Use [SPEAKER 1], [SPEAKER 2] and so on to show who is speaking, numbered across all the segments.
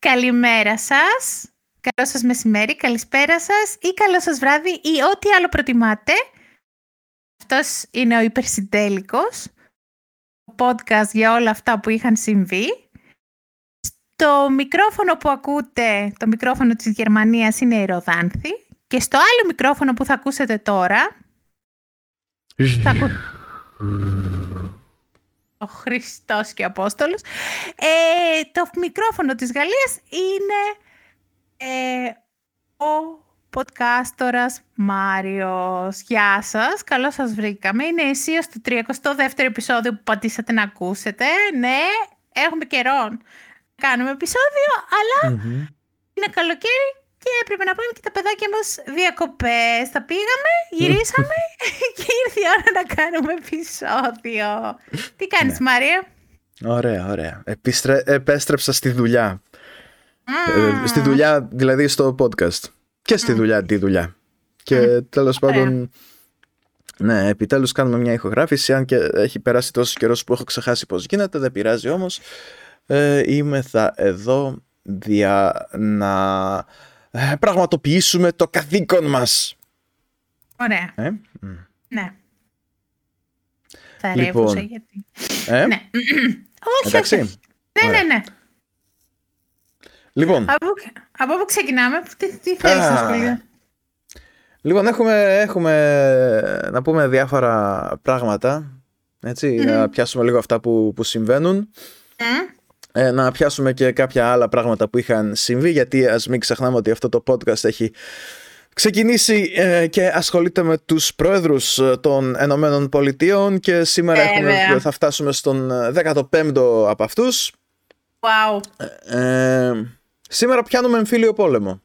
[SPEAKER 1] καλημέρα σας, καλό σας μεσημέρι, καλησπέρα σας ή καλό σας βράδυ ή ό,τι άλλο προτιμάτε. Αυτός είναι ο Υπερσυντέλικος, ο podcast για όλα αυτά που είχαν συμβεί. Το μικρόφωνο που ακούτε, το μικρόφωνο της Γερμανίας είναι η Ροδάνθη και στο άλλο μικρόφωνο που θα ακούσετε τώρα θα ακού... Ο Χριστός και ο Απόστολος. Ε, το μικρόφωνο της Γαλλίας είναι ε, ο podcastορας Μάριος. Γεια σας, καλώς σας βρήκαμε. Είναι εσύ στο 32ο επεισόδιο που πατήσατε να ακούσετε. Ναι, έχουμε καιρό κάνουμε επεισόδιο, είναι καλοκαίρι και έπρεπε να πάμε και τα παιδάκια μας διακοπές. Τα πήγαμε, γυρίσαμε και ήρθε η ώρα να κάνουμε επεισόδιο. Τι κάνεις ναι. Μάρια;
[SPEAKER 2] Ωραία, ωραία. Επιστρε... Επέστρεψα στη δουλειά. Ε, στη δουλειά, δηλαδή στο podcast. Και στη δουλειά, τη δουλειά. Και mm. τέλος πάντων... Ναι, επιτέλους κάνουμε μια ηχογράφηση, αν και έχει περάσει τόσο καιρός που έχω ξεχάσει πώς γίνεται, δεν πειράζει όμως. Ε, είμαι θα εδώ για να ε, πραγματοποιήσουμε το καθήκον μας.
[SPEAKER 1] Ωραία.
[SPEAKER 2] Ε;
[SPEAKER 1] Ναι. Θα
[SPEAKER 2] λοιπόν,
[SPEAKER 1] γιατί...
[SPEAKER 2] Ε;
[SPEAKER 1] Ναι. όχι,
[SPEAKER 2] Εντάξει.
[SPEAKER 1] όχι. Ναι, ναι, ναι.
[SPEAKER 2] Λοιπόν.
[SPEAKER 1] Από, από πού ξεκινάμε, τι, τι θέλεις να σχολείο.
[SPEAKER 2] Λοιπόν, έχουμε, έχουμε να πούμε διάφορα πράγματα, έτσι, να πιάσουμε λίγο αυτά που, που συμβαίνουν. Ε, να πιάσουμε και κάποια άλλα πράγματα που είχαν συμβεί γιατί ας μην ξεχνάμε ότι αυτό το podcast έχει ξεκινήσει ε, και ασχολείται με τους πρόεδρους ε, των Ενωμένων Πολιτείων και σήμερα έχουμε, θα φτάσουμε στον 15ο από αυτούς.
[SPEAKER 1] Wow.
[SPEAKER 2] σήμερα πιάνουμε εμφύλιο πόλεμο.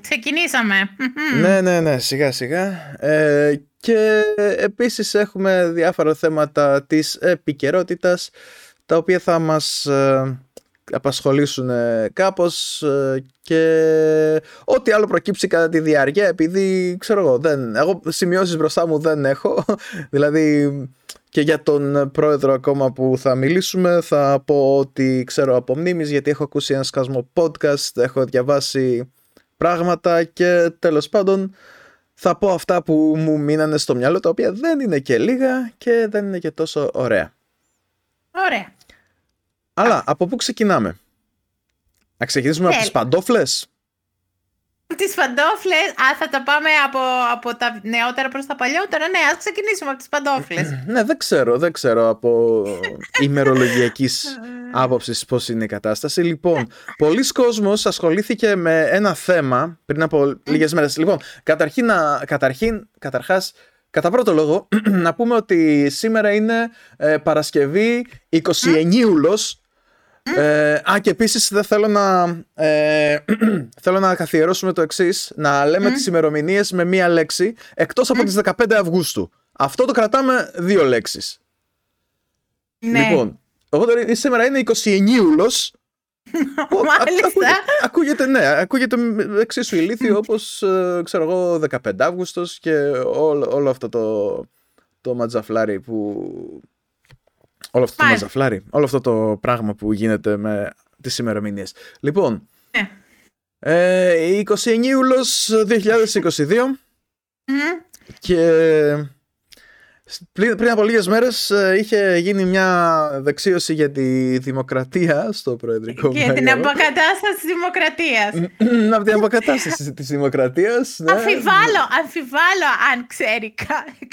[SPEAKER 1] ξεκινήσαμε.
[SPEAKER 2] Ναι, ναι, ναι, σιγά σιγά. Και επίσης έχουμε διάφορα θέματα της επικαιρότητας τα οποία θα μας ε, απασχολήσουν ε, κάπως ε, και ό,τι άλλο προκύψει κατά τη διάρκεια επειδή ξέρω εγώ, δεν, εγώ σημειώσεις μπροστά μου δεν έχω. Δηλαδή και για τον πρόεδρο ακόμα που θα μιλήσουμε θα πω ότι ξέρω από μνήμης γιατί έχω ακούσει ένα σκασμό podcast, έχω διαβάσει πράγματα και τέλος πάντων θα πω αυτά που μου μείνανε στο μυαλό, τα οποία δεν είναι και λίγα και δεν είναι και τόσο ωραία.
[SPEAKER 1] Ωραία.
[SPEAKER 2] Αλλά από πού ξεκινάμε; Να ξεκινήσουμε από τις παντόφλες;
[SPEAKER 1] Τις παντόφλες, α, θα τα πάμε από, από τα νεότερα προς τα παλιότερα. Ναι, ας ξεκινήσουμε από τις παντόφλες.
[SPEAKER 2] ναι, δεν ξέρω, δεν ξέρω από ημερολογιακής άποψης πώς είναι η κατάσταση. Λοιπόν, πολλοί κόσμος ασχολήθηκε με ένα θέμα πριν από λίγες μέρες. Λοιπόν, καταρχήν, καταρχήν καταρχάς, κατά πρώτο λόγο, να πούμε ότι σήμερα είναι ε, Παρασκευή 29 Ιούλος. Ε, α, και επίσης δεν θέλω να, ε, θέλω να καθιερώσουμε το εξής: να λέμε mm. τις ημερομηνίες με μία λέξη εκτός από τις 15 Αυγούστου. Αυτό το κρατάμε δύο λέξεις.
[SPEAKER 1] Ναι.
[SPEAKER 2] Λοιπόν, Οπότε σήμερα είναι 29 Ιούλος.
[SPEAKER 1] Μάλιστα.
[SPEAKER 2] Ακούγεται, ναι, ακούγεται εξίσου ηλίθιο όπως, ε, ξέρω εγώ, 15 Αύγουστος και όλο, όλο αυτό το, το ματζαφλάρι που... Όλο αυτό το ματζαφλάρι, όλο αυτό το πράγμα που γίνεται με τις ημερομηνίες. Λοιπόν,
[SPEAKER 1] ναι.
[SPEAKER 2] ε, 29 Ιούλος 2022 και πριν, πριν από λίγες μέρες ε, είχε γίνει μια δεξίωση για τη δημοκρατία στο Προεδρικό
[SPEAKER 1] Για την αποκατάσταση της δημοκρατίας.
[SPEAKER 2] Από την αποκατάσταση της δημοκρατίας.
[SPEAKER 1] Ναι. Αμφιβάλλω, αμφιβάλλω αν ξέρει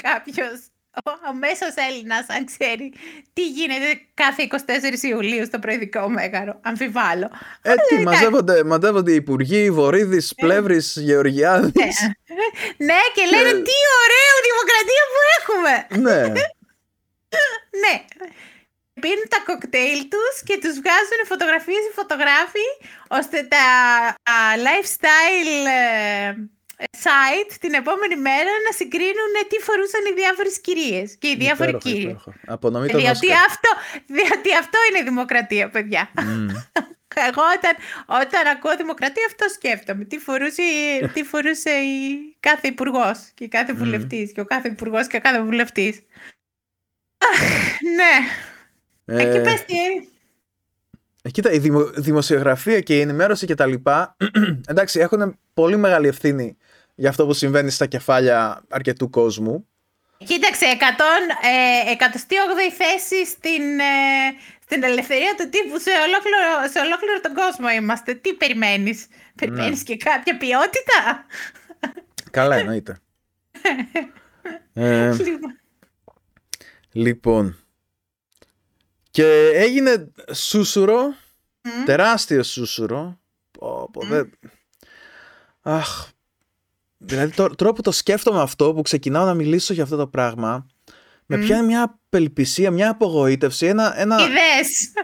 [SPEAKER 1] κάποιος ο μέσο Έλληνας, αν ξέρει τι γίνεται κάθε 24 Ιουλίου στο προεδρικό μέγαρο. Αμφιβάλλω.
[SPEAKER 2] Ε, τι, μαζεύονται, μαζεύονται οι υπουργοί Βορύδης, ε. Πλεύρης, Γεωργιάδης.
[SPEAKER 1] Ναι. ναι, και λένε ε. τι ωραία δημοκρατία που έχουμε.
[SPEAKER 2] Ναι.
[SPEAKER 1] ναι. Πίνουν τα κοκτέιλ τους και τους βγάζουν φωτογραφίες οι φωτογράφοι ώστε τα lifestyle ε, site την επόμενη μέρα να συγκρίνουν τι φορούσαν οι διάφορες κυρίες και οι διάφοροι κύριοι.
[SPEAKER 2] Απονομή
[SPEAKER 1] διότι, αυτό, διότι αυτό είναι δημοκρατία, παιδιά. Εγώ όταν, όταν ακούω δημοκρατία αυτό σκέφτομαι. Τι φορούσε, τι φορούσε η κάθε υπουργός και κάθε βουλευτής και ο κάθε υπουργός και ο κάθε βουλευτής. Ναι. Ε... Εκεί πες τι.
[SPEAKER 2] Ε, κοίτα, η δημοσιογραφία και η ενημέρωση και τα λοιπά, εντάξει, έχουν πολύ μεγάλη ευθύνη για αυτό που συμβαίνει στα κεφάλια αρκετού κόσμου.
[SPEAKER 1] Κοίταξε, 100, ε, 108η θέση στην, ε, στην ελευθερία του τύπου σε ολόκληρο, σε ολόκληρο τον κόσμο είμαστε. Τι περιμένεις, περιμένεις ναι. και κάποια ποιότητα;
[SPEAKER 2] Καλά εννοείται. ε, λοιπόν. λοιπόν, και έγινε σούσουρο, τεράστιο σούσουρο. Πω, πω, Αχ, δηλαδή τώρα που το σκέφτομαι αυτό, που ξεκινάω να μιλήσω για αυτό το πράγμα, με πιάνει μια απελπισία, μια απογοήτευση, ένα... ένα...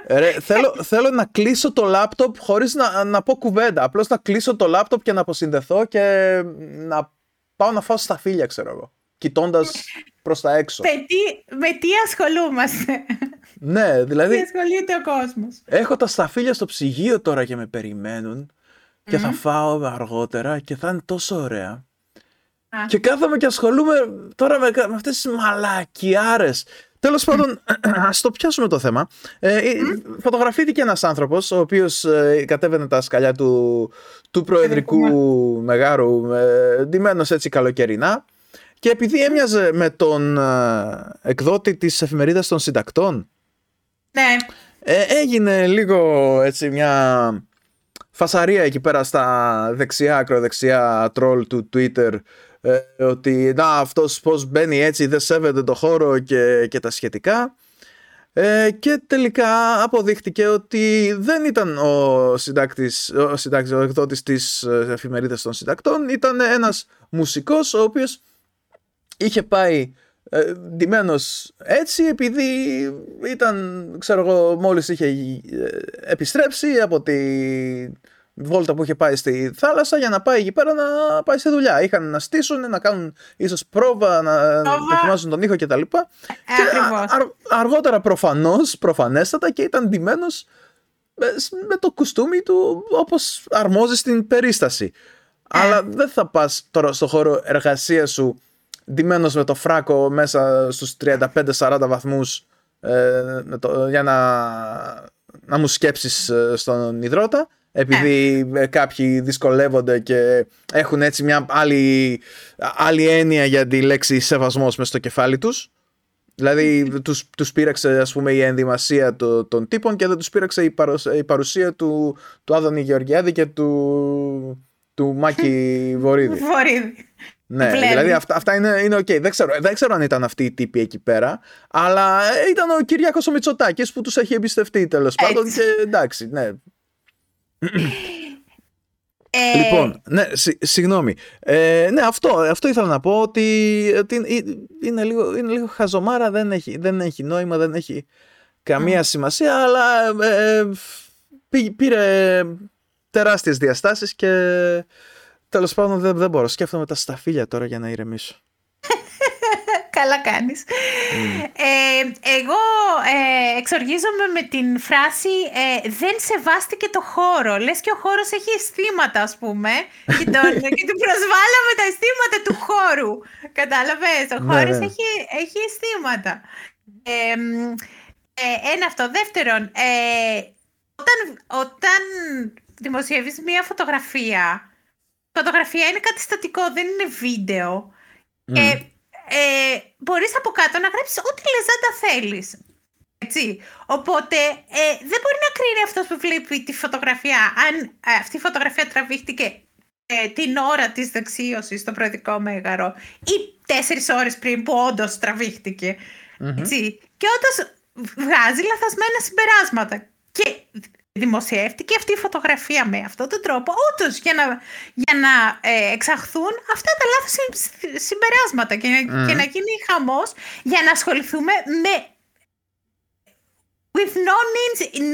[SPEAKER 2] Ρε, θέλω, θέλω να κλείσω το λάπτοπ χωρίς να, να πω κουβέντα. Απλώς να κλείσω το λάπτοπ και να αποσυνδεθώ και να πάω να φάω στα φίλια, ξέρω εγώ. Κοιτώντας προς τα έξω.
[SPEAKER 1] Με τι, με τι ασχολούμαστε;
[SPEAKER 2] Ναι, δηλαδή.
[SPEAKER 1] Τι ασχολείται ο κόσμος;
[SPEAKER 2] Έχω τα σταφύλια στο ψυγείο τώρα και με περιμένουν. Και θα φάω αργότερα και θα είναι τόσο ωραία. Και κάθομαι και ασχολούμαι τώρα με, με αυτές τις μαλακιάρες. Τέλος πάντων, ας το πιάσουμε το θέμα. Ε, Φωτογραφήθηκε ένας άνθρωπος, ο οποίος ε, κατέβαινε τα σκαλιά του, του προεδρικού μεγάρου, ε, ντυμένος έτσι καλοκαιρινά. Και επειδή έμοιαζε με τον ε, εκδότη της εφημερίδας των συντακτών,
[SPEAKER 1] ναι.
[SPEAKER 2] ε, έγινε λίγο έτσι μια φασαρία εκεί πέρα στα δεξιά, ακροδεξιά τρόλ του Twitter ε, ότι να αυτός πώς μπαίνει έτσι δεν σέβεται το χώρο και, και τα σχετικά. Ε, και τελικά αποδείχτηκε ότι δεν ήταν ο συντάκτης, ο, συντάκτης, ο εκδότης της εφημερίδας των συντακτών. Ήταν ένας μουσικός ο οποίος είχε πάει ε, ντυμένος έτσι επειδή ήταν ξέρω εγώ μόλις είχε ε, επιστρέψει από τη βόλτα που είχε πάει στη θάλασσα για να πάει εκεί πέρα να πάει σε δουλειά. Είχαν να στήσουν, να κάνουν ίσως πρόβα, να δοκιμάσουν τον ήχο κτλ. Και, και αργότερα προφανώς, προφανέστατα και ήταν ντυμένος με, το κουστούμι του όπως αρμόζει στην περίσταση. Ε. Αλλά δεν θα πας τώρα στο χώρο εργασίας σου ντυμένος με το φράκο μέσα στους 35-40 βαθμούς ε, για να, να μου σκέψεις ε, στον υδρότα επειδή ε. κάποιοι δυσκολεύονται και έχουν έτσι μια άλλη, άλλη έννοια για τη λέξη σεβασμός μέσα στο κεφάλι τους. Δηλαδή τους, τους πείραξε ας πούμε η ενδυμασία των τύπων και δεν τους πείραξε η, η παρουσία του, του Άδωνη Γεωργιάδη και του, του Μάκη Βορύδη.
[SPEAKER 1] Βορύδη.
[SPEAKER 2] Ναι, δηλαδή αυτά, αυτά είναι, είναι ok. Δεν ξέρω, δεν ξέρω αν ήταν αυτοί οι τύποι εκεί πέρα, αλλά ήταν ο Κυριάκος ο Μητσοτάκης που τους έχει εμπιστευτεί τέλος πάντων και εντάξει, ναι, ε... Λοιπόν, ναι, συγγνώμη. Ε, ναι, αυτό, αυτό ήθελα να πω ότι, ότι είναι, λίγο, είναι λίγο χαζομάρα, δεν έχει, δεν έχει νόημα, δεν έχει καμία σημασία, αλλά ε, πήρε τεράστιες διαστάσεις και τέλος πάντων δεν, δεν μπορώ. Σκέφτομαι τα σταφύλια τώρα για να ηρεμήσω.
[SPEAKER 1] Καλά κάνεις. Ε, εγώ ε, εξοργίζομαι με την φράση ε, «δεν σεβάστηκε το χώρο». Λες και ο χώρος έχει αισθήματα, ας πούμε, και, τον, και του προσβάλαμε τα αισθήματα του χώρου. Κατάλαβες, ο ναι, χώρος ναι. έχει, έχει αισθήματα. ένα αυτό. Δεύτερον, όταν, όταν δημοσιεύεις μία φωτογραφία, φωτογραφία είναι κάτι στατικό, δεν είναι βίντεο. Και ε, μπορείς από κάτω να γράψεις ό,τι λεζάντα θέλεις. Έτσι. Οπότε ε, δεν μπορεί να κρίνει αυτός που βλέπει τη φωτογραφία αν ε, αυτή η φωτογραφία τραβήχτηκε ε, την ώρα της δεξίωσης στο προεδρικό μέγαρο ή τέσσερις ώρες πριν που όντως τραβήχτηκε. Έτσι. Και όντως βγάζει λαθασμένα συμπεράσματα. Και δημοσιεύτηκε αυτή η φωτογραφία με αυτόν τον τρόπο, όντως για να, για να ε, εξαχθούν αυτά τα λάθος συμπεράσματα και, και να γίνει χαμός για να ασχοληθούμε με with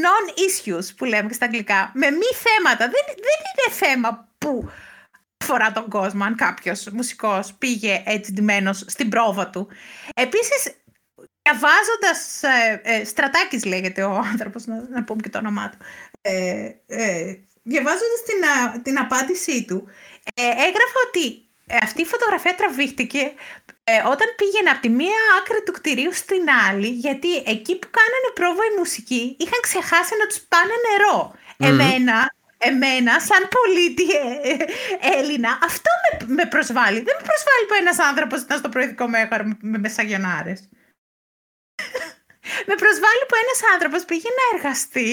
[SPEAKER 1] non-issues που λέμε και στα αγγλικά, με μη θέματα. Δεν, δεν είναι θέμα που αφορά τον κόσμο αν κάποιος μουσικός πήγε έτσι ντυμένος στην πρόβα του. Επίσης, Διαβάζοντας. Ε, ε, Στρατάκης λέγεται ο άνθρωπος, να, να πούμε και το όνομά του. Ε, ε, Διαβάζοντας την, την απάντησή του, ε, έγραφε ότι αυτή η φωτογραφία τραβήχτηκε ε, όταν πήγαινα από τη μία άκρη του κτηρίου στην άλλη, γιατί εκεί που κάνανε πρόβα η μουσική, είχαν ξεχάσει να τους πάνε νερό. Εμένα, εμένα, σαν πολίτη ε, Έλληνα, αυτό με, με προσβάλλει. Δεν με προσβάλλει που ένας άνθρωπος ήταν στο προεδρικό μέγαρο με, με μεσαγιονάρες. Με προσβάλλει που ένας άνθρωπος πήγε να εργαστεί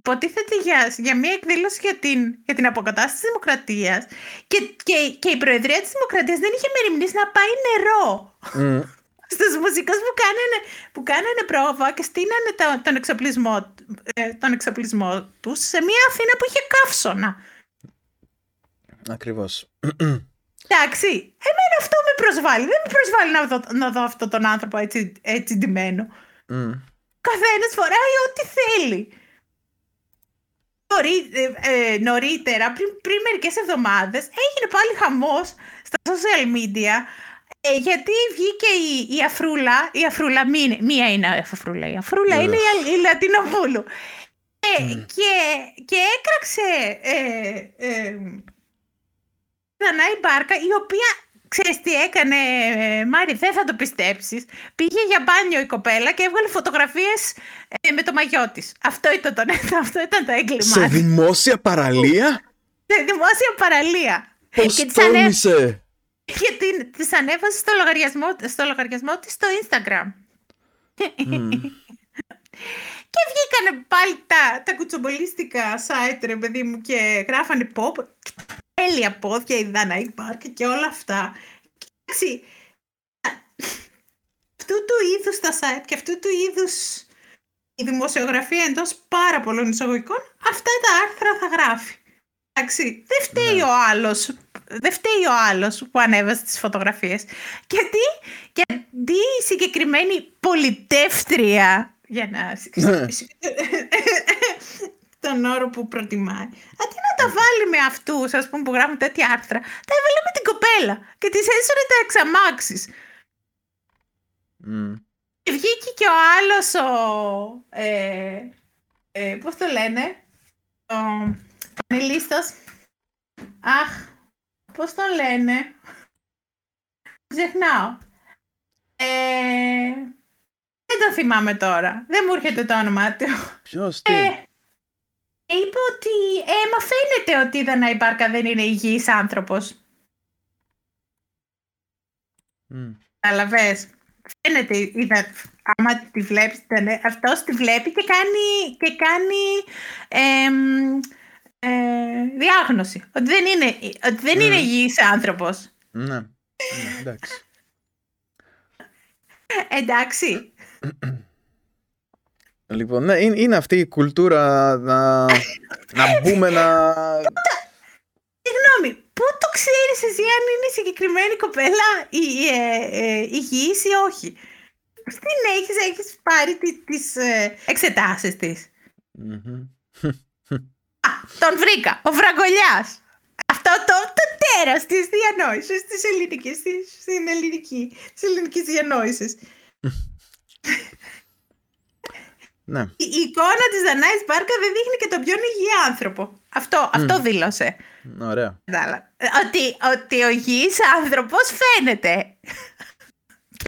[SPEAKER 1] υποτίθεται για, για μια εκδήλωση για την, για την αποκατάσταση της δημοκρατίας και, και, και η Προεδρία της Δημοκρατίας δεν είχε μεριμνήσει να πάει νερό. Mm. Στους μουσικούς που κάνανε, που κάνανε πρόβα και στείνανε το, τον, εξοπλισμό, ε, τον εξοπλισμό τους σε μια Αθήνα που είχε καύσωνα.
[SPEAKER 2] Ακριβώς.
[SPEAKER 1] Εντάξει, εμένα αυτό με προσβάλλει. Δεν με προσβάλλει να δω, να δω αυτόν τον άνθρωπο έτσι, έτσι ντυμένο. Mm. Καθένας φοράει ό,τι θέλει. Ε, ε, νωρίτερα, πριν, πριν μερικές εβδομάδες, έγινε πάλι χαμός στα social media ε, γιατί βγήκε η, η Αφρούλα, η Αφρούλα, μία είναι η Αφρούλα, η Αφρούλα είναι η, η Λατινοπούλου. και, και έκραξε ε, ε, Μπάρκα, η οποία Ξέρεις τι έκανε, Μάρι, δεν θα το πιστέψεις. Πήγε για μπάνιο η κοπέλα και έβγαλε φωτογραφίες ε, με το μαγιό της. Αυτό ήταν το, αυτό ήταν το έγκλημα.
[SPEAKER 2] Σε δημόσια παραλία;
[SPEAKER 1] Σε δημόσια παραλία.
[SPEAKER 2] Πώς και τόλμησε;
[SPEAKER 1] Και την, της ανέβασε στο λογαριασμό, στο λογαριασμό της στο Instagram. Και βγήκανε πάλι τα, τα κουτσομπολίστικα site, ρε παιδί μου, και γράφανε pop τέλεια πόδια, η Δανάη Πάρκα και όλα αυτά. Εντάξει, αυτού του είδους τα site και αυτού του είδους η δημοσιογραφία εντός πάρα πολλών εισαγωγικών, αυτά τα άρθρα θα γράφει. Εντάξει, δεν φταίει ναι. ο άλλος δεν φταίει ο άλλος που ανέβασε τις φωτογραφίες. Γιατί, γιατί η συγκεκριμένη πολιτεύτρια για να ναι τον όρο που προτιμάει. Αντί να τα βάλει με αυτούς, ας πούμε, που γράφουν τέτοια άρθρα, τα έβαλε με την κοπέλα και τη έσωρε τα εξαμάξεις. Mm. Και βγήκε και ο άλλος ο. Ε, ε, Πώς το λένε, ο πανελίστας. Αχ, πώς τον λένε. Ξεχνάω. Ε, δεν το θυμάμαι τώρα. Δεν μου έρχεται το όνομά του.
[SPEAKER 2] Ποιος, τι; Ε,
[SPEAKER 1] είπε ότι ε, μα φαίνεται ότι η Δανάη Μπάρκα δεν είναι υγιής άνθρωπος. Mm. Φαίνεται, είδα, άμα τη βλέπεις, αυτός τη βλέπει και κάνει, και κάνει ε, διάγνωση. Ότι δεν είναι, ότι δεν είναι υγιής άνθρωπος.
[SPEAKER 2] Ναι, ναι εντάξει.
[SPEAKER 1] εντάξει.
[SPEAKER 2] Λοιπόν, ναι, είναι, αυτή η κουλτούρα να, να μπούμε να...
[SPEAKER 1] Συγγνώμη, πού το ξέρεις εσύ αν είναι η συγκεκριμένη κοπέλα η, ε, ε, υγιής ή όχι; Τι έχεις, έχεις πάρει τις ε, εξετάσεις της. Α, τον βρήκα, ο Βραγκολιάς. Αυτό το, το τέρας της διανόησης, της ελληνικής, της, στην ελληνική, της ελληνικής διανόησης.
[SPEAKER 2] Ναι.
[SPEAKER 1] Η, εικόνα της Δανάης Μπάρκα δεν δείχνει και τον πιο υγιή άνθρωπο. Αυτό, αυτό δήλωσε.
[SPEAKER 2] Ωραία.
[SPEAKER 1] Ότι, ότι ο υγιής άνθρωπος φαίνεται.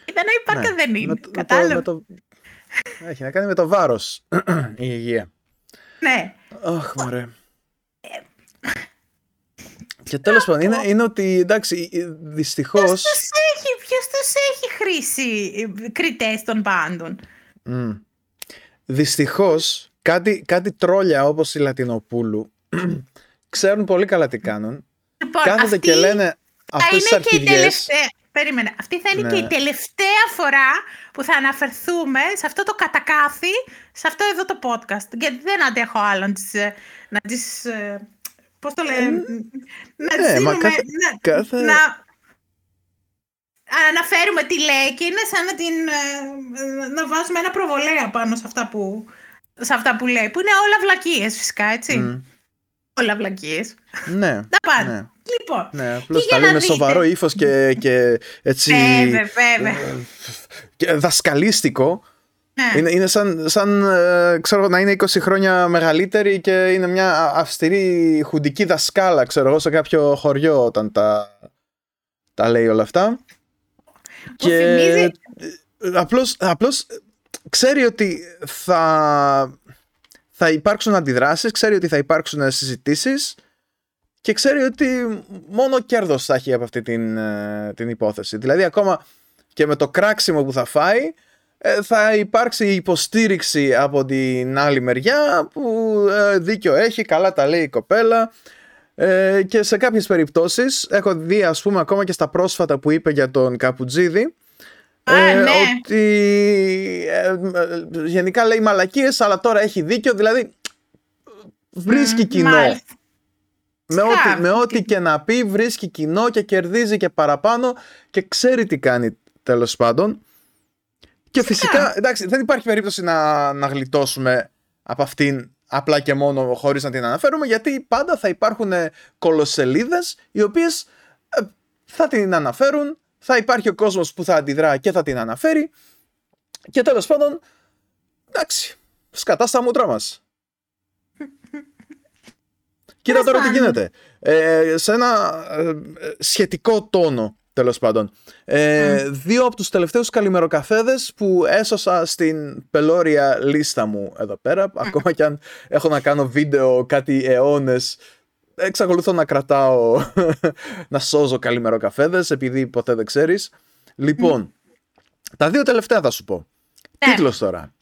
[SPEAKER 1] Η Δανάη Μπάρκα ναι. δεν είναι. Με το, με το,
[SPEAKER 2] Έχει να κάνει με το βάρος η υγεία.
[SPEAKER 1] Ναι.
[SPEAKER 2] Αχ, μωρέ. Και τέλος πάντων είναι, είναι ότι εντάξει, δυστυχώς... Ποιος
[SPEAKER 1] τους έχει, ποιος τους έχει χρήσει κριτές των πάντων;
[SPEAKER 2] Mm. Δυστυχώς κάτι, κάτι τρόλια όπως η Λατινοπούλου ξέρουν πολύ καλά τι κάνουν.
[SPEAKER 1] Λοιπόν,
[SPEAKER 2] Κάθονται και λένε αυτές τις αρχιδιές.
[SPEAKER 1] Περίμενε. Αυτή θα είναι και η ναι. τελευταία φορά που θα αναφερθούμε σε αυτό το κατακάθι, σε αυτό εδώ το podcast. Γιατί δεν αντέχω άλλο να τις... Ε, να τις ε, πώς το λένε... να ναι, δίνουμε, κάθε, να, κάθε... να, αναφέρουμε τι λέει και είναι σαν να, την, ε, να βάζουμε ένα προβολέα πάνω σε αυτά που, σε αυτά που λέει. Που είναι όλα βλακίες φυσικά, έτσι. Όλα βλακίες.
[SPEAKER 2] Ναι.
[SPEAKER 1] Τα πάντα.
[SPEAKER 2] Ναι.
[SPEAKER 1] Λοιπόν,
[SPEAKER 2] ναι, απλώς τα λέει με σοβαρό ύφος και, και έτσι...
[SPEAKER 1] Βέβαια, βέβαια. Ε,
[SPEAKER 2] και δασκαλίστικο. Ναι. Είναι, είναι σαν, σαν ε, ξέρω, να είναι 20 χρόνια μεγαλύτερη και είναι μια αυστηρή χουντική δασκάλα, ξέρω εγώ, σε κάποιο χωριό όταν τα, τα λέει όλα αυτά. Και απλώς, απλώς ξέρει ότι θα, θα υπάρξουν αντιδράσεις, ξέρει ότι θα υπάρξουν συζητήσεις και ξέρει ότι μόνο κέρδος θα έχει από αυτή την, ε, την υπόθεση. Δηλαδή ακόμα και με το κράξιμο που θα φάει ε, θα υπάρξει υποστήριξη από την άλλη μεριά που ε, δίκιο έχει, καλά τα λέει η κοπέλα και σε κάποιες περιπτώσεις έχω δει ας πούμε ακόμα και στα πρόσφατα που είπε για τον Καπουτζίδη
[SPEAKER 1] ναι.
[SPEAKER 2] ότι γενικά λέει μαλακίες αλλά τώρα έχει δίκιο δηλαδή βρίσκει κοινό με ό,τι, με ό,τι και να πει βρίσκει κοινό και κερδίζει και παραπάνω και ξέρει τι κάνει τέλος πάντων. Και φυσικά, εντάξει, δεν υπάρχει περίπτωση να, να γλιτώσουμε από αυτήν απλά και μόνο χωρίς να την αναφέρουμε γιατί πάντα θα υπάρχουν κολοσσελίδες οι οποίες ε, θα την αναφέρουν, θα υπάρχει ο κόσμος που θα αντιδρά και θα την αναφέρει και τέλος πάντων, εντάξει, σκατά στα μούτρα μας. Κοίτα τώρα τι γίνεται. Ε, σε ένα ε, σχετικό τόνο, τέλος πάντων. Ε, Δύο από τους τελευταίους καλημεροκαφέδες που έσωσα στην πελώρια λίστα μου εδώ πέρα, ακόμα κι αν έχω να κάνω βίντεο κάτι αιώνες. εξακολουθώ να κρατάω, να σώζω καλημεροκαφέδες, επειδή ποτέ δεν ξέρεις. Λοιπόν, τα δύο τελευταία θα σου πω. Ναι. Τίτλος τώρα.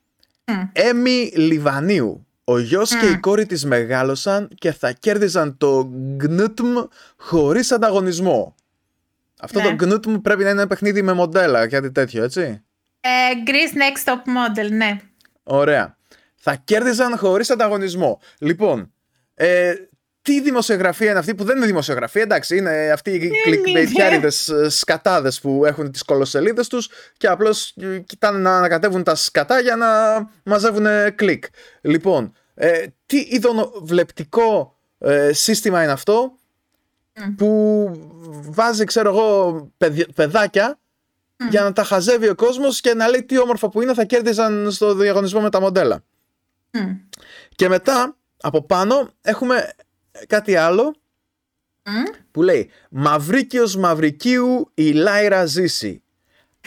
[SPEAKER 2] Έμι Λιβανίου ο γιος και η κόρη της μεγάλωσαν και θα κέρδιζαν το Gnutm χωρίς ανταγωνισμό. Αυτό το Gnutm ναι. πρέπει να είναι ένα παιχνίδι με μοντέλα, κάτι τέτοιο, έτσι.
[SPEAKER 1] Ε, Greece Next Top Model, ναι.
[SPEAKER 2] Ωραία. Θα κέρδιζαν χωρίς ανταγωνισμό. Λοιπόν, ε, τι δημοσιογραφία είναι αυτή που δεν είναι δημοσιογραφία, εντάξει, είναι αυτοί οι κλικμπεϊτιάριδες ε, σκατάδες που έχουν τις κολοσσελίδες τους και απλώς ε, κοιτάνε να ανακατεύουν τα σκατά για να μαζεύουν κλικ. Λοιπόν, ε, τι ειδονοβλεπτικό ε, σύστημα είναι αυτό; Που βάζει, ξέρω εγώ, παιδάκια για να τα χαζεύει ο κόσμος και να λέει τι όμορφα που είναι θα κέρδιζαν στο διαγωνισμό με τα μοντέλα. Και μετά, από πάνω, έχουμε κάτι άλλο που λέει Μαυρίκιος Μαυρικίου η Λάιρα ζήσει.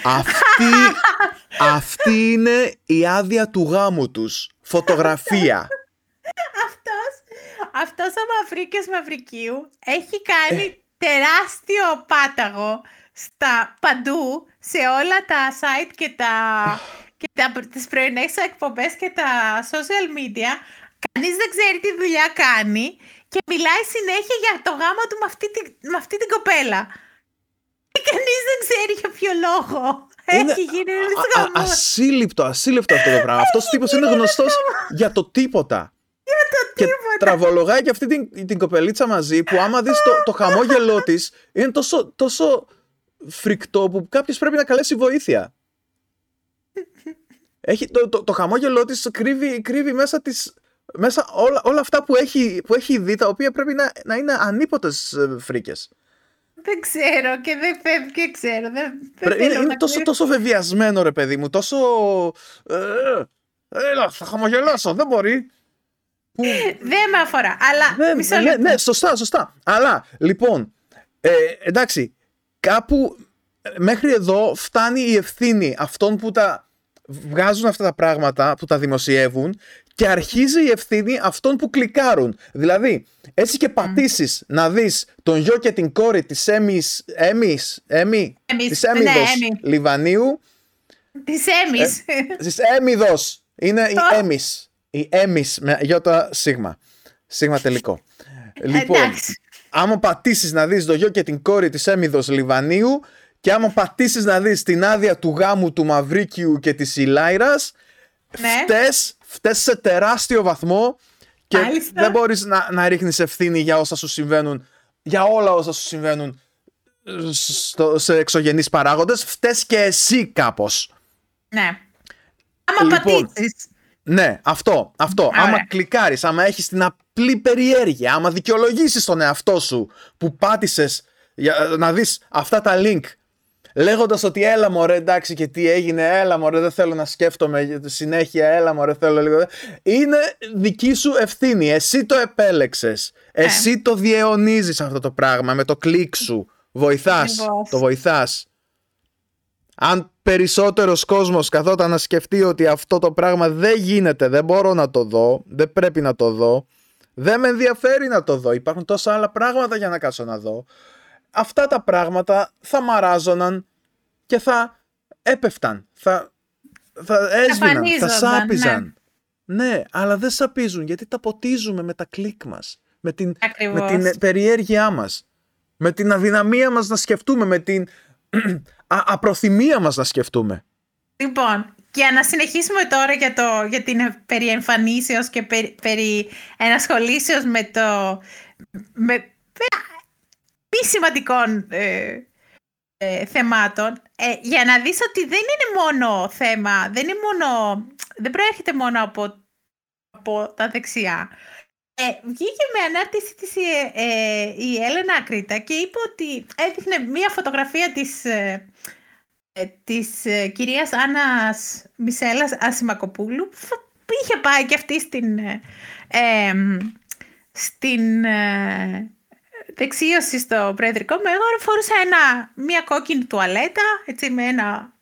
[SPEAKER 2] Αυτή, αυτή είναι η άδεια του γάμου τους. Φωτογραφία.
[SPEAKER 1] Αυτός, αυτός ο Μαυρίκιος Μαυρικίου έχει κάνει ε. τεράστιο πάταγο στα παντού σε όλα τα site και, τα, και τα, τις πρωινές εκπομπές και τα social media. Κανείς δεν ξέρει τι δουλειά κάνει και μιλάει συνέχεια για το γάμο του με αυτή, την, με αυτή την κοπέλα. Και κανείς δεν ξέρει για ποιο λόγο. Είναι Έχει γίνει ένας γάμο.
[SPEAKER 2] Ασύλληπτο, ασύλληπτο αυτό το πράγμα. Αυτός ο τύπος είναι γνωστός για το τίποτα.
[SPEAKER 1] Για το
[SPEAKER 2] και τίποτα. τραβολογάει και αυτή την, την κοπελίτσα μαζί που άμα δεις το, το χαμόγελό της είναι τόσο, τόσο φρικτό που κάποιος πρέπει να καλέσει βοήθεια. Έχει, το, το, το χαμόγελό της κρύβει, κρύβει μέσα τις μέσα όλα, όλα αυτά που έχει, που έχει δει, τα οποία πρέπει να, να είναι ανίποτες ε, φρίκες.
[SPEAKER 1] Δεν ξέρω και δεν φεύγει και ξέρω. Δεν,
[SPEAKER 2] δεν είναι, είναι τόσο, τόσο βεβαιασμένο ρε παιδί μου, τόσο... Ε, έλα, θα χαμογελάσω, δεν μπορεί.
[SPEAKER 1] Δεν με αφορά, αλλά
[SPEAKER 2] ναι, μισό ναι, ναι, σωστά, σωστά. Αλλά, λοιπόν, ε, εντάξει, κάπου μέχρι εδώ φτάνει η ευθύνη αυτών που τα βγάζουν αυτά τα πράγματα, που τα δημοσιεύουν και αρχίζει η ευθύνη αυτών που κλικάρουν. Δηλαδή, έτσι και πατήσεις να δεις τον γιο και την κόρη της Έμις, Έμις, Έμι, της ναι, Έμιδος Λιβανίου.
[SPEAKER 1] Της Έμις.
[SPEAKER 2] Ε, της Έμιδος. Είναι η Έμις. Η Έμις με γιώτα σίγμα. Σίγμα τελικό. λοιπόν, άμα πατήσεις να δεις τον γιο και την κόρη της Έμιδος Λιβανίου και άμα πατήσεις να δεις την άδεια του γάμου του Μαυρίκιου και της Ηλάιρας, ναι. φταίς φταίς σε τεράστιο βαθμό και δεν μπορείς να, να ρίχνεις ευθύνη για όσα σου συμβαίνουν, για όλα όσα σου συμβαίνουν στο, σε εξωγενείς παράγοντες, φταίς και εσύ κάπως.
[SPEAKER 1] Ναι. Άμα λοιπόν, πατήσεις.
[SPEAKER 2] Ναι, αυτό, αυτό. Άμα κλικάρεις, άμα έχεις την απλή περιέργεια, άμα δικαιολογήσεις τον εαυτό σου που πάτησες για να δεις αυτά τα link λέγοντας ότι έλα μωρέ εντάξει και τι έγινε, έλα μωρέ δεν θέλω να σκέφτομαι συνέχεια, έλα μωρέ θέλω λίγο. Είναι δική σου ευθύνη. Εσύ το επέλεξες. Ε. Εσύ το διαιωνίζεις αυτό το πράγμα με το κλικ σου. Βοηθάς. Το βοηθάς. Αν περισσότερος κόσμος καθόταν να σκεφτεί ότι αυτό το πράγμα δεν γίνεται, δεν μπορώ να το δω, δεν πρέπει να το δω, δεν με ενδιαφέρει να το δω, υπάρχουν τόσα άλλα πράγματα για να κάτσω να δω, αυτά τα πράγματα θα μαράζωναν και θα έπεφταν, θα, θα έσβηναν, θα σάπιζαν. Ναι. ναι. αλλά δεν σαπίζουν γιατί τα ποτίζουμε με τα κλικ μας, με την, με την περιέργειά μας, με την αδυναμία μας να σκεφτούμε, με την α, απροθυμία μας να σκεφτούμε.
[SPEAKER 1] Λοιπόν, για να συνεχίσουμε τώρα για, το, για την περί εμφανίσεως και περί, περί ενασχολήσεως με το... Με, μη σημαντικών ε, ε, θεμάτων ε, για να δεις ότι δεν είναι μόνο θέμα, δεν, είναι μόνο, δεν προέρχεται μόνο από, από τα δεξιά. Ε, βγήκε με ανάρτηση της ε, η Έλενα Ακρίτα και είπε ότι έδειχνε μία φωτογραφία της, της κυρίας Άννας Μισέλας Ασημακοπούλου που είχε πάει και αυτή στην, στην δεξίωση στο προεδρικό μέγαρο φορούσα ένα, μια κόκκινη τουαλέτα, έτσι με ένα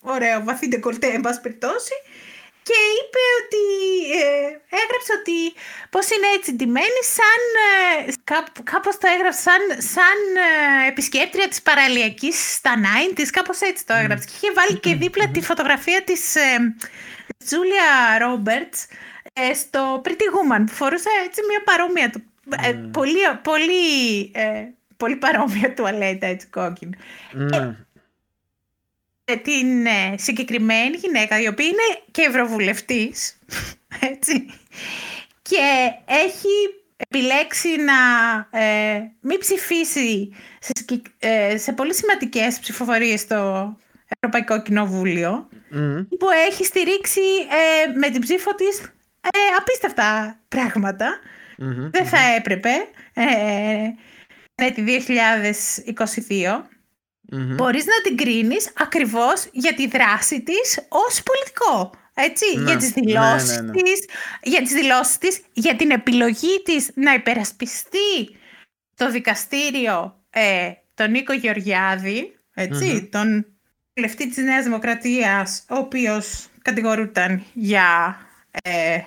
[SPEAKER 1] ωραίο βαθύ ντεκολτέ, εν πάση περιπτώσει, και είπε ότι, ε, έγραψε ότι πώς είναι έτσι ντυμένη, σαν, ε, κά, κάπως το έγραψε, σαν, σαν ε, επισκέπτρια της παραλιακής στα 90's, κάπως έτσι το έγραψε. Και είχε βάλει και δίπλα τη φωτογραφία της Τζούλια ε, Ρόμπερτς στο Pretty Woman, που φορούσε έτσι μια παρόμοια του ε, πολύ, πολύ, ε, πολύ παρόμοια τουαλέτα έτσι κόκκινη. Mm. Την ε, συγκεκριμένη γυναίκα η οποία είναι και ευρωβουλευτής έτσι, και έχει επιλέξει να ε, μην ψηφίσει σε, σε πολύ σημαντικές ψηφοφορίες στο Ευρωπαϊκό Κοινοβούλιο που έχει στηρίξει με την ψήφο της απίστευτα πράγματα. Δεν θα έπρεπε ε, τη 2022. Mm-hmm. Μπορείς να την κρίνεις ακριβώς για τη δράση της ως πολιτικό. Έτσι, ναι. για, τις δηλώσεις ναι, ναι, Της, για τις δηλώσεις της, για την επιλογή της να υπερασπιστεί το δικαστήριο ε, τον Νίκο Γεωργιάδη, τον βουλευτή της Νέας Δημοκρατίας, ο οποίος κατηγορούταν για ε,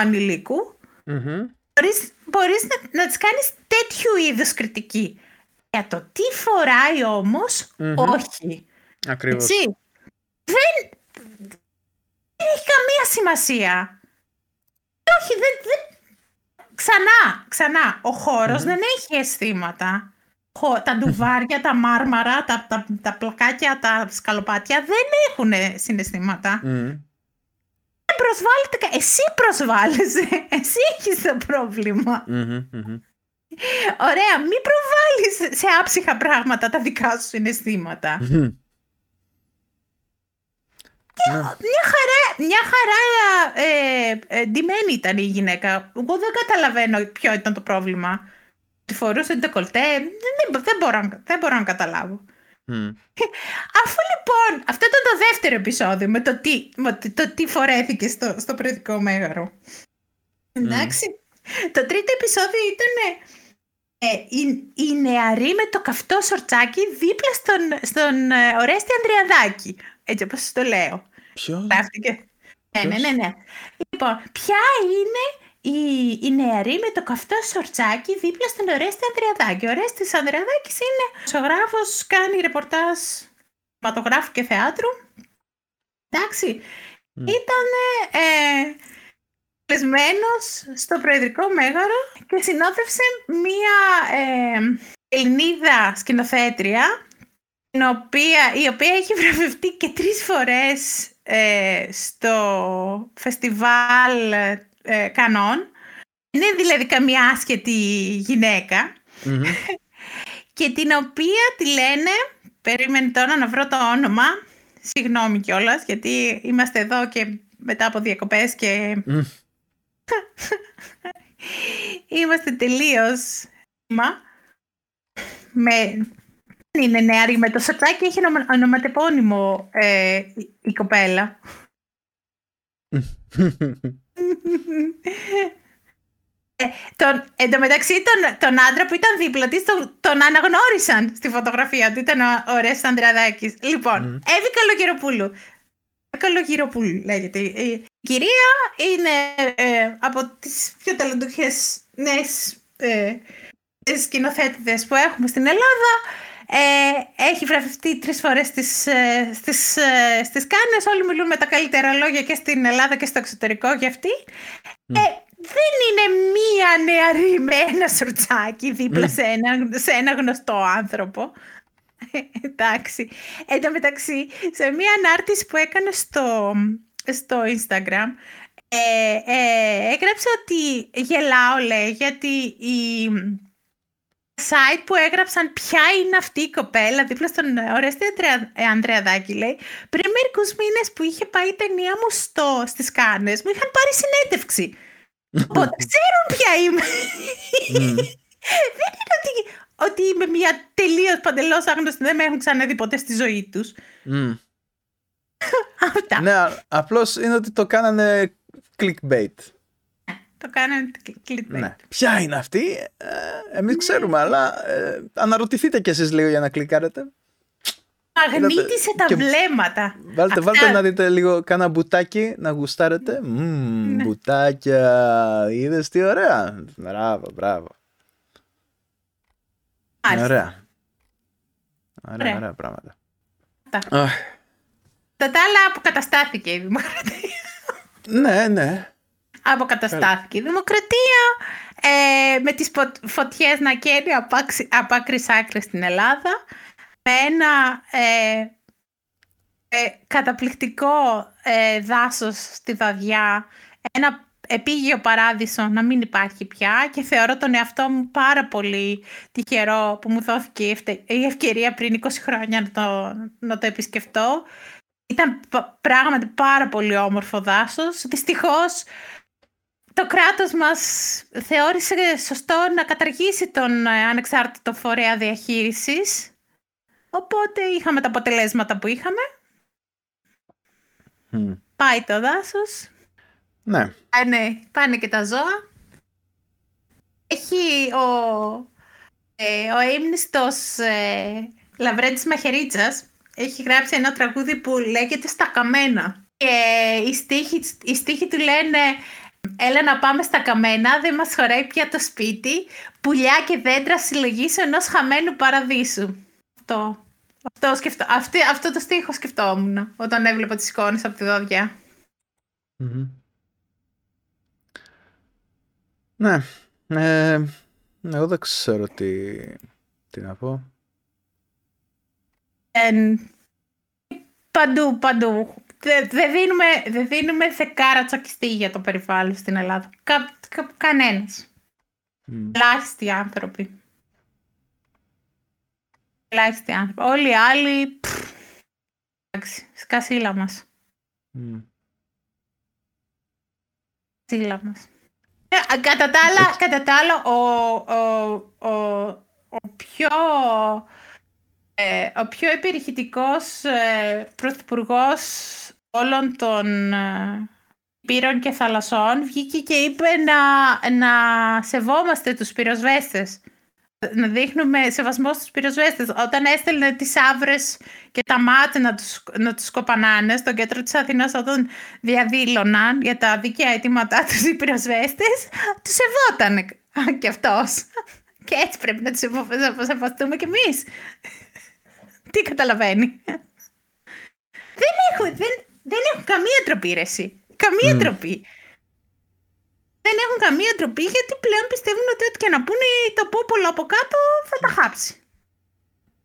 [SPEAKER 1] ανηλίκου mm Μπορείς, να, να τις κάνεις τέτοιου είδους κριτική. Για το τι φοράει όχι.
[SPEAKER 2] Ακριβώς.
[SPEAKER 1] Δεν, έχει καμία σημασία. Όχι, δεν, δεν... Ξανά, ξανά, ο χωρος δεν έχει αισθήματα. Τα ντουβάρια, τα μάρμαρα, τα, τα, τα πλακάκια, τα σκαλοπάτια δεν έχουν συναισθήματα προσβάλλεται. Εσύ προσβάλλεσαι. Εσύ έχεις το προβλημα Ωραία, μην προβάλλεις σε άψυχα πράγματα τα δικά σου συναισθήματα. Και ναι. μια χαρά, μια χαρά ε, ε, ντυμένη ήταν η γυναίκα. Εγώ δεν καταλαβαίνω ποιο ήταν το πρόβλημα. Τη φορούσε το κολτέ. Δεν, δεν, μπορώ, δεν μπορώ να καταλάβω. Αφού λοιπόν, αυτό ήταν το δεύτερο επεισόδιο με το τι, με το τι φορέθηκε στο, στο προεδρικό μέγαρο. Εντάξει. Το τρίτο επεισόδιο ήταν ε, η, η νεαρή με το καυτό σορτσάκι δίπλα στον, στον ε, Ορέστη Ανδριαδάκη. Έτσι όπως το λέω.
[SPEAKER 2] Ποιος;
[SPEAKER 1] Ναι, ναι, ναι, ναι. Λοιπόν, ποια είναι η, η νεαρή με το καυτό σορτσάκι δίπλα στον Ορέστη Ανδριαδάκη. Ο Ορέστης Ανδριαδάκης είναι ζωγράφος, κάνει ρεπορτάζ πατογράφου και θεάτρου. Εντάξει, mm. ήταν ε, στο Προεδρικό Μέγαρο και συνόδευσε μία ε, Ελληνίδα σκηνοθέτρια η οποία, η οποία έχει βραβευτεί και τρεις φορές ε, στο φεστιβάλ ε, κανόν. Είναι δηλαδή καμία άσχετη και την οποία τη λένε, περίμενε τώρα να βρω το όνομα, συγγνώμη κιόλας, γιατί είμαστε εδώ και μετά από διακοπές και... είμαστε τελείως... Με... Είναι νεαρή με το σατσάκι, έχει ονοματεπώνυμο ε, η κοπέλα. Ε, τον, εν τω μεταξύ, τον, τον άντρα που ήταν δίπλα της, τον, τον αναγνώρισαν στη φωτογραφία του. Ήταν ο, ο Ρέσο Ανδρεαδάκης. Λοιπόν, mm. Εύη Καλογεροπούλου. Καλογεροπούλου λέγεται. Η κυρία είναι ε, από τις πιο ταλαντούχε νέες ε, σκηνοθέτηδε που έχουμε στην Ελλάδα. Ε, έχει βραβευτεί τρεις φορές στις, ε, στις, ε, στις Κάνες. Όλοι μιλούν με τα καλύτερα λόγια και στην Ελλάδα και στο εξωτερικό για αυτή. Ε, δεν είναι μία νεαρή με ένα σορτσάκι δίπλα σε, ένα, σε ένα γνωστό άνθρωπο. Εντάξει. Εν τω μεταξύ, σε μία ανάρτηση που έκανε στο, στο Instagram, ε, ε, έγραψε ότι γελάω, λέει, γιατί η site που έγραψαν ποια είναι αυτή η κοπέλα δίπλα στον Ορέστη Ανδρεαδάκη, λέει, πριν μερικούς μήνες που είχε πάει η ταινία μου στο, στις Κάνες, μου είχαν πάρει συνέντευξη. Οπότε ξέρουν ποια είμαι. Δεν είναι ότι, ότι είμαι μια τελείως παντελώς άγνωστη, δεν με έχουν ξαναδεί ποτέ στη ζωή τους. Αυτά.
[SPEAKER 2] Ναι, απλώς είναι ότι το κάνανε clickbait.
[SPEAKER 1] Το κάνανε clickbait. Ναι.
[SPEAKER 2] Ποια είναι αυτή, ε, εμείς ξέρουμε, αλλά ε, αναρωτηθείτε κι εσείς λίγο για να κλικάρετε.
[SPEAKER 1] Μαγνήτησε τα βλέμματα.
[SPEAKER 2] Βάλτε, βάλτε να δείτε λίγο κάνα μπουτάκι να γουστάρετε. Μμμ, ναι. μπουτάκια. Είδες τι ωραία. Μπράβο, μπράβο. Ωραία. Ωραία, ωραία, ωραία πράγματα.
[SPEAKER 1] Τα. Τα άλλα αποκαταστάθηκε η δημοκρατία.
[SPEAKER 2] Ναι, ναι.
[SPEAKER 1] Αποκαταστάθηκε η δημοκρατία ε, με τις φωτιές να καίει από άκρης άκρης στην Ελλάδα με ένα ε, ε, καταπληκτικό ε, δάσος στη Δαδιά, ένα επίγειο παράδεισο να μην υπάρχει πια και θεωρώ τον εαυτό μου πάρα πολύ τυχερό που μου δόθηκε η ευκαιρία πριν 20 χρόνια να το, να το επισκεφτώ. Ήταν πράγματι πάρα πολύ όμορφο δάσος. Δυστυχώς το κράτος μας θεώρησε σωστό να καταργήσει τον ε, ανεξάρτητο φορέα διαχείρισης Οπότε είχαμε τα αποτελέσματα που είχαμε. Πάει το δάσος.
[SPEAKER 2] Ναι.
[SPEAKER 1] Πάνε, πάνε και τα ζώα. Έχει ο, ε, ο ύμνηστος ε, Λαβρέντης Μαχαιρίτσας έχει γράψει ένα τραγούδι που λέγεται «Στα καμένα». Και οι στίχοι, οι στίχοι του λένε «Έλα να πάμε στα καμένα, δεν μας χωράει πια το σπίτι, πουλιά και δέντρα συλλογής ενός χαμένου παραδείσου». Αυτό. Αυτό, σκεφτό, αυτή, αυτό το στίχο σκεφτόμουν όταν έβλεπα τις εικόνες από τη δοδια
[SPEAKER 2] Ναι. Ε, εγώ δεν ξέρω τι, τι να πω.
[SPEAKER 1] Ε, παντού, παντού. Δεν δε δίνουμε, δε δίνουμε θεκάρα τσακιστή για το περιβάλλον στην Ελλάδα. Κα, κα, κανένας. Mm. Ελάχιστοι άνθρωποι. Ελάχιστοι άνθρωποι. Όλοι οι άλλοι. Εντάξει, σκασίλα μας. Mm. Σκασίλα μας. Ε, κατά τα άλλα, κατά τα άλλα ο, ο, ο, ο πιο ε, ο πιο επιρρυχητικός ε, πρωθυπουργός όλων των ε, πύρων και θαλασσών βγήκε και είπε να, να σεβόμαστε τους πυροσβέστες να δείχνουμε σεβασμό στους πυροσβέστες. Όταν έστελνε τις άβρες και τα μάτια να τους, να τους κοπανάνε στο κέντρο της Αθήνας όταν διαδήλωναν για τα δίκαια αιτήματά τους οι πυροσβέστες, τους σεβότανε κι αυτός. Και έτσι πρέπει να τους σεβαστούμε κι εμείς. Τι καταλαβαίνει. Δεν έχουν, δεν, δεν έχουν καμία τροπή, Καμία mm. τροπή δεν έχουν καμία τροπή γιατί πλέον πιστεύουν ότι ό,τι και να πούνε το πόπολο από κάτω θα τα χάψει.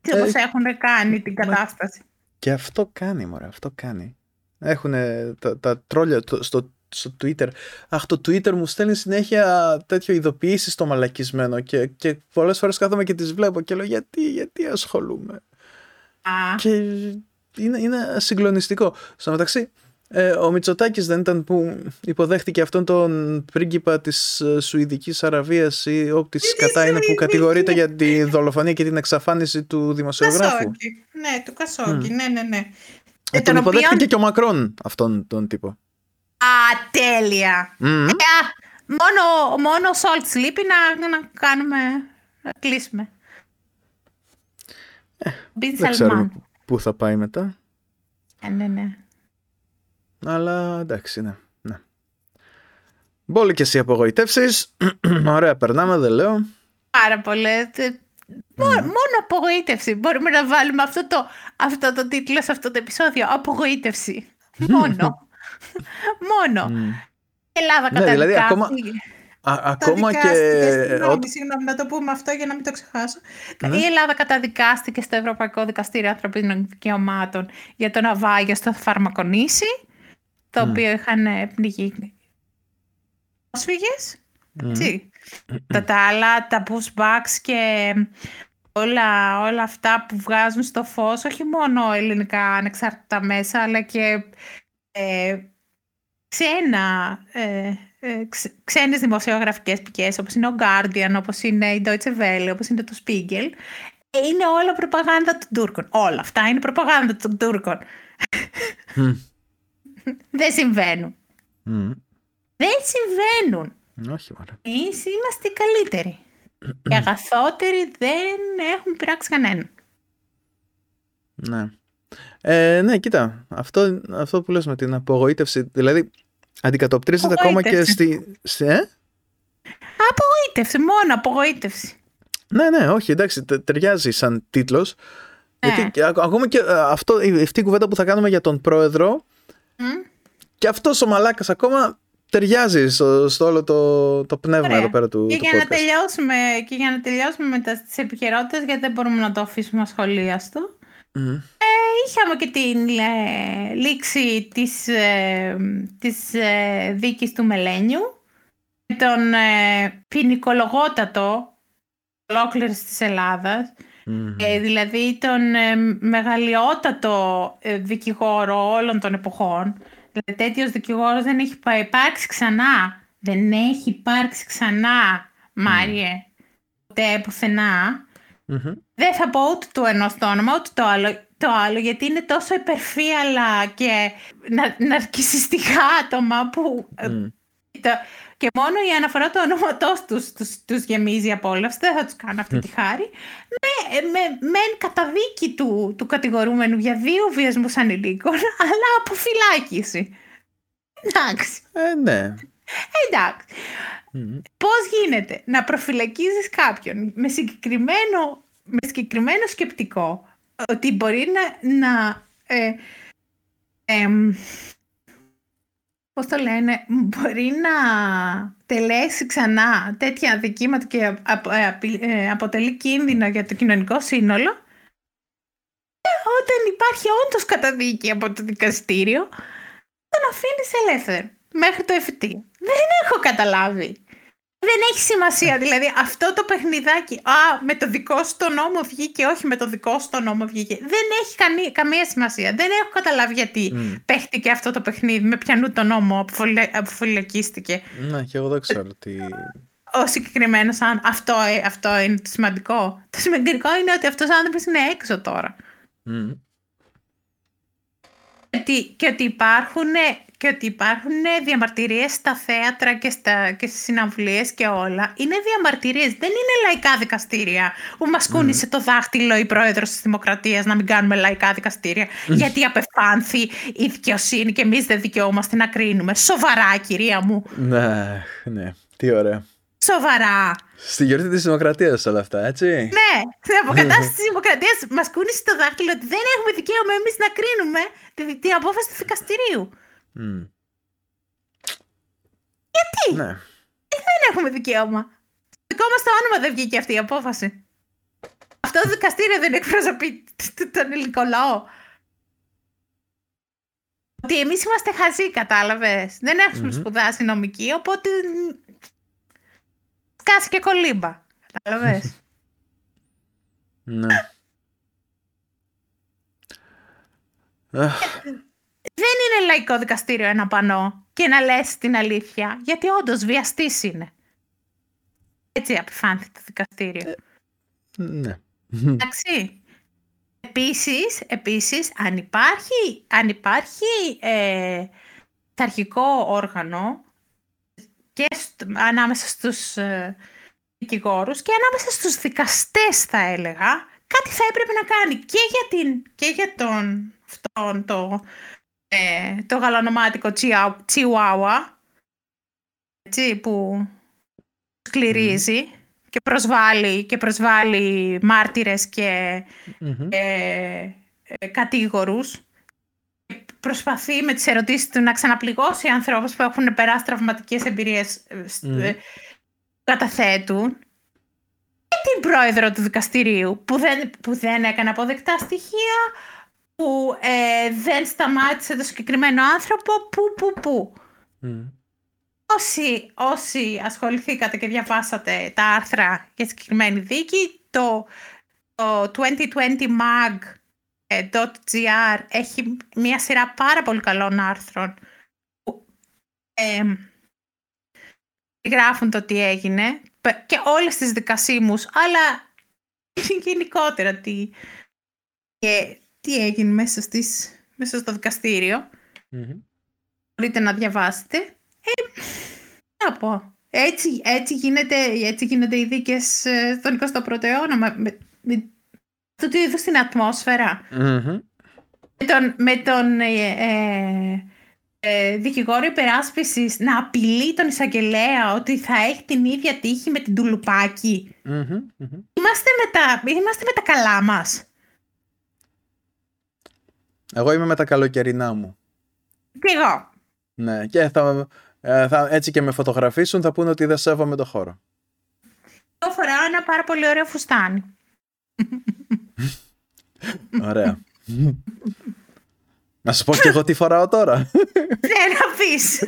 [SPEAKER 1] Τι ε, όπως έχουν κάνει την κατάσταση.
[SPEAKER 2] Και αυτό κάνει, μωρέ, αυτό κάνει. Έχουν τα, τα τρόλια στο, στο Twitter. Αχ, το Twitter μου στέλνει συνέχεια τέτοιο ειδοποιήσεις στο μαλακισμένο και, και πολλές φορές κάθομαι και τις βλέπω και λέω γιατί, γιατί ασχολούμαι;
[SPEAKER 1] Α.
[SPEAKER 2] Και είναι, είναι συγκλονιστικό. Στο μεταξύ, ε, ο Μητσοτάκης δεν ήταν που υποδέχτηκε αυτόν τον πρίγκιπα της ε, Σουηδικής Αραβίας ή όπτη κατά είναι που κατηγορείται για τη δολοφονία και την εξαφάνιση του δημοσιογράφου.
[SPEAKER 1] Κασόκι. Ναι, του Κασόκη. Ναι, ναι, ναι.
[SPEAKER 2] Ε, τον υποδέχτηκε και ο Μακρόν αυτόν τον τύπο.
[SPEAKER 1] Α, τέλεια. Ε, Μόνο, μόνο ο Σόλτς λείπει να, να κάνουμε, να κλείσουμε.
[SPEAKER 2] Ε, δεν ξέρω πού θα πάει μετά.
[SPEAKER 1] Ε, ναι, ναι.
[SPEAKER 2] Αλλά εντάξει, ναι. ναι. Μπόλι και εσύ απογοητεύσεις. Ωραία, περνάμε, δεν λέω.
[SPEAKER 1] Πάρα πολλές. Μόνο απογοήτευση. Μπορούμε να βάλουμε αυτό το, αυτό το τίτλο σε αυτό το επεισόδιο. Απογοήτευση. Μόνο. Μόνο. Η Ελλάδα
[SPEAKER 2] ναι, δηλαδή, ακόμα, ακόμα και...
[SPEAKER 1] Συγγνώμη, συγγνώμη, να το πούμε αυτό για να μην το ξεχάσω. Ναι. Η Ελλάδα καταδικάστηκε στο Ευρωπαϊκό Δικαστήριο Ανθρωπίνων Δικαιωμάτων για το ναυάγιο στο Φαρμακονήσι, το οποίο είχαν πνιγεί πρόσφυγες. Mm. Τα, άλλα, τα pushbacks και όλα, όλα αυτά που βγάζουν στο φως, όχι μόνο ελληνικά ανεξάρτητα μέσα, αλλά και ε, ξένα, ε, ε, ξένες δημοσιογραφικές πηγές, όπως είναι ο Guardian, όπως είναι η Deutsche Welle, όπως είναι το Spiegel, είναι όλα προπαγάνδα των Τούρκων. Όλα αυτά είναι προπαγάνδα των Τούρκων. Δεν συμβαίνουν. Δεν συμβαίνουν.
[SPEAKER 2] Όχι, μωρέ.
[SPEAKER 1] Εμείς είμαστε οι καλύτεροι. οι αγαθότεροι δεν έχουν πειράξει κανέναν.
[SPEAKER 2] Ναι. Ε, ναι, κοίτα. Αυτό, αυτό που λες με την απογοήτευση, δηλαδή αντικατοπτρίζεται ακόμα και στη... στη ε;
[SPEAKER 1] Απογοήτευση, μόνο απογοήτευση.
[SPEAKER 2] Ναι, ναι, όχι, εντάξει, ταιριάζει σαν τίτλος. Ναι. Γιατί ακόμα και ε, αυτό, αυτή η κουβέντα που θα κάνουμε για τον πρόεδρο mm. και αυτός ο μαλάκας ακόμα ταιριάζει στο, στο όλο το, το πνεύμα Ωραία. εδώ πέρα του,
[SPEAKER 1] και
[SPEAKER 2] του
[SPEAKER 1] για Να τελειώσουμε, και για να τελειώσουμε με τις επικαιρότητες, γιατί δεν μπορούμε να το αφήσουμε ασχολίαστο. Mm. Ε, είχαμε και την ε, λήξη της, ε, της ε, δίκης του Μελένιου με τον ε, ποινικολογότατο ολόκληρης της Ελλάδας mm. δηλαδή τον ε, μεγαλειότατο δικηγόρο όλων των εποχών Δηλαδή τέτοιος δικηγόρος δεν έχει υπάρξει ξανά. Δεν έχει υπάρξει ξανά, Μάριε, ποτέ πουθενά. Δεν θα πω ούτε το ενός το όνομα, ούτε το άλλο, το άλλο, γιατί είναι τόσο υπερφύαλα και να, ναρκισιστικά άτομα που... Το, και μόνο η αναφορά του ονόματό τους τους, γεμίζει απόλαυση. Δεν θα τους κάνω αυτή τη χάρη. Με, με, μεν καταδίκη του, του κατηγορούμενου για δύο βιασμούς ανηλίκων, αλλά αποφυλάκηση. Εντάξει.
[SPEAKER 2] Ε, ναι.
[SPEAKER 1] Εντάξει. Mm. Πώς γίνεται να προφυλακίζεις κάποιον με συγκεκριμένο, με συγκεκριμένο σκεπτικό ότι μπορεί να, να ε, πώς το λένε, μπορεί να τελέσει ξανά τέτοια αδικήματα και ε, ε, αποτελεί κίνδυνο για το κοινωνικό σύνολο ε, όταν υπάρχει όντως καταδίκη από το δικαστήριο τον αφήνεις ελεύθερο μέχρι το εφητή. Δεν έχω καταλάβει. Δεν έχει σημασία. Δηλαδή αυτό το παιχνιδάκι, α, με το δικό σου το νόμο βγήκε, όχι με το δικό σου το νόμο βγήκε. Δεν έχει κανεί, καμία σημασία. Δεν έχω καταλάβει γιατί mm. παίχτηκε αυτό το παιχνίδι, με πιανού το νόμο αποφυλακίστηκε.
[SPEAKER 2] Ναι, και εγώ δεν ξέρω τι...
[SPEAKER 1] Ο συγκεκριμένος αν αυτό, ε, αυτό είναι το σημαντικό. Το σημαντικό είναι ότι αυτός ο άνθρωπος είναι έξω τώρα. Mm. Και ότι υπάρχουν και ότι υπάρχουν διαμαρτυρίες στα θέατρα και, στα, και στις συναυλίες και όλα. Είναι διαμαρτυρίες, δεν είναι λαϊκά δικαστήρια που μας κούνησε το δάχτυλο η πρόεδρος της Δημοκρατίας να μην κάνουμε λαϊκά δικαστήρια γιατί απεφάνθη η δικαιοσύνη και εμείς δεν δικαιούμαστε να κρίνουμε. Σοβαρά κυρία μου.
[SPEAKER 2] Ναι, ναι, τι ωραία.
[SPEAKER 1] Σοβαρά.
[SPEAKER 2] Στη γιορτή της Δημοκρατίας όλα αυτά, έτσι.
[SPEAKER 1] Ναι, στην αποκατάσταση της Δημοκρατίας μας κούνησε το δάχτυλο ότι δεν έχουμε δικαίωμα εμείς να κρίνουμε την απόφαση του δικαστηρίου. Mm. Γιατί; Ναι. Ε, δεν έχουμε δικαίωμα. Δικό μας το όνομα δεν βγήκε αυτή η απόφαση. Αυτό το δικαστήριο δεν εκπροσωπεί τον ελληνικό λαό. Ότι εμείς είμαστε χαζοί, κατάλαβες. Δεν έχουμε mm-hmm. σπουδάσει νομική, οπότε. Σκάσει και κολύμπα. Κατάλαβες.
[SPEAKER 2] ναι.
[SPEAKER 1] Δεν είναι λαϊκό δικαστήριο ένα πανό και να λες την αλήθεια, γιατί όντως βιαστής είναι. Έτσι απεφάνθη το δικαστήριο. Ε,
[SPEAKER 2] ναι.
[SPEAKER 1] Εντάξει. Επίσης, επίσης, αν υπάρχει, αν υπάρχει ε, αρχικό όργανο και ανάμεσα στους ε, δικηγόρους και ανάμεσα στους δικαστές θα έλεγα κάτι θα έπρεπε να κάνει και για, την, και για τον αυτόν το, ε, το γαλανομάτικο Τσιουάουα έτσι, που σκληρίζει και προσβάλλει, και προσβάλλει μάρτυρες και ε, ε, κατήγορους. Προσπαθεί με τις ερωτήσεις του να ξαναπληγώσει ανθρώπους που έχουν περάσει τραυματικές εμπειρίες mm. καταθέτουν. Και την πρόεδρο του δικαστηρίου που δεν, που δεν έκανε αποδεκτά στοιχεία που ε, δεν σταμάτησε το συγκεκριμένο άνθρωπο που που που. Όσοι, όσοι ασχοληθήκατε και διαβάσατε τα άρθρα για συγκεκριμένη δίκη, το, το 2020 mag .gr έχει μια σειρά πάρα πολύ καλών άρθρων που ε, γράφουν το τι έγινε και όλες τις δικασίμους, αλλά γενικότερα τι, και τι έγινε μέσα, στις, μέσα στο δικαστήριο. Mm-hmm. Μπορείτε να διαβάσετε. Ε, να πω. Έτσι, έτσι, γίνεται, έτσι γίνονται οι δίκες ε, στον 21ο αιώνα με, με, με το τι είδους στην ατμόσφαιρα. Mm-hmm. Με τον, με τον ε, ε, ε, δικηγόρο υπεράσπισης να απειλεί τον εισαγγελέα ότι θα έχει την ίδια τύχη με την τουλουπάκη. Mm-hmm. Είμαστε, με τα, είμαστε με τα καλά μας.
[SPEAKER 2] Εγώ είμαι με τα καλοκαιρινά μου.
[SPEAKER 1] Και εγώ.
[SPEAKER 2] Ναι, και θα, ε, θα, έτσι και με φωτογραφίσουν θα πούνε ότι δεν σέβομαι το χώρο.
[SPEAKER 1] Εγώ φοράω ένα πάρα πολύ ωραίο φουστάνι.
[SPEAKER 2] Ωραία. Να σου πω και εγώ τι φοράω τώρα.
[SPEAKER 1] Ναι, να πεις.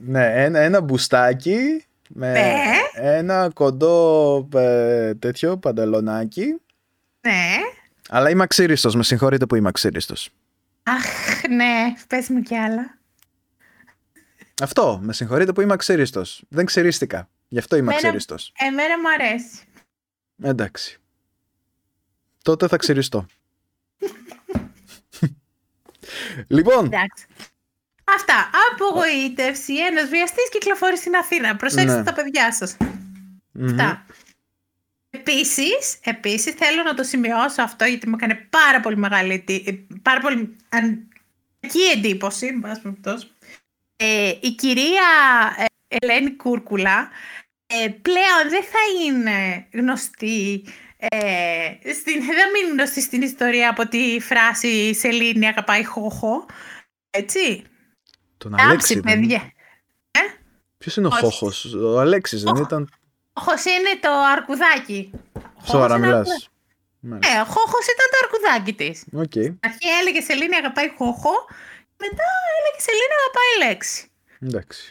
[SPEAKER 2] Ναι, ένα, ένα μπουστάκι με ένα κοντό ε, τέτοιο παντελονάκι.
[SPEAKER 1] Ναι.
[SPEAKER 2] Αλλά είμαι αξίριστος, με συγχωρείτε που είμαι αξίριστος.
[SPEAKER 1] Αχ, ναι, πες μου κι άλλα.
[SPEAKER 2] Αυτό, με συγχωρείτε που είμαι αξίριστος. Δεν ξυρίστηκα, γι' αυτό είμαι αξίριστος.
[SPEAKER 1] Εμένα μου αρέσει.
[SPEAKER 2] Εντάξει τότε θα ξυριστώ. λοιπόν.
[SPEAKER 1] Εντάξει. Αυτά. Απογοήτευση. Ένας βιαστής κυκλοφορεί στην Αθήνα. Προσέξτε ναι. τα παιδιά σας. Αυτά. Επίσης, επίσης, θέλω να το σημειώσω αυτό γιατί μου έκανε πάρα πολύ μεγάλη πάρα πολύ ανική εντύπωση. Ε, η κυρία ε, Ελένη Κούρκουλα ε, πλέον δεν θα είναι γνωστή ε, στην, δεν μείνουν γνωστή στην ιστορία από τη φράση «Σελήνη αγαπάει χώχο». Έτσι.
[SPEAKER 2] Τον Αλέξη, παιδιά. Ε; Ποιος είναι ο Χόχος, ο Αλέξης δεν ήταν...
[SPEAKER 1] Ο Χόχος είναι το αρκουδάκι.
[SPEAKER 2] Σοβαρά μιλάς.
[SPEAKER 1] Ε, ο Χόχος ήταν το αρκουδάκι της.
[SPEAKER 2] Okay.
[SPEAKER 1] Αρχή έλεγε Σελήνη αγαπάει Χόχο, μετά έλεγε Σελήνη αγαπάει Λέξη.
[SPEAKER 2] Εντάξει.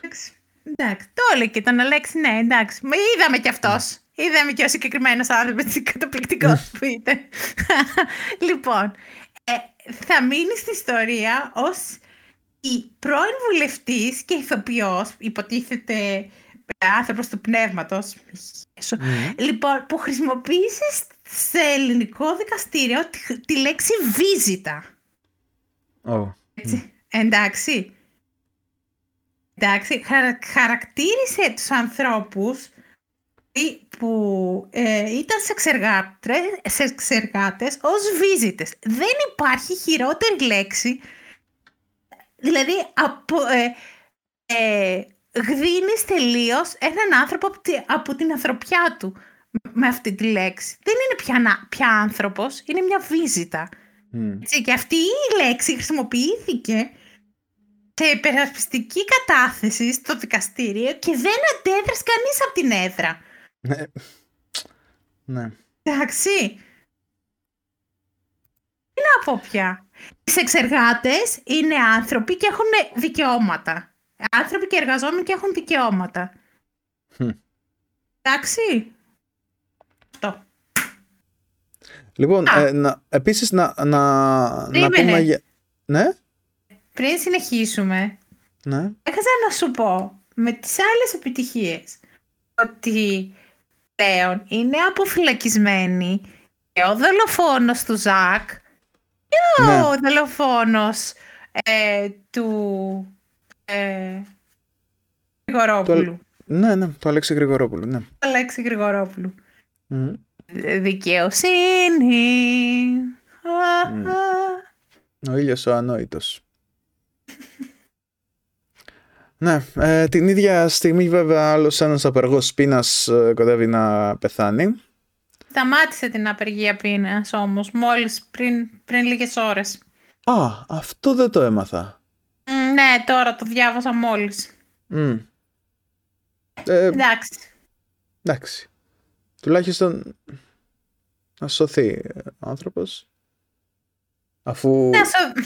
[SPEAKER 1] Εντάξει, το έλεγε και τον Αλέξη, ναι, εντάξει. Είδαμε κι αυτός. Είδαμε και ο συγκεκριμένος άνθρωπος, καταπληκτικός ναι. που ήταν. λοιπόν, ε, θα μείνει στην ιστορία ως η πρώην βουλευτής και ηθοποιός, υποτίθεται άνθρωπος του πνεύματος. Mm. Λοιπόν, που χρησιμοποίησες σε ελληνικό δικαστήριο τη, λέξη βίζιτα.
[SPEAKER 2] Oh.
[SPEAKER 1] Έτσι. Εντάξει. Εντάξει, χαρακτήρισε τους ανθρώπους που ε, ήταν σε, σε εξεργάτες ως βίζιτες. Δεν υπάρχει χειρότερη λέξη. Δηλαδή, απο, ε, ε, γδίνεις τελείως έναν άνθρωπο από, την ανθρωπιά του με αυτή τη λέξη. Δεν είναι πια, πια άνθρωπος, είναι μια βίζιτα. και αυτή η λέξη χρησιμοποιήθηκε σε υπερασπιστική κατάθεση στο δικαστήριο και δεν αντέδρασε κανείς από την έδρα.
[SPEAKER 2] Ναι. ναι.
[SPEAKER 1] Εντάξει. Τι να πω πια. Οι εξεργάτες είναι άνθρωποι και έχουν δικαιώματα. Άνθρωποι και εργαζόμενοι και έχουν δικαιώματα. Εντάξει. Αυτό.
[SPEAKER 2] Λοιπόν, ε, να, επίσης να, να, να πούμε... Ναι;
[SPEAKER 1] Πριν συνεχίσουμε,
[SPEAKER 2] ναι.
[SPEAKER 1] έχασα να σου πω με τις άλλες επιτυχίες ότι πλέον είναι αποφυλακισμένη και ο δολοφόνος του Ζακ και ναι. ο δολοφόνος ε, του, ε, Γρηγορόπουλου.
[SPEAKER 2] Ναι, ναι, το Αλέξη Γρηγορόπουλου, ναι.
[SPEAKER 1] Αλέξη Γρηγορόπουλου.
[SPEAKER 2] Μμ.
[SPEAKER 1] Δικαιοσύνη. Α,
[SPEAKER 2] Μμ.
[SPEAKER 1] α.
[SPEAKER 2] Ο ήλιος ο ανόητος. ναι, ε, την ίδια στιγμή βέβαια άλλος ένας απεργός πείνας ε, κοντεύει να πεθάνει.
[SPEAKER 1] Σταμάτησε την απεργία πείνας όμως, μόλις πριν, πριν λίγες ώρες.
[SPEAKER 2] Α, αυτό δεν το έμαθα.
[SPEAKER 1] Μ, ναι, τώρα το διάβασα μόλις.
[SPEAKER 2] Μμ. Ε,
[SPEAKER 1] Εντάξει.
[SPEAKER 2] εντάξει. Τουλάχιστον να σωθεί ο άνθρωπος. Αφού
[SPEAKER 1] Να σου-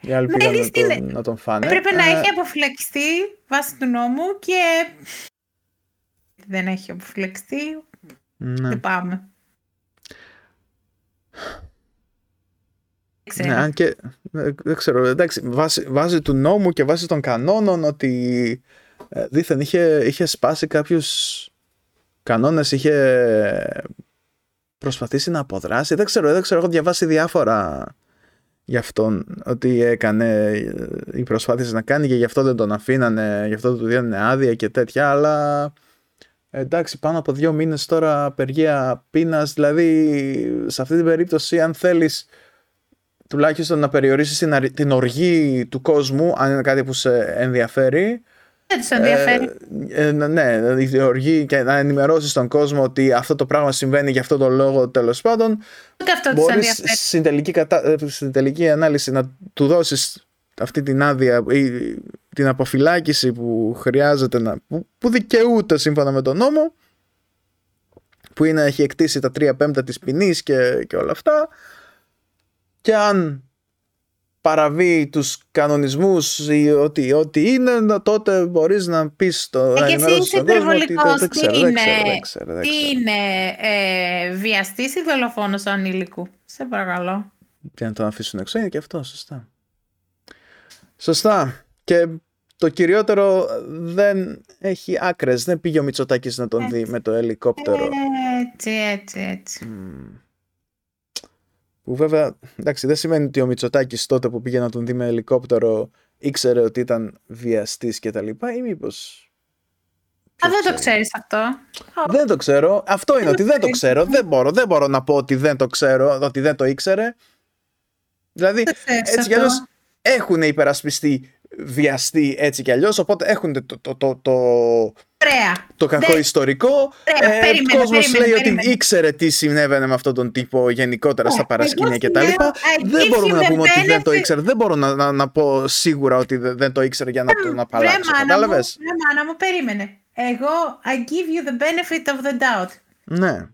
[SPEAKER 2] οι άλλοι
[SPEAKER 1] Ναι,
[SPEAKER 2] πήγαν να
[SPEAKER 1] είναι στην-
[SPEAKER 2] τον, να τον φάνε.
[SPEAKER 1] Έπρεπε να
[SPEAKER 2] Ε,
[SPEAKER 1] έχει αποφυλακιστεί βάσει του νόμου και δεν έχει αποφυλακιστεί.
[SPEAKER 2] ναι.
[SPEAKER 1] Λυπάμαι. Δεν
[SPEAKER 2] Ναι,
[SPEAKER 1] ξέρω.
[SPEAKER 2] αν και ε, δεν ξέρω, εντάξει, βάσει, βάσει του νόμου και βάσει των κανόνων ότι ε, δήθεν είχε, είχε σπάσει κάποιους κανόνες, είχε προσπαθήσει να αποδράσει. Δεν ξέρω, δεν ξέρω, έχω διαβάσει διάφορα για αυτόν, ότι έκανε ε, ή προσπάθησε να κάνει και γι' αυτό δεν τον αφήνανε, γι' αυτό δεν του δίνανε άδεια και τέτοια, αλλά εντάξει, πάνω από δύο μήνες τώρα απεργία πείνας, δηλαδή σε αυτή την περίπτωση αν θέλεις τουλάχιστον να περιορίσεις την, αρι- την οργή του κόσμου, αν είναι κάτι που σε ενδιαφέρει.
[SPEAKER 1] Δεν του ενδιαφέρει.
[SPEAKER 2] Ε, ε, ναι, η οργή και να ενημερώσεις τον κόσμο ότι αυτό το πράγμα συμβαίνει για αυτό το λόγο τέλος πάντων.
[SPEAKER 1] Ούτε αυτό τους
[SPEAKER 2] Μπορείς
[SPEAKER 1] ενδιαφέρει.
[SPEAKER 2] στην τελική, κατα... ε, στην τελική ανάλυση να του δώσεις αυτή την άδεια ή την αποφυλάκηση που χρειάζεται να... που, που δικαιούται σύμφωνα με τον νόμο που είναι έχει εκτίσει τα τρία πέμπτα της ποινής και, και όλα αυτά και αν παραβεί τους κανονισμούς ή ό,τι, ό,τι είναι να- τότε μπορείς να πεις το,
[SPEAKER 1] Ε,
[SPEAKER 2] να
[SPEAKER 1] και εσύ
[SPEAKER 2] ενημερώσεις
[SPEAKER 1] είσαι
[SPEAKER 2] τον κόσμο ότι
[SPEAKER 1] υπερβολικός.
[SPEAKER 2] δεν
[SPEAKER 1] Τι
[SPEAKER 2] ξέρω, δεν
[SPEAKER 1] είναι,
[SPEAKER 2] ξέρω, δεν ξέρω, δεν
[SPEAKER 1] τι
[SPEAKER 2] ξέρω.
[SPEAKER 1] είναι ε, βιαστής ή δολοφόνος ανήλικου; Σε παρακαλώ.
[SPEAKER 2] Και να τον αφήσουν έξω είναι και αυτό, σωστά. Σωστά. Και το κυριότερο δεν έχει άκρες. Δεν πήγε ο Μητσοτάκης να τον δει με το ελικόπτερο.
[SPEAKER 1] Έτσι, έτσι, έτσι.
[SPEAKER 2] Μμμ. Που βέβαια, εντάξει, δεν σημαίνει ότι ο Μητσοτάκης τότε που πήγε να τον δει με ελικόπτερο ήξερε ότι ήταν βιαστής και τα λοιπά ή μήπως...
[SPEAKER 1] Α,
[SPEAKER 2] ποιος
[SPEAKER 1] δεν το
[SPEAKER 2] ξέρει.
[SPEAKER 1] ξέρεις αυτό.
[SPEAKER 2] Δεν το ξέρω. Αυτό είναι ότι δεν το ξέρω. Δεν μπορώ, δεν μπορώ να πω ότι δεν το ξέρω, ότι δεν το ήξερε. Δηλαδή,
[SPEAKER 1] Δεν ξέρεις
[SPEAKER 2] έτσι κι
[SPEAKER 1] αυτό.
[SPEAKER 2] αλλιώς έχουν υπερασπιστεί βιαστεί έτσι κι αλλιώς, οπότε έχουν το, το, το, το,
[SPEAKER 1] Ωραία.
[SPEAKER 2] το κακό
[SPEAKER 1] Δεν-
[SPEAKER 2] ιστορικό.
[SPEAKER 1] Ωραία,
[SPEAKER 2] Ε,
[SPEAKER 1] περίμενε,
[SPEAKER 2] ο κόσμος
[SPEAKER 1] περίμενε,
[SPEAKER 2] λέει
[SPEAKER 1] περίμενε.
[SPEAKER 2] ότι ήξερε τι συνέβαινε με αυτόν τον τύπο γενικότερα στα
[SPEAKER 1] Ωραία,
[SPEAKER 2] παρασκήνια
[SPEAKER 1] εγώ
[SPEAKER 2] κτλ.
[SPEAKER 1] σου λέω, I
[SPEAKER 2] Δεν
[SPEAKER 1] give
[SPEAKER 2] μπορούμε
[SPEAKER 1] you
[SPEAKER 2] να
[SPEAKER 1] the
[SPEAKER 2] πούμε ότι δεν το
[SPEAKER 1] benefit-
[SPEAKER 2] ήξερε. Δεν μπορώ να, να, να πω σίγουρα ότι δεν, δεν το ήξερε για να τον
[SPEAKER 1] Βρε
[SPEAKER 2] απαλλάξω.
[SPEAKER 1] μάνα μου,
[SPEAKER 2] Κατάλαβες;
[SPEAKER 1] βρε μάνα μου, περίμενε. Εγώ, I give you the benefit of the doubt.
[SPEAKER 2] Ναι.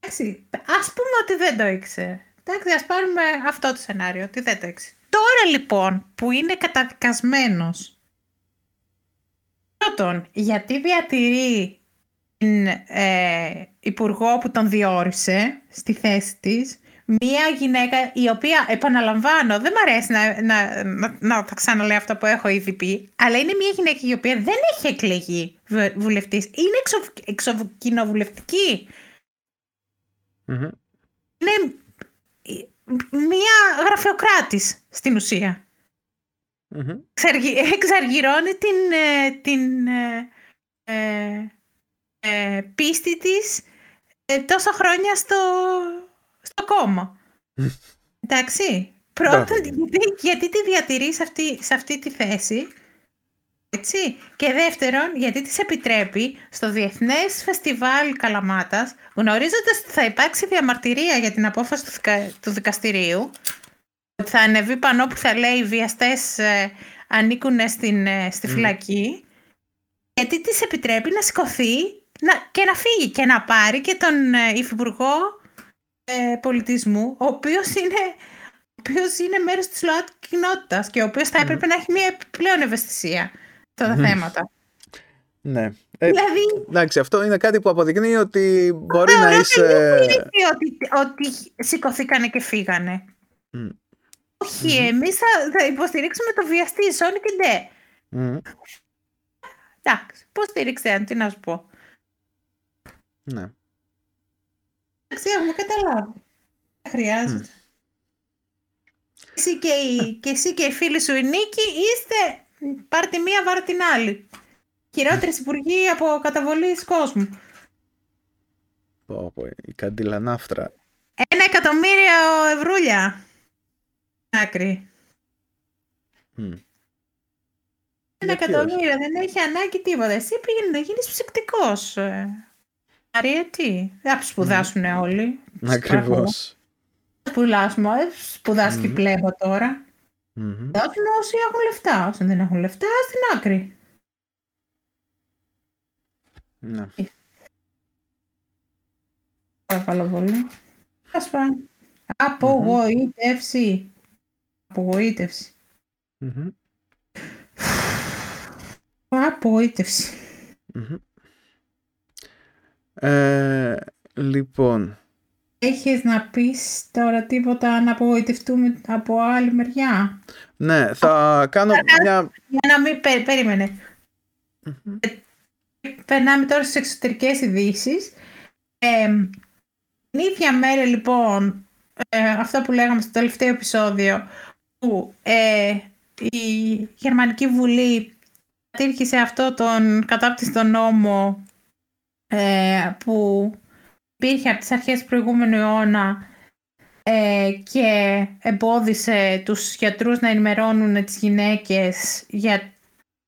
[SPEAKER 1] Εντάξει, ας πούμε ότι δεν το ήξερε. Εντάξει, ας πάρουμε αυτό το σενάριο, ότι δεν το ήξερε. Τώρα λοιπόν, που είναι καταδικασμένος, πρώτον, γιατί διατηρεί την ε, υπουργό που τον διόρισε στη θέση της, μία γυναίκα η οποία, επαναλαμβάνω, δεν μ' αρέσει να, να, να, να τα ξαναλέω αυτά που έχω ήδη πει, αλλά είναι μία γυναίκα η οποία δεν έχει εκλεγεί βε- βουλευτής, είναι εξω, εξοκοινοβουλευτική.
[SPEAKER 2] Μμμ.
[SPEAKER 1] είναι μία γραφειοκράτης στην ουσία.
[SPEAKER 2] Μμμ.
[SPEAKER 1] Εξαργυ- Εξαργυρώνει την, ε, την ε, ε, ε, πίστη της ε, τόσα χρόνια στο, στο κόμμα. Εντάξει. Πρώτον,
[SPEAKER 2] Μπράβο.
[SPEAKER 1] γιατί, γιατί τη διατηρείς σε αυτή, σε αυτή τη θέση; Έτσι. Και δεύτερον, γιατί της επιτρέπει στο Διεθνές Φεστιβάλ Καλαμάτας, γνωρίζοντας ότι θα υπάρξει διαμαρτυρία για την απόφαση του, δικα- του δικαστηρίου, ότι θα ανεβεί πανό που θα λέει οι βιαστές ε, ανήκουν στην, ε, στη
[SPEAKER 2] Μμμ.
[SPEAKER 1] φυλακή, γιατί της επιτρέπει να σηκωθεί να, και να φύγει και να πάρει και τον ε, υφυπουργό ε, πολιτισμού, ο οποίος είναι, ο οποίος είναι μέρος της ΛΟΑΤ κοινότητας και ο οποίος θα
[SPEAKER 2] Μμμ.
[SPEAKER 1] έπρεπε να έχει μια επιπλέον ευαισθησία σε τα
[SPEAKER 2] Μμμ.
[SPEAKER 1] θέματα.
[SPEAKER 2] Ναι. Ε,
[SPEAKER 1] δηλαδή,
[SPEAKER 2] εντάξει, αυτό είναι κάτι που αποδεικνύει ότι μπορεί να
[SPEAKER 1] θεωρώ
[SPEAKER 2] είσαι.
[SPEAKER 1] δεν είναι ότι, ότι σηκωθήκανε και φύγανε.
[SPEAKER 2] Μμ.
[SPEAKER 1] Όχι,
[SPEAKER 2] Μμμ.
[SPEAKER 1] εμείς θα, θα υποστηρίξουμε το βιαστή, Σόνι και Ντε.
[SPEAKER 2] Μμ.
[SPEAKER 1] Εντάξει, πώς στήριξε, τι να σου πω.
[SPEAKER 2] Ναι.
[SPEAKER 1] Εντάξει, έχουμε καταλάβει. Δεν χρειάζεται. Εσύ και, η, και εσύ και οι φίλοι σου η Νίκη είστε πάρ' τη μία, βάρ' την άλλη. Χειρότερη υπουργή από καταβολής κόσμου.
[SPEAKER 2] Πω, πω, η καντιλανάφτρα.
[SPEAKER 1] Ένα εκατομμύριο ευρούλια. Άκρη.
[SPEAKER 2] Μμ.
[SPEAKER 1] Ένα
[SPEAKER 2] Γιατί
[SPEAKER 1] εκατομμύριο, δεν έχει ανάγκη τίποτα. Εσύ πήγαινε να γίνεις ψυκτικός. Μαρία, τι; Δεν θα σπουδάσουν όλοι.
[SPEAKER 2] Ακριβώς.
[SPEAKER 1] Θα σπουδάσουμε. ε, Σπουδάσει και
[SPEAKER 2] Μμμ.
[SPEAKER 1] πλέμπω τώρα.
[SPEAKER 2] Μμμ.
[SPEAKER 1] Δώσουν όσοι έχουν λεφτά. Όσοι δεν έχουν λεφτά, στην άκρη.
[SPEAKER 2] Ναι.
[SPEAKER 1] Παρακαλώ πολύ. Ας πάμε. Απογοήτευση. Απογοήτευση.
[SPEAKER 2] Μμμ.
[SPEAKER 1] Απογοήτευση.
[SPEAKER 2] Μμμ. Ε, λοιπόν,
[SPEAKER 1] Έχεις να πεις τώρα τίποτα να απογοητευτούμε από άλλη μεριά;
[SPEAKER 2] ναι, θα κάνω μια...
[SPEAKER 1] Για να μην πε- περίμενε.
[SPEAKER 2] Μμμ.
[SPEAKER 1] Περνάμε τώρα στις εξωτερικές ειδήσεις. Ε, την ίδια μέρα λοιπόν, ε, αυτό που λέγαμε στο τελευταίο επεισόδιο, που ε, η Γερμανική Βουλή κατήρχησε αυτό τον κατάπτυστο νόμο ε, που υπήρχε από τις αρχές του προηγούμενου αιώνα ε, και εμπόδισε τους γιατρούς να ενημερώνουν τις γυναίκες για,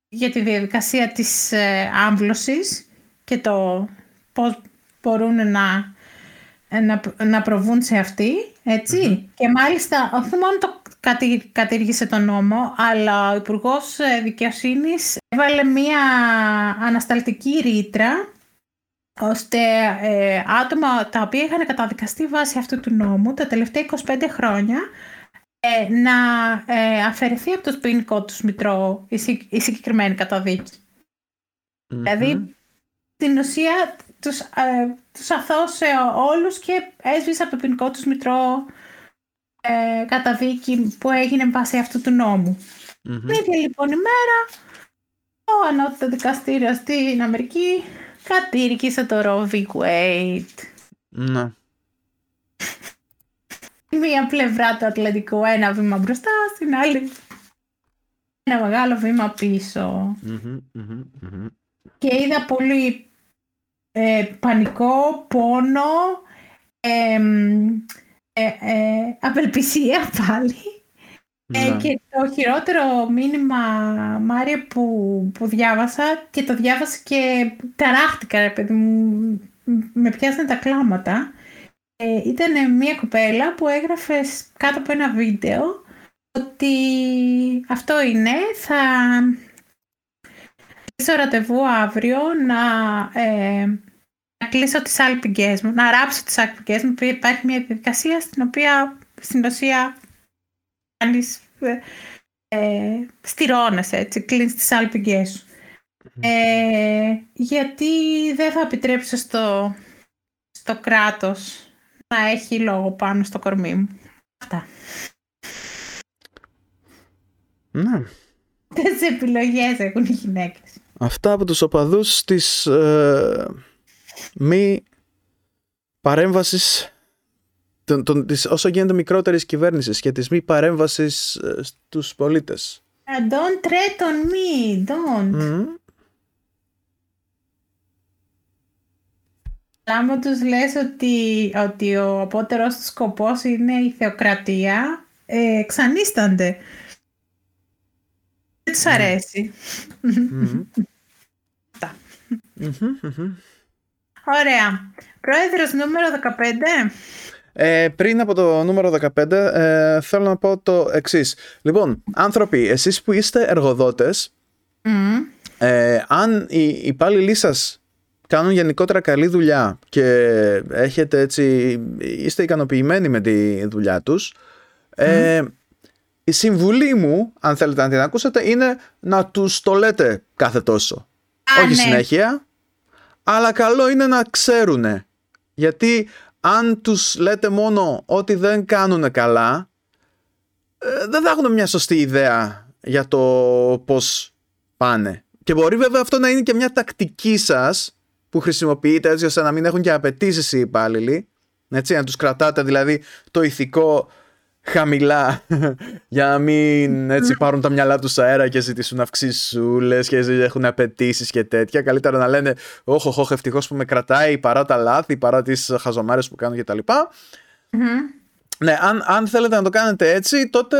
[SPEAKER 1] για τη διαδικασία της ε, άμβλωσης και το πώς μπορούν να, να, να προβούν σε αυτή, έτσι. Και μάλιστα, όχι μόνο το κατη- κατήργησε τον νόμο, αλλά ο Υπουργός Δικαιοσύνης έβαλε μία ανασταλτική ρήτρα ώστε ε, άτομα τα οποία είχαν καταδικαστεί βάσει αυτού του νόμου τα τελευταία 25 χρόνια ε, να ε, αφαιρεθεί από το ποινικό τους μητρό η, συ- η συγκεκριμένη καταδίκη.
[SPEAKER 2] Μμμ.
[SPEAKER 1] Δηλαδή, στην ουσία τους, ε, τους αθώσε όλους και έσβησε από το ποινικό τους μητρό ε, καταδίκη που έγινε βάσει αυτού του νόμου.
[SPEAKER 2] Μμμ.
[SPEAKER 1] Την ίδια λοιπόν ημέρα, ο ανώτατο δικαστήριος στην Αμερική κατήρκησε το Roe v. Wade.
[SPEAKER 2] Ναι.
[SPEAKER 1] Μία πλευρά του Ατλαντικού, ένα βήμα μπροστά, στην άλλη ένα μεγάλο βήμα πίσω.
[SPEAKER 2] Μμμ, μμμ, μμμ.
[SPEAKER 1] Και είδα πολύ ε, πανικό, πόνο, εμ, ε, ε, απελπισία πάλι. Ε,
[SPEAKER 2] Ναι.
[SPEAKER 1] και το χειρότερο μήνυμα, Μάρια, που, που διάβασα και το διάβασα και ταράχτηκα, ρε παιδί μου, με πιάσανε τα κλάματα. Ε, ήταν μια κοπέλα που έγραφε σ- κάτω από ένα βίντεο ότι αυτό είναι, θα κλείσω ραντεβού αύριο να, ε, να κλείσω τις άλπιγγές μου, να ράψω τις άλπιγγές μου. Υπάρχει μια διαδικασία στην οποία στην ουσία κάνεις, ε, ε, στηρώνεσαι, έτσι, κλείνεις τις άλπιγγές σου. Ε, γιατί δεν θα επιτρέψω στο, στο κράτος να έχει λόγο πάνω στο κορμί μου. Αυτά.
[SPEAKER 2] Ναι.
[SPEAKER 1] Τις επιλογές έχουν οι γυναίκες.
[SPEAKER 2] Αυτά από τους οπαδούς της ε, μη παρέμβασης των, των, της όσο γίνεται μικρότερης κυβέρνησης και της μη παρέμβασης ε, στους πολίτες.
[SPEAKER 1] Uh, Don't tread on me, don't.
[SPEAKER 2] Μμμ.
[SPEAKER 1] Άμα τους λες ότι, ότι ο απότερος τους σκοπός είναι η θεοκρατία, ε, εξανίστανται. Δεν τους αρέσει.
[SPEAKER 2] Μμμ.
[SPEAKER 1] Αυτά.
[SPEAKER 2] Μμμ, μμμ.
[SPEAKER 1] Ωραία. Πρόεδρος νούμερο 15.
[SPEAKER 2] Ε, πριν από το νούμερο 15 ε, θέλω να πω το εξής. Λοιπόν, άνθρωποι, εσείς που είστε εργοδότες
[SPEAKER 1] Μμ.
[SPEAKER 2] ε, αν οι υπάλληλοι σας κάνουν γενικότερα καλή δουλειά και έχετε έτσι, είστε ικανοποιημένοι με τη δουλειά τους ε, η συμβουλή μου, αν θέλετε να την ακούσετε, είναι να τους το λέτε κάθε τόσο.
[SPEAKER 1] Α,
[SPEAKER 2] Όχι
[SPEAKER 1] ναι.
[SPEAKER 2] συνέχεια, αλλά καλό είναι να ξέρουνε. Γιατί αν τους λέτε μόνο ότι δεν κάνουν καλά, ε, δεν θα έχουν μια σωστή ιδέα για το πώς πάνε. Και μπορεί βέβαια αυτό να είναι και μια τακτική σας που χρησιμοποιείτε έτσι ώστε να μην έχουν και απαιτήσεις οι υπάλληλοι. Έτσι, να τους κρατάτε δηλαδή το ηθικό χαμηλά για να μην έτσι πάρουν τα μυαλά τους αέρα και ζητήσουν αυξησούλες και έχουν απαιτήσεις και τέτοια. Καλύτερα να λένε όχο, όχο, ευτυχώς που με κρατάει παρά τα λάθη, παρά τις χαζομάρες που κάνω κτλ. Ναι, αν, αν θέλετε να το κάνετε έτσι, τότε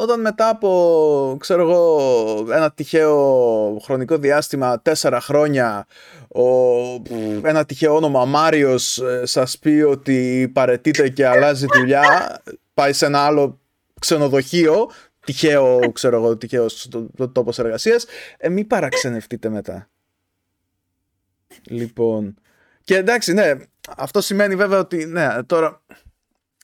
[SPEAKER 2] όταν μετά από, ξέρω εγώ, ένα τυχαίο χρονικό διάστημα, τέσσερα χρόνια, ο, ένα τυχαίο όνομα Μάριος ε, σας πει ότι παρετείται και αλλάζει δουλειά, πάει σε ένα άλλο ξενοδοχείο, τυχαίο, ξέρω εγώ, τυχαίο το, τόπος εργασίας, ε, μην παραξενευτείτε μετά. Λοιπόν, και εντάξει, ναι, αυτό σημαίνει βέβαια ότι, ναι, τώρα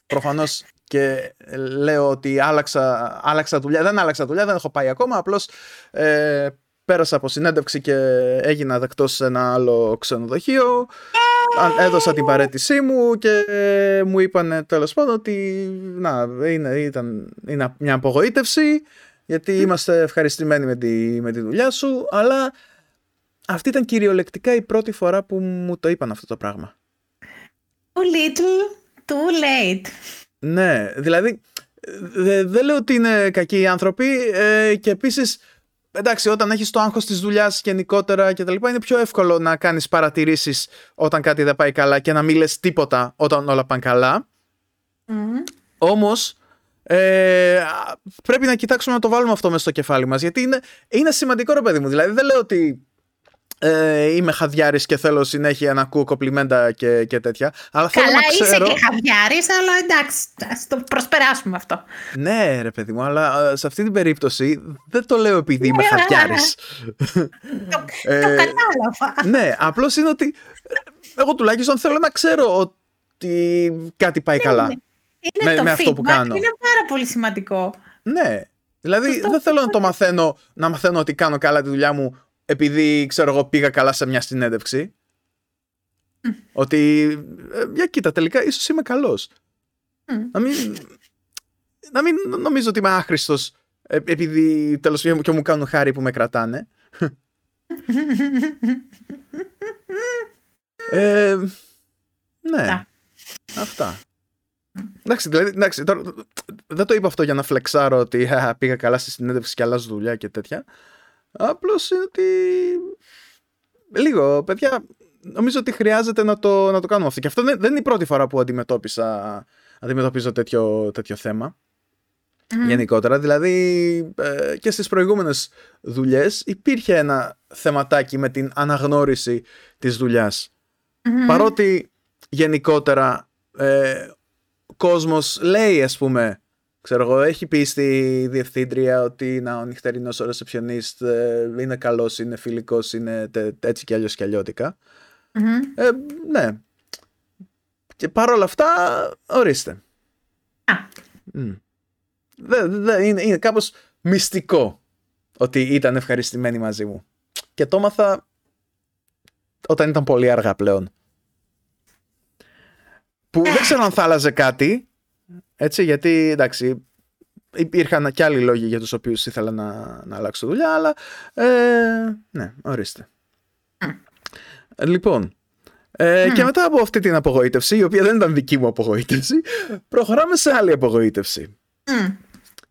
[SPEAKER 2] προφανώς και λέω ότι άλλαξα, άλλαξα δουλειά. Δεν άλλαξα δουλειά, δεν έχω πάει ακόμα. Απλώς ε, πέρασα από συνέντευξη και έγινα δεκτός σε ένα άλλο ξενοδοχείο. Έδωσα την παρέτησή μου και μου είπαν τέλος πάντων ότι να, είναι, ήταν, είναι μια απογοήτευση γιατί είμαστε ευχαριστημένοι με τη, με τη δουλειά σου αλλά αυτή ήταν κυριολεκτικά η πρώτη φορά που μου το είπαν αυτό το πράγμα.
[SPEAKER 1] Too little, too late.
[SPEAKER 2] Ναι, δηλαδή δεν λέω ότι είναι κακοί οι άνθρωποι ε, και επίσης εντάξει όταν έχεις το άγχος της δουλειάς γενικότερα και τα λοιπά είναι πιο εύκολο να κάνεις παρατηρήσεις όταν κάτι δεν πάει καλά και να μην λες τίποτα όταν όλα πάνε καλά. Mm. Όμως ε, πρέπει να κοιτάξουμε να το βάλουμε αυτό μέσα στο κεφάλι μας γιατί είναι, είναι σημαντικό ρε παιδί μου δηλαδή δεν λέω ότι ε, είμαι χαδιάρης και θέλω συνέχεια να ακούω κοπλιμέντα και, και τέτοια. Αλλά
[SPEAKER 1] Καλά,
[SPEAKER 2] θέλω να ξέρω...
[SPEAKER 1] είσαι και χαδιάρης, αλλά εντάξει, ας το προσπεράσουμε αυτό.
[SPEAKER 2] Ναι, ρε παιδί μου, αλλά ε, σε αυτή την περίπτωση δεν το λέω επειδή είμαι
[SPEAKER 1] Ναι,
[SPEAKER 2] χαδιάρης.
[SPEAKER 1] το,
[SPEAKER 2] Ε,
[SPEAKER 1] το κατάλαβα.
[SPEAKER 2] ναι, απλώς είναι ότι ε, εγώ τουλάχιστον θέλω να ξέρω ότι κάτι πάει καλά.
[SPEAKER 1] Είναι
[SPEAKER 2] με-
[SPEAKER 1] το
[SPEAKER 2] με αυτό που
[SPEAKER 1] feedback,
[SPEAKER 2] κάνω.
[SPEAKER 1] Είναι πάρα πολύ σημαντικό.
[SPEAKER 2] Ναι. Δηλαδή
[SPEAKER 1] Σωστό.
[SPEAKER 2] δεν θέλω να το μαθαίνω, να μαθαίνω ότι κάνω καλά τη δουλειά μου επειδή ξέρω εγώ πήγα καλά σε μια συνέντευξη. Ότι, ε, για κοίτα, τελικά ίσως είμαι καλός.
[SPEAKER 1] Μμ.
[SPEAKER 2] Να μην, να μην νομίζω ότι είμαι άχρηστος ε, επειδή τέλος πάντων και μου κάνουν χάρη που με κρατάνε. ε, ναι,
[SPEAKER 1] Τα.
[SPEAKER 2] αυτά. Εντάξει, δηλαδή, εντάξει, τώρα, δεν το είπα αυτό για να φλεξάρω ότι «Χα, πήγα καλά στη συνέντευξη και αλλάζω δουλειά και τέτοια. Απλώς είναι ότι λίγο, παιδιά, νομίζω ότι χρειάζεται να το, να το κάνουμε αυτό. Και αυτό δεν, δεν είναι η πρώτη φορά που αντιμετώπισα, αντιμετωπίζω τέτοιο, τέτοιο θέμα.
[SPEAKER 1] Μμμ.
[SPEAKER 2] Γενικότερα, δηλαδή ε, και στις προηγούμενες δουλειές υπήρχε ένα θεματάκι με την αναγνώριση της δουλειάς.
[SPEAKER 1] Μμμ.
[SPEAKER 2] Παρότι γενικότερα ε, ο κόσμος λέει ας πούμε ξέρω εγώ έχει πει στη διευθύντρια ότι να, ο νυχτερινός ο ρεσεψιονίστ ε, είναι καλός, είναι φιλικός, είναι τε- έτσι και αλλιώς και αλλιώτικα.
[SPEAKER 1] Μμμ.
[SPEAKER 2] Ε, ναι. Και παρόλα αυτά ορίστε.
[SPEAKER 1] Α.
[SPEAKER 2] Μμ. Δε, δε, είναι, είναι κάπως μυστικό ότι ήταν ευχαριστημένοι μαζί μου. Και το έμαθα όταν ήταν πολύ αργά πλέον. Που δεν ξέρω αν θα άλλαζε κάτι, έτσι, γιατί εντάξει, υπήρχαν και άλλοι λόγοι για τους οποίους ήθελα να, να αλλάξω δουλειά, αλλά ε, ναι, ορίστε. Λοιπόν, ε, και μετά από αυτή την απογοήτευση, η οποία δεν ήταν δική μου απογοήτευση, προχωράμε σε άλλη απογοήτευση.
[SPEAKER 1] Μμ.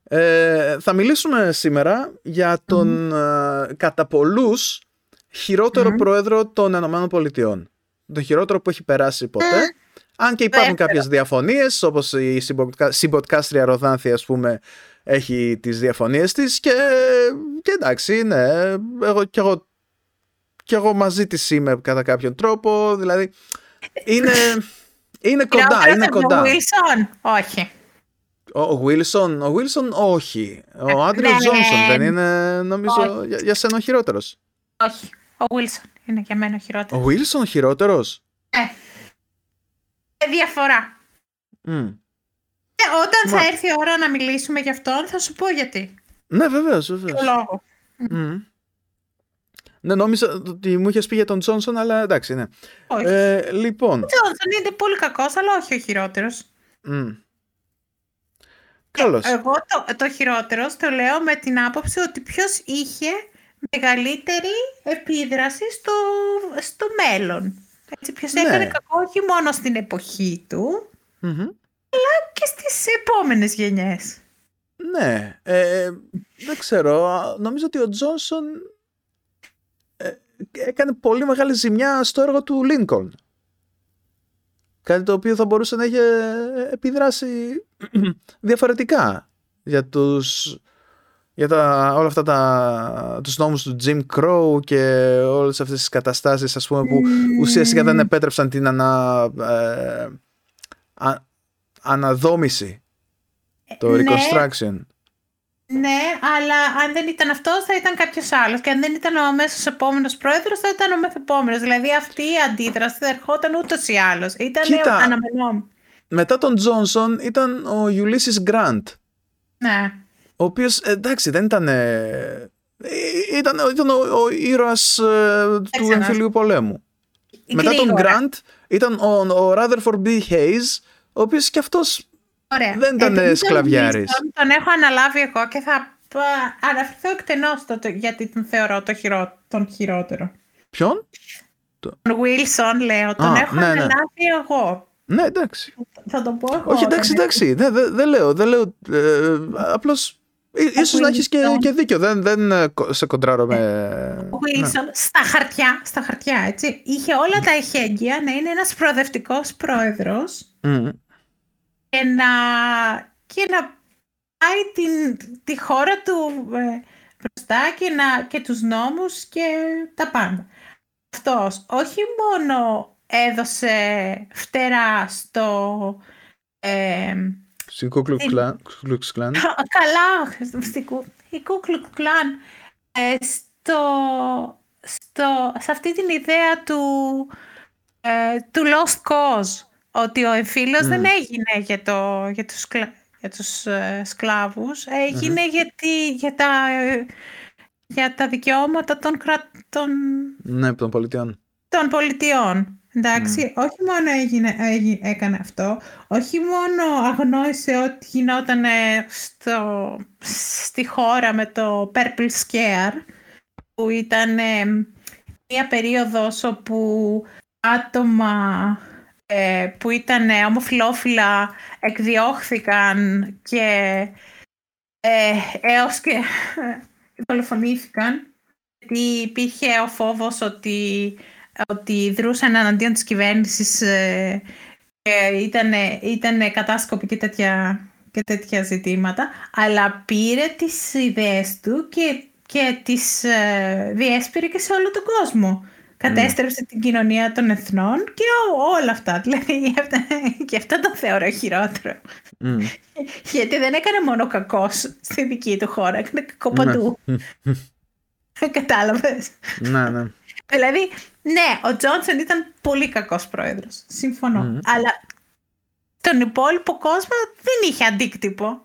[SPEAKER 2] Ε, θα μιλήσουμε σήμερα για τον ε, κατά πολλούς χειρότερο
[SPEAKER 1] Μμμ.
[SPEAKER 2] πρόεδρο των Ηνωμένων Πολιτειών. Τον χειρότερο που έχει περάσει ποτέ. Αν και υπάρχουν
[SPEAKER 1] Δεύτερο.
[SPEAKER 2] κάποιες διαφωνίες, όπως η συμποτκα- συμποτκάστρια Ροδάνθη, ας πούμε, έχει τις διαφωνίες της και, και εντάξει, ναι, εγώ, κι εγώ, κι εγώ μαζί της είμαι κατά κάποιον τρόπο, δηλαδή είναι, είναι κοντά,
[SPEAKER 1] Χειρότερος
[SPEAKER 2] είναι
[SPEAKER 1] από τον
[SPEAKER 2] κοντά.
[SPEAKER 1] Wilson. Όχι.
[SPEAKER 2] Ο Wilson, ο Wilson όχι. Ο Άντριο
[SPEAKER 1] ναι.
[SPEAKER 2] Τζόνσον δεν είναι, νομίζω,
[SPEAKER 1] Όχι.
[SPEAKER 2] για, για σένα ο χειρότερος.
[SPEAKER 1] Όχι. Ο Wilson είναι για μένα ο χειρότερος.
[SPEAKER 2] Ο Wilson ο χειρότερος;
[SPEAKER 1] Ε. Ε, διαφορά. Ε, όταν
[SPEAKER 2] Μα-
[SPEAKER 1] θα έρθει η ώρα να μιλήσουμε γι' αυτόν, θα σου πω γιατί.
[SPEAKER 2] Ναι, βεβαίως, βεβαίως.
[SPEAKER 1] Το λόγο.
[SPEAKER 2] Ναι, νόμιζα ότι μου είχες πει για τον Τζόνσον, αλλά εντάξει, ναι.
[SPEAKER 1] Όχι.
[SPEAKER 2] Ε, λοιπόν.
[SPEAKER 1] Ο Τζόνσον είναι πολύ κακός, αλλά όχι ο χειρότερος.
[SPEAKER 2] μ. Καλώς.
[SPEAKER 1] Εγώ το, το χειρότερος το λέω με την άποψη ότι ποιος είχε μεγαλύτερη επίδραση στο, στο μέλλον. Έτσι, ποιος
[SPEAKER 2] Ναι.
[SPEAKER 1] έκανε κακό όχι μόνο στην εποχή του,
[SPEAKER 2] Μμμ.
[SPEAKER 1] αλλά και στις επόμενες γενιές.
[SPEAKER 2] Ναι, ε, δεν ξέρω. Νομίζω ότι ο Τζόνσον ε, έκανε πολύ μεγάλη ζημιά στο έργο του Λίνκολν. Κάτι το οποίο θα μπορούσε να έχει επιδράσει διαφορετικά για τους για τα, όλα αυτά τα, τους νόμους του Jim Crow και όλες αυτές τις καταστάσεις ας πούμε που mm. ουσιαστικά δεν επέτρεψαν την ανα, ε, α, αναδόμηση το ναι. reconstruction
[SPEAKER 1] ναι, αλλά αν δεν ήταν αυτό, θα ήταν κάποιος άλλος. Και αν δεν ήταν ο αμέσως επόμενος πρόεδρος, θα ήταν ο μεθεπόμενο. Δηλαδή αυτή η αντίδραση θα ερχόταν ούτως ή άλλως. Ήταν αναμενόμενο.
[SPEAKER 2] Μετά τον Τζόνσον ήταν ο Ulysses Γκραντ.
[SPEAKER 1] Ναι.
[SPEAKER 2] Ο οποίος εντάξει δεν ήταν. Ε, ήταν, ήταν ο, ο ήρωας ε, του εμφυλίου πολέμου. Μετά τον Γκραντ ήταν ο, ο Rutherford B. Hayes, ο οποίος και αυτός Ωραία. Δεν ήταν ε, σκλαβιάρης.
[SPEAKER 1] Τον έχω αναλάβει εγώ και θα αναφερθώ εκτενώς γιατί τον θεωρώ το χειρό, τον χειρότερο.
[SPEAKER 2] Ποιον;
[SPEAKER 1] Τον Wilson λέω, τον έχω ναι, ναι. αναλάβει εγώ.
[SPEAKER 2] Ναι, εντάξει.
[SPEAKER 1] Θα το πω εγώ.
[SPEAKER 2] Όχι, εντάξει, εντάξει. Δεν δε, δε λέω. Δεν λέω ε, απλώς Ίσως να έχεις και, και δίκιο, δεν, δεν ε, σε κοντράρω με...
[SPEAKER 1] Ο Wilson ναι. στα χαρτιά, στα χαρτιά, έτσι, είχε όλα τα εχέγγυα να είναι ένας προοδευτικός πρόεδρος mm και να, και να πάει την, τη χώρα του ε, μπροστά και, να, και τους νόμους και τα πάντα. Αυτός όχι μόνο έδωσε φτερά στο...
[SPEAKER 2] Ε, στην Κλουξ Κλάν.
[SPEAKER 1] Καλά, η Κλουξ Κλάν. Στο, στο, σε αυτή την ιδέα του, ε, του Lost Cause ότι ο εμφύλιος mm. δεν έγινε για, το, για τους, για τους ε, σκλάβους, έγινε mm-hmm. γιατί, για, τα, για τα δικαιώματα των κρατών...
[SPEAKER 2] Ναι, των πολιτιών.
[SPEAKER 1] Των πολιτιών. Εντάξει, mm. όχι μόνο έγινε, έγινε, έκανε αυτό, όχι μόνο αγνόησε ότι γινόταν στο, στη χώρα με το Purple Scare, που ήταν μια περίοδος όπου άτομα ε, που ήταν ομοφιλόφιλα εκδιώχθηκαν και ε, έως και δολοφονήθηκαν γιατί υπήρχε ο φόβος ότι, ότι δρούσαν εναντίον της κυβέρνησης ε, και ήταν, ήταν κατάσκοποι και τέτοια, και τέτοια ζητήματα αλλά πήρε τις ιδέες του και, και τις ε, διέσπηρε και σε όλο τον κόσμο κατέστρεψε την κοινωνία των εθνών και όλα αυτά. Δηλαδή, και αυτό το θεωρώ χειρότερο. Γιατί δεν έκανε μόνο κακός στη δική του χώρα, έκανε κακό ναι. παντού. Κατάλαβες;
[SPEAKER 2] Ναι, ναι.
[SPEAKER 1] Δηλαδή, ναι, ο Τζόνσον ήταν πολύ κακός πρόεδρος. Συμφωνώ. Αλλά τον υπόλοιπο κόσμο δεν είχε αντίκτυπο.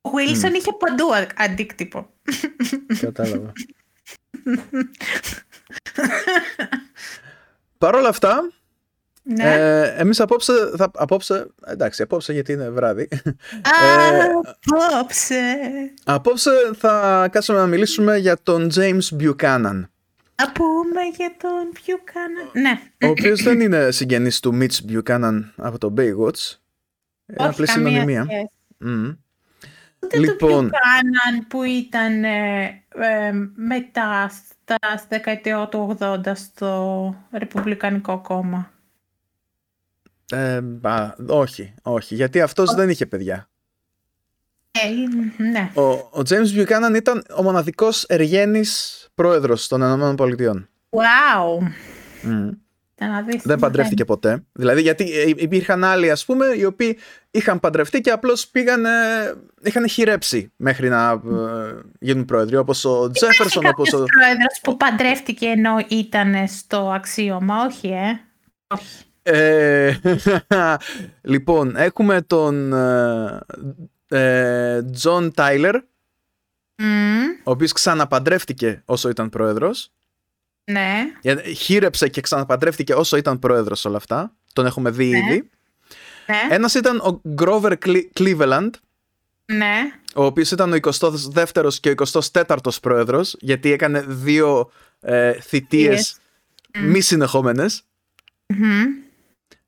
[SPEAKER 1] Ο Βίλσον είχε παντού αντίκτυπο.
[SPEAKER 2] Κατάλαβα. Παρ' όλα αυτά, ναι. Ε, εμείς απόψε, θα, απόψε, εντάξει, απόψε γιατί είναι βράδυ.
[SPEAKER 1] Απόψε.
[SPEAKER 2] απόψε θα κάτσουμε να μιλήσουμε για τον James Buchanan.
[SPEAKER 1] Να πούμε για τον Buchanan. Ναι.
[SPEAKER 2] Ο οποίος δεν είναι συγγενής του Mitch Buchanan από το Baywatch.
[SPEAKER 1] Είναι απλή συνωνυμία. Mm. Ούτε λοιπόν, το Buchanan που ήταν ε, ε, μετά στα δεκαετία του 80 στο Ρεπουμπλικανικό κόμμα.
[SPEAKER 2] Ε, όχι, όχι, γιατί αυτός δεν είχε παιδιά.
[SPEAKER 1] Ε, ναι.
[SPEAKER 2] Ο, ο James Buchanan ήταν ο μοναδικός εργένης πρόεδρος των ΗΠΑ.
[SPEAKER 1] Wow.
[SPEAKER 2] Mm δεν παντρεύτηκε ποτέ. Δηλαδή, γιατί ε, υπήρχαν άλλοι, ας πούμε, οι οποίοι είχαν παντρευτεί και απλώς πήγαν. είχαν χηρέψει μέχρι να ε, γίνουν πρόεδροι. Όπως ο Τζέφερσον. Όπως ο
[SPEAKER 1] πρόεδρος που παντρεύτηκε ενώ ήταν στο αξίωμα, όχι, ε; Όχι.
[SPEAKER 2] Ε, λοιπόν, έχουμε τον Τζον ε, Τάιλερ, ο οποίος ξαναπαντρεύτηκε όσο ήταν πρόεδρος.
[SPEAKER 1] Ναι.
[SPEAKER 2] Χήρεψε και ξαναπαντρεύτηκε όσο ήταν πρόεδρος όλα αυτά. Τον έχουμε δει ναι. ήδη.
[SPEAKER 1] Ναι.
[SPEAKER 2] Ένας ήταν ο Grover Cleveland.
[SPEAKER 1] Ναι.
[SPEAKER 2] Ο οποίος ήταν ο 22ο και ο 24ο πρόεδρος, γιατί έκανε δύο ε, θητείες μη συνεχόμενες.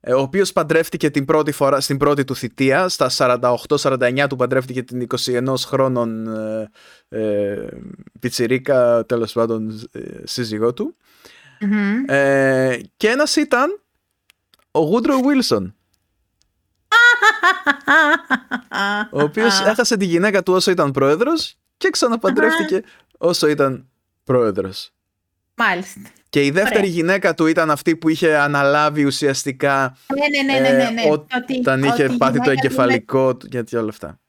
[SPEAKER 2] Ο οποίος παντρεύτηκε την πρώτη φορά, στην πρώτη του θητεία, στα 48-49 του παντρεύτηκε την 21 χρόνων ε, ε, πιτσιρίκα, τέλος πάντων ε, σύζυγό του. Ε, και ένας ήταν ο Γούντρο Βίλσον. ο οποίος έχασε τη γυναίκα του όσο ήταν πρόεδρος και ξαναπαντρεύτηκε όσο ήταν πρόεδρος.
[SPEAKER 1] Μάλιστα.
[SPEAKER 2] Και η δεύτερη γυναίκα του ήταν αυτή που είχε αναλάβει ουσιαστικά
[SPEAKER 1] ναι, ναι, ναι, ναι, ναι.
[SPEAKER 2] όταν είχε πάθει το εγκεφαλικό του γιατί όλα αυτά.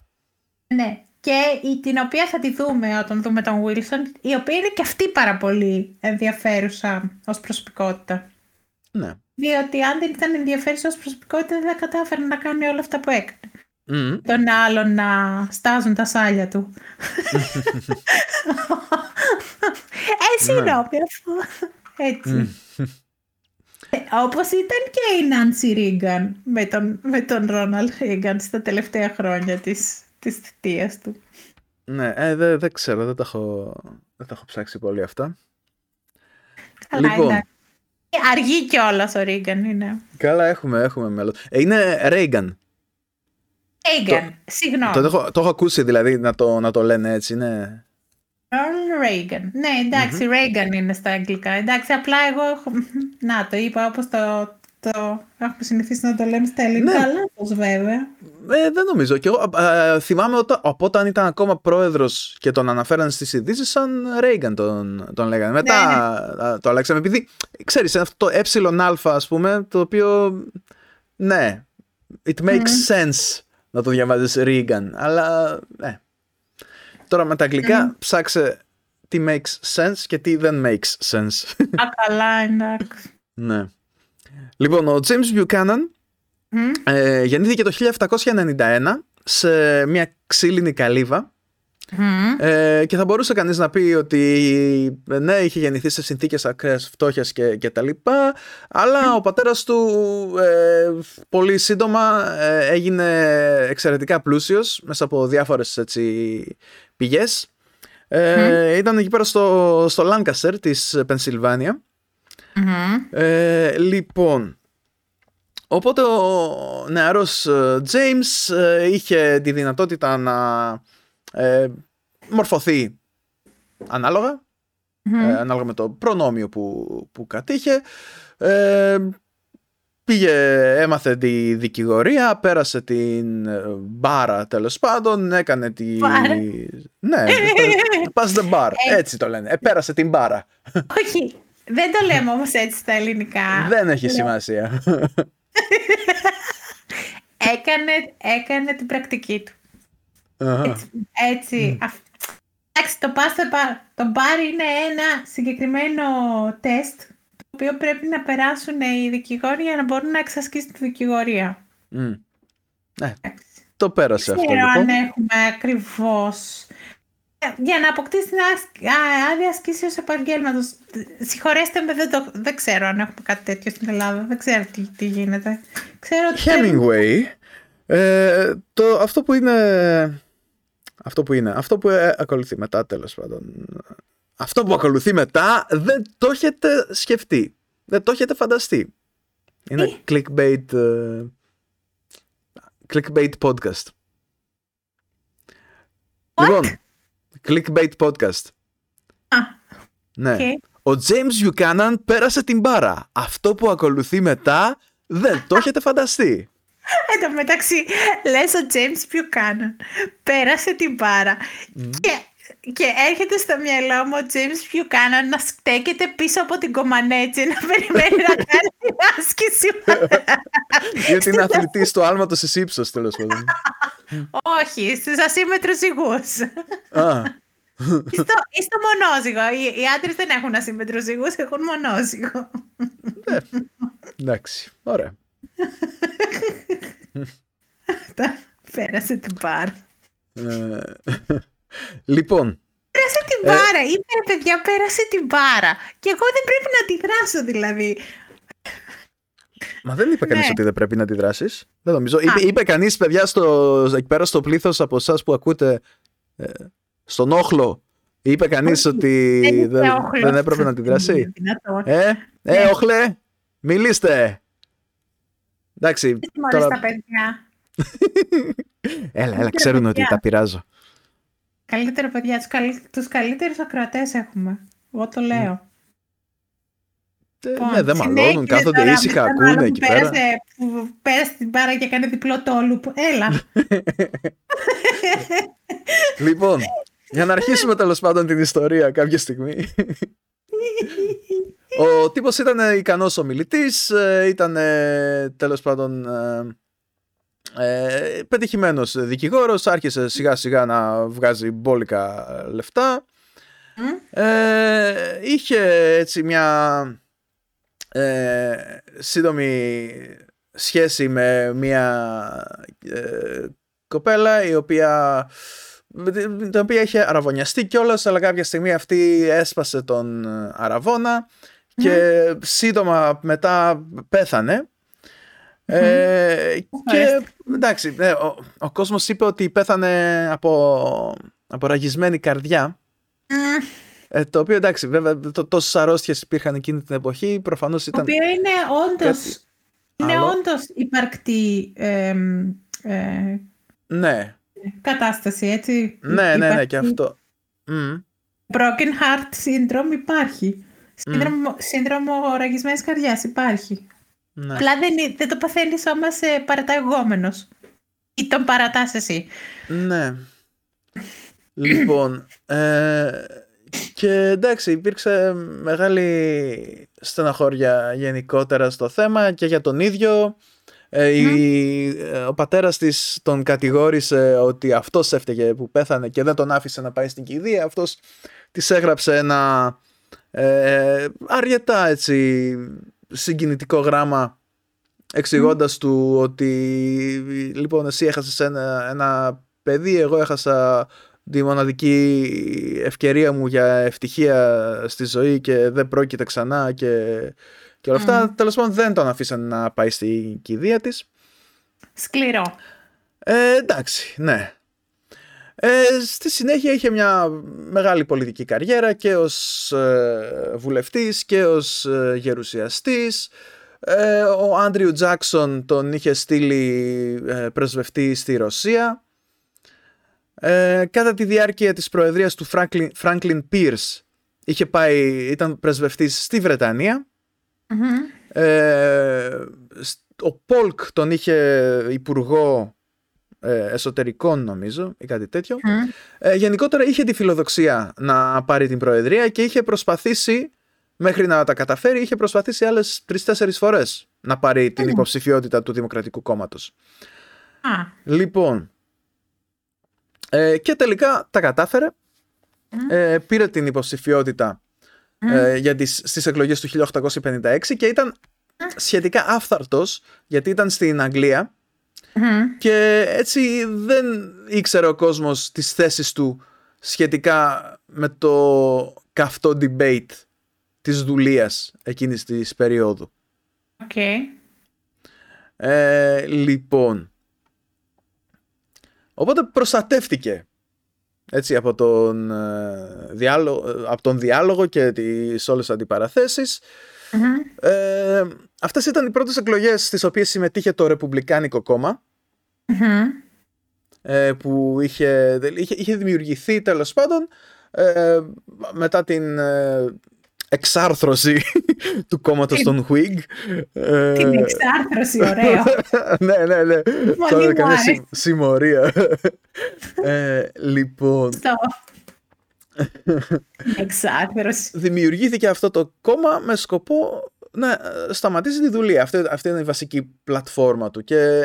[SPEAKER 1] Ναι. Και την οποία θα τη δούμε όταν δούμε τον Wilson, η οποία είναι και αυτή πάρα πολύ ενδιαφέρουσα ως προσωπικότητα.
[SPEAKER 2] Ναι.
[SPEAKER 1] Διότι αν δεν ήταν ενδιαφέρουσα ως προσωπικότητα δεν θα κατάφερε να κάνει όλα αυτά που έκανε. Mm. Τον άλλον να στάζουν τα σάλια του. ε, συγγνώμη Έτσι. Ε, όπως ήταν και η Νάντσι Ρίγκαν με τον, με τον Ρόναλτ Ρίγκαν στα τελευταία χρόνια της, της θητείας του.
[SPEAKER 2] Ναι, ε, δεν δε ξέρω, δεν τα, έχω, δεν τα έχω ψάξει πολύ αυτά.
[SPEAKER 1] Καλά, λοιπόν. είναι. Αργεί κιόλας ο Ρίγκαν είναι.
[SPEAKER 2] Καλά, έχουμε, έχουμε μέλλον. Ε, είναι Ρέιγκαν.
[SPEAKER 1] Ρέιγκαν, συγγνώμη. Το,
[SPEAKER 2] το, έχω, το έχω ακούσει δηλαδή να το, να το λένε έτσι, ναι.
[SPEAKER 1] Reagan. Ναι, εντάξει, mm-hmm. Reagan είναι στα αγγλικά. Εντάξει, απλά εγώ έχω... Να, το είπα όπως το, το... Έχουμε συνηθίσει να το λέμε στα ελληνικά, ναι. λάθος βέβαια.
[SPEAKER 2] Ε, δεν νομίζω. Και εγώ ε, θυμάμαι όταν, όταν ήταν ακόμα πρόεδρος και τον αναφέραν στις ειδήσεις σαν Reagan τον, τον λέγανε. Μετά ναι, ναι. το αλλάξαμε επειδή, ξέρεις, αυτό το ε ας πούμε, το οποίο, ναι, it makes mm. sense να το διαβάζεις Reagan, αλλά, ναι. Τώρα με τα αγγλικά mm. ψάξε τι makes sense και τι δεν makes sense.
[SPEAKER 1] Α, καλά, εντάξει.
[SPEAKER 2] ναι. Λοιπόν, ο James Buchanan mm. ε, γεννήθηκε το 1791 σε μια ξύλινη καλύβα ε, και θα μπορούσε κανείς να πει ότι ναι, είχε γεννηθεί σε συνθήκες ακραίας φτώχειας και, και τα λοιπά, αλλά ο πατέρας του ε, πολύ σύντομα ε, έγινε εξαιρετικά πλούσιος μέσα από διάφορες έτσι, πηγές. Ε, Ήταν εκεί πέρα στο, στο Lancaster της Πενσιλβάνια. Ε, λοιπόν, οπότε ο νεαρός James είχε τη δυνατότητα να ε, μορφωθεί ανάλογα, ε, ανάλογα με το προνόμιο που, που κατήχε. Ε, πήγε, έμαθε τη δικηγορία, πέρασε την ε, μπάρα τέλος πάντων, έκανε τη... ναι, pass the bar, έτσι το λένε, πέρασε την μπάρα.
[SPEAKER 1] Όχι, δεν το λέμε όμως έτσι στα ελληνικά.
[SPEAKER 2] Δεν έχει σημασία.
[SPEAKER 1] έκανε, έκανε την πρακτική του. Έτσι. έτσι. Εντάξει, το το bar είναι ένα συγκεκριμένο τεστ το οποίο πρέπει να περάσουν οι δικηγόροι για να μπορούν να εξασκήσουν τη δικηγορία.
[SPEAKER 2] Mm. Ναι, το πέρασε αυτό.
[SPEAKER 1] Δεν ξέρω αν λοιπόν. έχουμε ακριβώς ε, για να αποκτήσει την άδεια ασκήσεως επαγγέλματος. Συγχωρέστε με, δεν, το, δεν ξέρω αν έχουμε κάτι τέτοιο στην Ελλάδα. Δεν ξέρω τι, τι γίνεται. Ξέρω
[SPEAKER 2] Hemingway. Ε, το, αυτό που είναι αυτό που είναι. Αυτό που ε, ακολουθεί μετά, τέλος πάντων. Αυτό που ακολουθεί μετά δεν το έχετε σκεφτεί. Δεν το έχετε φανταστεί. Είναι ε. clickbait, uh, clickbait podcast.
[SPEAKER 1] What?
[SPEAKER 2] Λοιπόν, clickbait podcast.
[SPEAKER 1] Α,
[SPEAKER 2] ναι. Ο James Buchanan πέρασε την μπάρα. Αυτό που ακολουθεί μετά δεν το έχετε φανταστεί.
[SPEAKER 1] Εν τω μεταξύ, λες ο James Buchanan πέρασε την πάρα και, και έρχεται στο μυαλό μου ο James Buchanan να στέκεται πίσω από την κομμανέτσι να περιμένει να κάνει την άσκηση.
[SPEAKER 2] Γιατί είναι αθλητής στο άλματο τη ύψο, τέλος πάντων.
[SPEAKER 1] Όχι, στους ασύμμετρου υγούς. στο, στο μονόζυγο. Οι, οι άντρες δεν έχουν ασύμμετρους υγούς, έχουν μονόζυγο.
[SPEAKER 2] Ε, εντάξει, ωραία.
[SPEAKER 1] Πέρασε την μπάρα.
[SPEAKER 2] Ε, λοιπόν.
[SPEAKER 1] Πέρασε την μπάρα. Ε... Είπε, παιδιά, πέρασε την μπάρα. Και εγώ δεν πρέπει να αντιδράσω, δηλαδή.
[SPEAKER 2] Μα δεν είπε κανείς ναι. ότι δεν πρέπει να αντιδράσεις. Δεν νομίζω. Είπε, είπε κανείς, παιδιά, στο, εκεί πέρα στο πλήθος από εσάς που ακούτε ε, στον όχλο. Είπε κανείς ότι δεν, δεν, έπρεπε να αντιδράσει; Ε, ε, όχλε, μιλήστε. Εντάξει,
[SPEAKER 1] Τι μου αρέσει τα παιδιά.
[SPEAKER 2] έλα, έλα, ξέρουν ότι τα πειράζω.
[SPEAKER 1] Καλύτερα παιδιά, τους, καλύ... τους καλύτερους ακροατές έχουμε. Εγώ το λέω.
[SPEAKER 2] Ε, ναι, δεν μαλώνουν, κάθονται ήσυχα, ακούνε εκεί πέρα.
[SPEAKER 1] Πέρασε, που πέρασε την πάρα και έκανε διπλό τόλου. Έλα.
[SPEAKER 2] λοιπόν, για να αρχίσουμε τέλος πάντων την ιστορία κάποια στιγμή. Ο τύπος ήταν ικανός ομιλητής, ε, ήταν τέλος πάντων ε, πετυχημένος δικηγόρος, άρχισε σιγά σιγά να βγάζει μπόλικα λεφτά. Ε, είχε έτσι μια ε, σύντομη σχέση με μια ε, κοπέλα η οποία την οποία είχε αραβωνιαστεί κιόλας αλλά κάποια στιγμή αυτή έσπασε τον αραβόνα και σύντομα μετά πέθανε ε, και εντάξει ναι, ο, ο κόσμος είπε ότι πέθανε από, από ραγισμένη καρδιά ε, το οποίο εντάξει, βέβαια, το, τόσες αρρώστιες υπήρχαν εκείνη την εποχή. Προφανώς ήταν.
[SPEAKER 1] Το οποίο είναι όντω. Είναι όντως υπαρκτή. Ε, ε,
[SPEAKER 2] ναι.
[SPEAKER 1] Κατάσταση, έτσι.
[SPEAKER 2] Ναι, ναι, ναι, και αυτό.
[SPEAKER 1] Broken heart syndrome υπάρχει. Σύνδρομο, σύνδρομο ραγισμένης καρδιάς υπάρχει. Ναι. Απλά δεν, δεν το παθαίνεις όμως ε, παραταγόμενος. Ή τον παρατάς εσύ.
[SPEAKER 2] Ναι. λοιπόν, ε, και εντάξει, υπήρξε μεγάλη στεναχώρια γενικότερα στο θέμα και για τον ίδιο. Ε, η, ε, ο πατέρας της τον κατηγόρησε ότι αυτός έφταιγε που πέθανε και δεν τον άφησε να πάει στην κηδεία. Αυτός της έγραψε ένα ε, αρκετά έτσι συγκινητικό γράμμα εξηγώντας του ότι λοιπόν εσύ έχασες ένα, ένα παιδί, εγώ έχασα τη μοναδική ευκαιρία μου για ευτυχία στη ζωή και δεν πρόκειται ξανά και, και όλα αυτά. Mm. Τέλος πάντων δεν τον αφήσαν να πάει στην κηδεία της.
[SPEAKER 1] Σκληρό.
[SPEAKER 2] Ε, εντάξει, ναι. Ε, στη συνέχεια είχε μια μεγάλη πολιτική καριέρα και ως ε, βουλευτής και ως ε, γερουσιαστής. Ε, ο Άντριου Τζάκσον τον είχε στείλει ε, πρεσβευτή στη Ρωσία. Ε, κατά τη διάρκεια της προεδρίας του Franklin, Franklin Pierce είχε πάει, ήταν πρεσβευτής στη βρετανια ε, ο Πολκ τον είχε υπουργό ε, εσωτερικών νομίζω ή κάτι τέτοιο. Ε, γενικότερα είχε τη φιλοδοξία να πάρει την προεδρία και είχε προσπαθήσει μέχρι να τα καταφέρει είχε προσπαθήσει άλλες τρεις-τέσσερις φορές να πάρει την υποψηφιότητα του Δημοκρατικού Κόμματος. Λοιπόν, ε, και τελικά τα κατάφερε. Ε, πήρε την υποψηφιότητα ε, για τις, στις εκλογές του 1856 και ήταν σχετικά άφθαρτος γιατί ήταν στην Αγγλία και έτσι δεν ήξερε ο κόσμος τις θέσεις του σχετικά με το καυτό debate της δουλείας εκείνης της περίοδου.
[SPEAKER 1] Okay.
[SPEAKER 2] Ε, λοιπόν, Οπότε προστατεύτηκε έτσι, από, τον, ε, διάλογο, ε, από τον διάλογο και τις όλες τις αντιπαραθεσεις Ε, αυτές ήταν οι πρώτες εκλογές στις οποίες συμμετείχε το Ρεπουμπλικάνικο ε, που είχε, είχε, είχε δημιουργηθεί τέλος πάντων ε, μετά την εξάρθρωση του κόμματος των Whig.
[SPEAKER 1] Την εξάρθρωση, ωραίο.
[SPEAKER 2] ναι, ναι, ναι. Τώρα έκανε συμμορία. ε, λοιπόν...
[SPEAKER 1] Εξάρθρωση.
[SPEAKER 2] Δημιουργήθηκε αυτό το κόμμα με σκοπό να σταματήσει τη δουλεία. Αυτή, αυτή είναι η βασική πλατφόρμα του. Και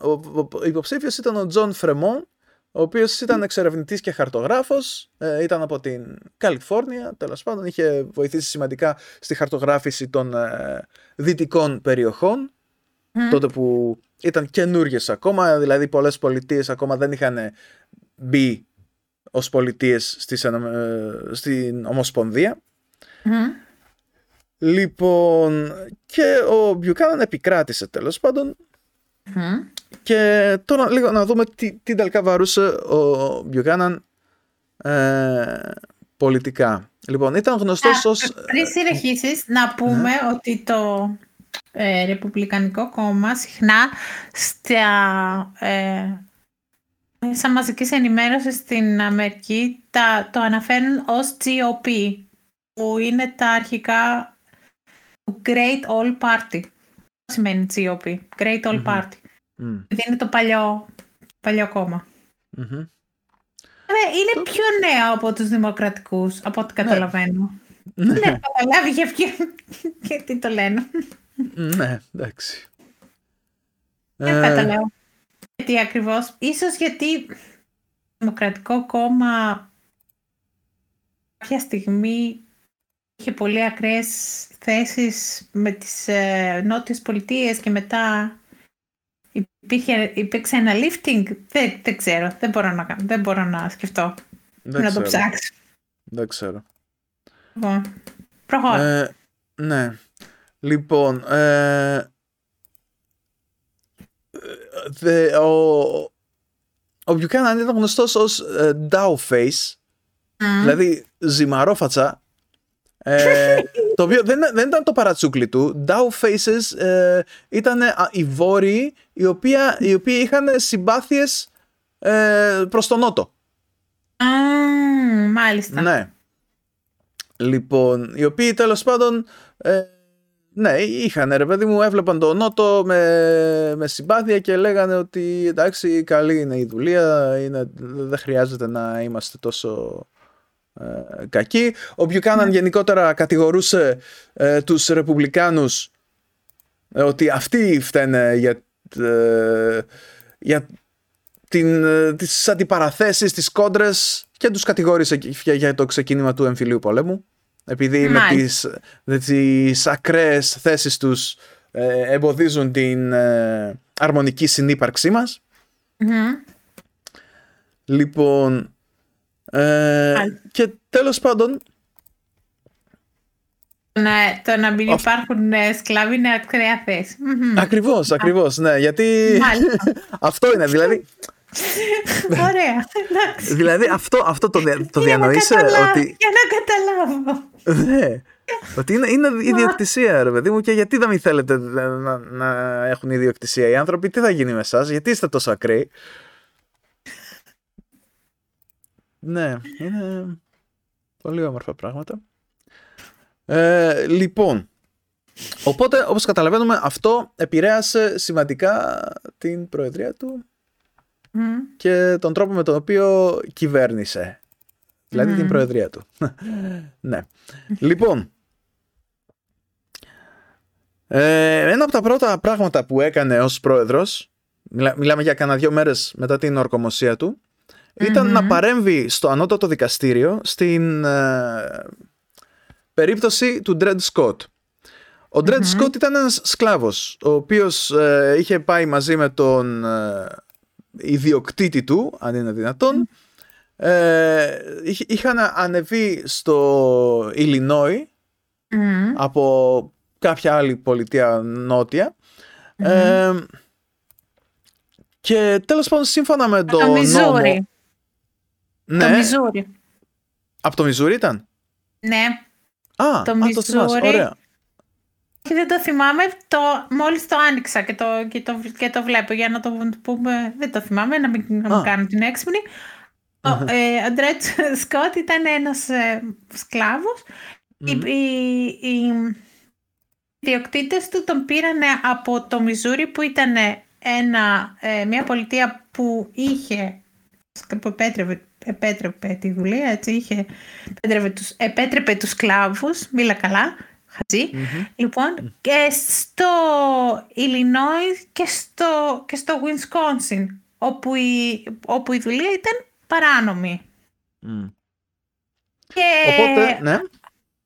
[SPEAKER 2] ο, ο, ο υποψήφιος ήταν ο Τζον Φρεμόν, ο οποίος ήταν εξερευνητής και χαρτογράφος, ε, ήταν από την Καλιφόρνια, τέλος πάντων, είχε βοηθήσει σημαντικά στη χαρτογράφηση των ε, δυτικών περιοχών, τότε που ήταν καινούργιες ακόμα, δηλαδή πολλές πολιτείες ακόμα δεν είχαν μπει ως πολιτείες στις, ε, στην Ομοσπονδία. Λοιπόν, και ο Μπιουκάναν επικράτησε τέλος πάντων και τώρα λίγο να δούμε τι, τι τελικά βαρούσε ο Μπιουκάναν ε, πολιτικά. Λοιπόν, ήταν γνωστός ως...
[SPEAKER 1] Πριν συνεχίσεις, να πούμε ναι. ότι το, ε, Ρεπουμπλικανικό κόμμα συχνά στα ε, μέσα μαζικής ενημέρωσης στην Αμερική τα, το αναφέρουν ως GOP που είναι τα αρχικά Great All Party. Τι σημαίνει GOP, Great All Party. Mm. είναι το παλιό, παλιό κόμμα. Mm-hmm. είναι πιο νέο από τους δημοκρατικούς, από ό,τι ναι. καταλαβαίνω. Ναι, ναι καταλάβει για ποιο και τι το λένε.
[SPEAKER 2] Ναι, εντάξει.
[SPEAKER 1] Δεν ε... καταλαβαίνω. Γιατί ακριβώς, ίσως γιατί το Δημοκρατικό κόμμα κάποια στιγμή είχε πολύ ακραίες θέσεις με τις ε, νότιες πολιτείες και μετά υπήρχε, υπήρξε ένα lifting. Δεν, δεν ξέρω, δεν μπορώ να, δεν μπορώ να σκεφτώ. Δεν να το ψάξω.
[SPEAKER 2] Δεν ξέρω.
[SPEAKER 1] Λοιπόν, προχώρα.
[SPEAKER 2] Ε, ναι. Λοιπόν, ε, δε, ο, ο Buchanan ήταν γνωστός ως ε, Face, δηλαδή ζυμαρόφατσα, ε, το οποίο δεν, δεν ήταν το παρατσούκλι του. Dow Faces ε, ήταν οι βόρειοι οι, οποία, οι οποίοι είχαν συμπάθειες ε, προς τον νότο.
[SPEAKER 1] Α, μάλιστα.
[SPEAKER 2] Ναι. Λοιπόν, οι οποίοι τέλος πάντων ε, ναι, είχαν ρε παιδί μου, έβλεπαν τον Νότο με, με συμπάθεια και λέγανε ότι εντάξει καλή είναι η δουλεία, είναι, δεν χρειάζεται να είμαστε τόσο ε, κακοί. Ο Μπιουκάναν ναι. γενικότερα κατηγορούσε ε, τους Ρεπουμπλικάνους ε, ότι αυτοί φταίνε για, ε, για την, ε, τις αντιπαραθέσεις, τις κόντρες και τους κατηγόρησε για το ξεκίνημα του εμφυλίου πολέμου επειδή με τις, με τις ακραίες θέσεις τους ε, εμποδίζουν την ε, αρμονική συνύπαρξή μας. Λοιπόν, ε, και τέλος πάντων...
[SPEAKER 1] Ναι, το να μην υπάρχουν ε, σκλάβοι είναι ακραία θέση.
[SPEAKER 2] Ακριβώς, ακριβώς, ναι, γιατί αυτό είναι, δηλαδή
[SPEAKER 1] Ωραία.
[SPEAKER 2] δηλαδή αυτό, αυτό το, το διανοείσαι ότι...
[SPEAKER 1] Για να καταλάβω.
[SPEAKER 2] Ναι. Ότι είναι, είναι ιδιοκτησία, ρε παιδί μου, και γιατί δεν μην θέλετε να, να έχουν ιδιοκτησία οι άνθρωποι, τι θα γίνει με εσάς, γιατί είστε τόσο ακραίοι; Ναι, είναι πολύ όμορφα πράγματα. Ε, λοιπόν, οπότε όπως καταλαβαίνουμε αυτό επηρέασε σημαντικά την προεδρία του και τον τρόπο με τον οποίο κυβέρνησε. Δηλαδή την προεδρία του. ναι. Λοιπόν, ε, ένα από τα πρώτα πράγματα που έκανε ως πρόεδρος, μιλάμε για κανένα δύο μέρες μετά την ορκομοσία του, ήταν να παρέμβει στο ανώτατο δικαστήριο στην ε, περίπτωση του Dred Scott. Ο Dred Scott ήταν ένας σκλάβος, ο οποίος ε, είχε πάει μαζί με τον ιδιοκτήτη του, αν είναι δυνατόν, ε, είχαν ανεβεί στο Ιλινόι από κάποια άλλη πολιτεία ε, και τέλος πάντων σύμφωνα με το, το νόμο...
[SPEAKER 1] Ναι. Το Μιζούρι.
[SPEAKER 2] Από το Μιζούρι ήταν;
[SPEAKER 1] Ναι.
[SPEAKER 2] Α, το, α, το ωραία.
[SPEAKER 1] Και δεν το θυμάμαι, το, μόλις το άνοιξα και το, και, το, και το βλέπω για να το πούμε, δεν το θυμάμαι, να μην, να κάνω την έξυπνη. Ο, ε, Ντρέτ Σκότ ήταν ένας ε, σκλάβος. Οι, οι, οι διοκτήτες του τον πήραν από το Μιζούρι που ήταν ένα, ε, μια πολιτεία που είχε που επέτρεπε, επέτρεπε τη δουλεία, έτσι, είχε, επέτρεπε τους, επέτρεπε τους σκλάβους, μίλα καλά, Λοιπόν, και στο Illinois και στο, και στο Wisconsin, όπου η, όπου η δουλεία ήταν παράνομη. Και
[SPEAKER 2] Οπότε, ναι.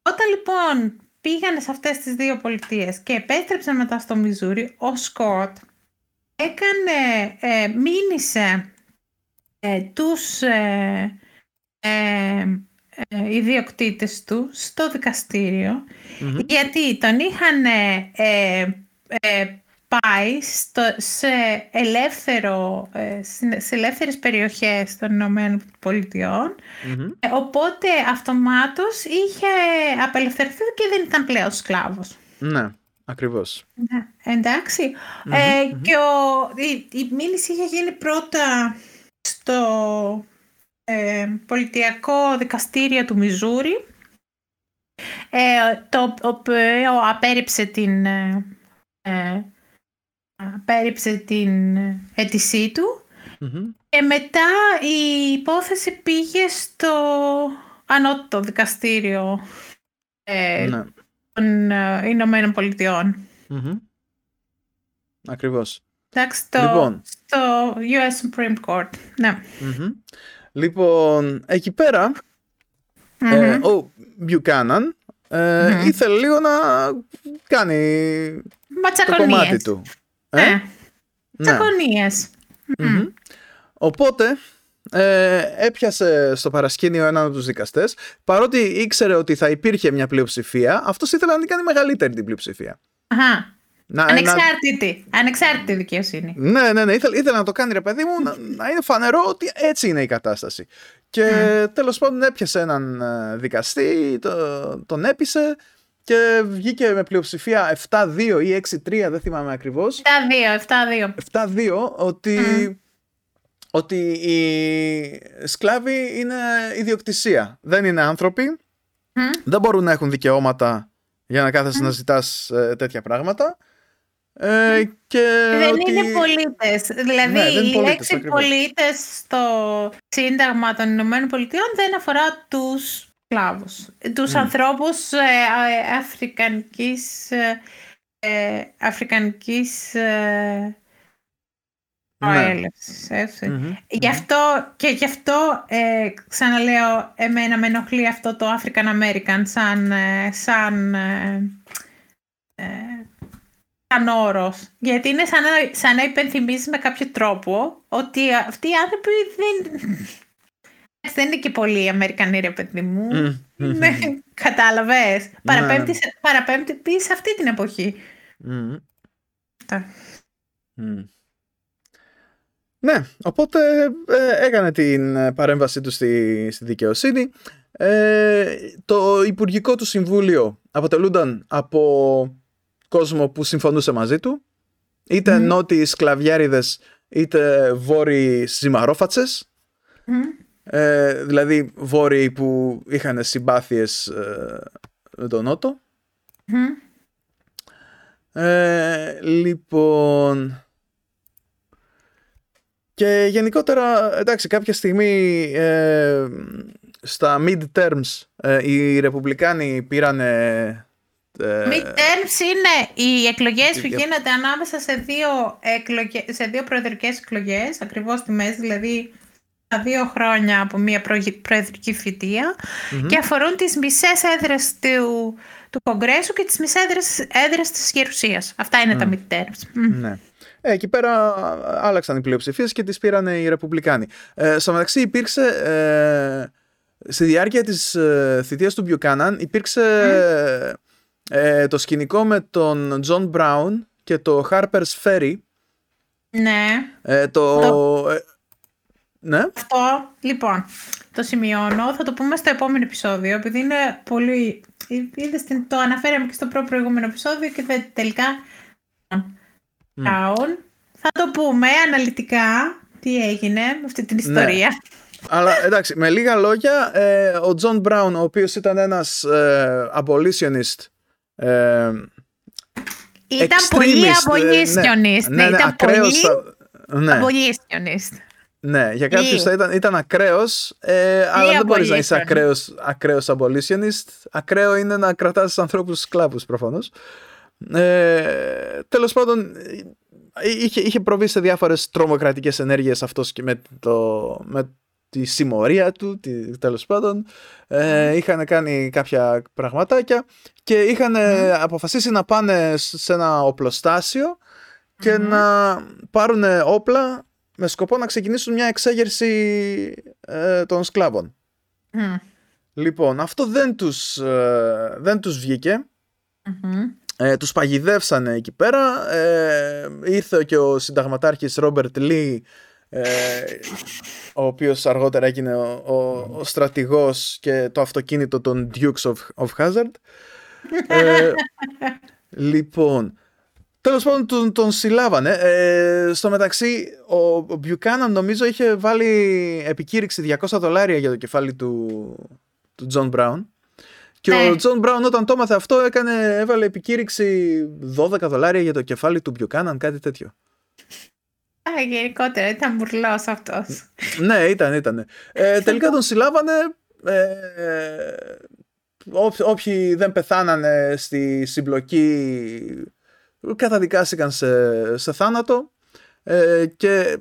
[SPEAKER 1] Όταν λοιπόν πήγανε σε αυτές τις δύο πολιτείες και επέστρεψαν μετά στο Μιζούρι, ο Σκότ έκανε, ε, μήνυσε ε, τους ε, ε ε, ιδιοκτήτες τους στο δικαστηριο γιατί τον είχαν ε, ε, πάει στο, σε, ελεύθερο, σε ελεύθερες περιοχές των Ηνωμένων οπότε αυτομάτως είχε απελευθερωθεί και δεν ήταν πλέον σκλάβος.
[SPEAKER 2] Ναι. Ακριβώς.
[SPEAKER 1] Ναι, εντάξει. Ε, Και ο, η, η μίληση είχε γίνει πρώτα στο ε, πολιτιακό δικαστήριο του Μιζούρι ε, το οποίο απέρριψε την, ε, ε, απέρριψε την αίτησή του και μετά η υπόθεση πήγε στο ανώτατο δικαστήριο ε, ναι. των ε, Ηνωμένων Πολιτειών.
[SPEAKER 2] Ακριβώς.
[SPEAKER 1] Εντάξει, στο, λοιπόν. στο US Supreme Court. Ναι.
[SPEAKER 2] Λοιπόν, εκεί πέρα, ε, ο Buchanan ε, ήθελε λίγο να κάνει το κομμάτι του.
[SPEAKER 1] Ε; Ναι. Τσακωνίες.
[SPEAKER 2] Οπότε ε, έπιασε στο παρασκήνιο έναν από τους δικαστές παρότι ήξερε ότι θα υπήρχε μια πλειοψηφία αυτός ήθελε να την κάνει μεγαλύτερη την πλειοψηφία.
[SPEAKER 1] Αχα. Να, Ανεξάρτητη. Να... Ανεξάρτητη δικαιοσύνη.
[SPEAKER 2] Ναι, ναι, ναι. Ήθελε, ήθελε να το κάνει ρε παιδί μου να, να είναι φανερό ότι έτσι είναι η κατάσταση. Και mm. τέλος πάντων έπιασε έναν ε, δικαστή, το, τον έπεισε και βγήκε με πλειοψηφία 7-2 ή 6-3, δεν θυμάμαι ακριβώς.
[SPEAKER 1] 7-2,
[SPEAKER 2] 7-2. 7-2 ότι, mm. ότι οι σκλάβοι είναι ιδιοκτησία. Δεν είναι άνθρωποι. Mm. Δεν μπορούν να έχουν δικαιώματα για να κάθεσαι να ζητάς ε, τέτοια πράγματα. Ε, και
[SPEAKER 1] δεν ότι... είναι πολίτες. Δηλαδή ναι, η λέξη πολίτες στο Σύνταγμα των Ηνωμένων Πολιτειών δεν αφορά τους σκλάβους. Τους mm. ανθρώπους ε, ε, αφρικανικής, ε, ε αφρικανικής ε, mm-hmm. Γι' αυτό και γι' αυτό ε, ξαναλέω εμένα με ενοχλεί αυτό το African American σαν, σαν σαν όρος. Γιατί είναι σαν να, σαν να υπενθυμίζεις με κάποιο τρόπο ότι αυτοί οι άνθρωποι δεν. Δεν είναι και πολύ Αμερικανοί, ρε παιδί μου. Ναι, Κατάλαβες. Παραπέμπτει, παραπέμπτει σε αυτή την εποχή.
[SPEAKER 2] Ναι, οπότε ε, έκανε την παρέμβασή του στη, στη δικαιοσύνη. Ε, το Υπουργικό του Συμβούλιο αποτελούνταν από κόσμο που συμφωνούσε μαζί του. Είτε mm. νότιοι σκλαβιάριδες, είτε βόρειοι ζυμαρόφατσες. Ε, δηλαδή βόρειοι που είχαν συμπάθειες ε, με τον Νότο. Ε, λοιπόν... Και γενικότερα, εντάξει, κάποια στιγμή ε, στα mid-terms οι Ρεπουμπλικάνοι πήρανε
[SPEAKER 1] Midterms είναι οι εκλογές που γίνονται ανάμεσα σε δύο, εκλογές, σε δύο προεδρικές εκλογές, ακριβώς στη μέση, δηλαδή τα δύο χρόνια από μια προεδρική και αφορούν τις μισές έδρες του, του Κογκρέσου και τις μισές έδρες, έδρες της Γερουσίας. Αυτά είναι τα midterms.
[SPEAKER 2] Ναι. Ε, εκεί πέρα άλλαξαν οι πλειοψηφίες και τις πήραν οι Ρεπουμπλικάνοι. Ε, στο μεταξύ υπήρξε... Ε, στη διάρκεια της ε, θητείας του Μπιουκάναν υπήρξε ε, το σκηνικό με τον Τζον Μπράουν και το Harper's Ferry.
[SPEAKER 1] Ναι.
[SPEAKER 2] Ε, το... Ε, ναι.
[SPEAKER 1] Αυτό, λοιπόν, το σημειώνω. Θα το πούμε στο επόμενο επεισόδιο, επειδή είναι πολύ... Είδες, το αναφέραμε και στο προ προηγούμενο επεισόδιο και δεν, τελικά... Mm. Θα το πούμε αναλυτικά τι έγινε με αυτή την ναι. ιστορία. Ναι.
[SPEAKER 2] Αλλά εντάξει, με λίγα λόγια, ε, ο Τζον Μπράουν, ο οποίος ήταν ένας ε, abolitionist ε,
[SPEAKER 1] ήταν πολύ abolitionist. Ναι, ναι, ναι, ήταν πολύ ναι. abolitionist.
[SPEAKER 2] Ναι, για κάποιους θα ήταν, ήταν ακραίος, ε, αλλά δεν μπορείς να είσαι ακραίος, ακραίος abolitionist. Ακραίο είναι να κρατάς τους ανθρώπους σκλάβους προφανώς. Ε, τέλος πάντων, είχε, είχε προβεί σε διάφορες τρομοκρατικές ενέργειες αυτός και με, το, με τη συμμορία του, τη, τέλος πάντων. Ε, είχαν κάνει κάποια πραγματάκια και είχαν αποφασίσει να πάνε σε ένα οπλοστάσιο και να πάρουν όπλα με σκοπό να ξεκινήσουν μια εξέγερση ε, των σκλάβων. Λοιπόν, αυτό δεν τους, ε, δεν τους βγηκε Ε, τους παγιδεύσανε εκεί πέρα. Ε, ήρθε και ο συνταγματάρχης Ρόμπερτ Λί ε, ο οποίος αργότερα έγινε ο, ο, ο στρατηγός και το αυτοκίνητο των Dukes of, of Hazzard. Ε, Λοιπόν, τέλος πάντων τον, τον συλλάβανε. Ε, στο μεταξύ, ο, ο Buchanan νομίζω είχε βάλει επικήρυξη 200 δολάρια για το κεφάλι του, του John Brown. Και ο Τζον Μπράουν όταν το έμαθε αυτό έκανε, έβαλε επικήρυξη 12 δολάρια για το κεφάλι του Buchanan, κάτι τέτοιο.
[SPEAKER 1] Α, γενικότερα ήταν μπουρλός αυτός.
[SPEAKER 2] ναι, ήταν, ήταν. Ε, τελικά τον συλλάβανε. Ε, όποιοι δεν πεθάνανε στη συμπλοκή καταδικάστηκαν σε, σε θάνατο. Ε, και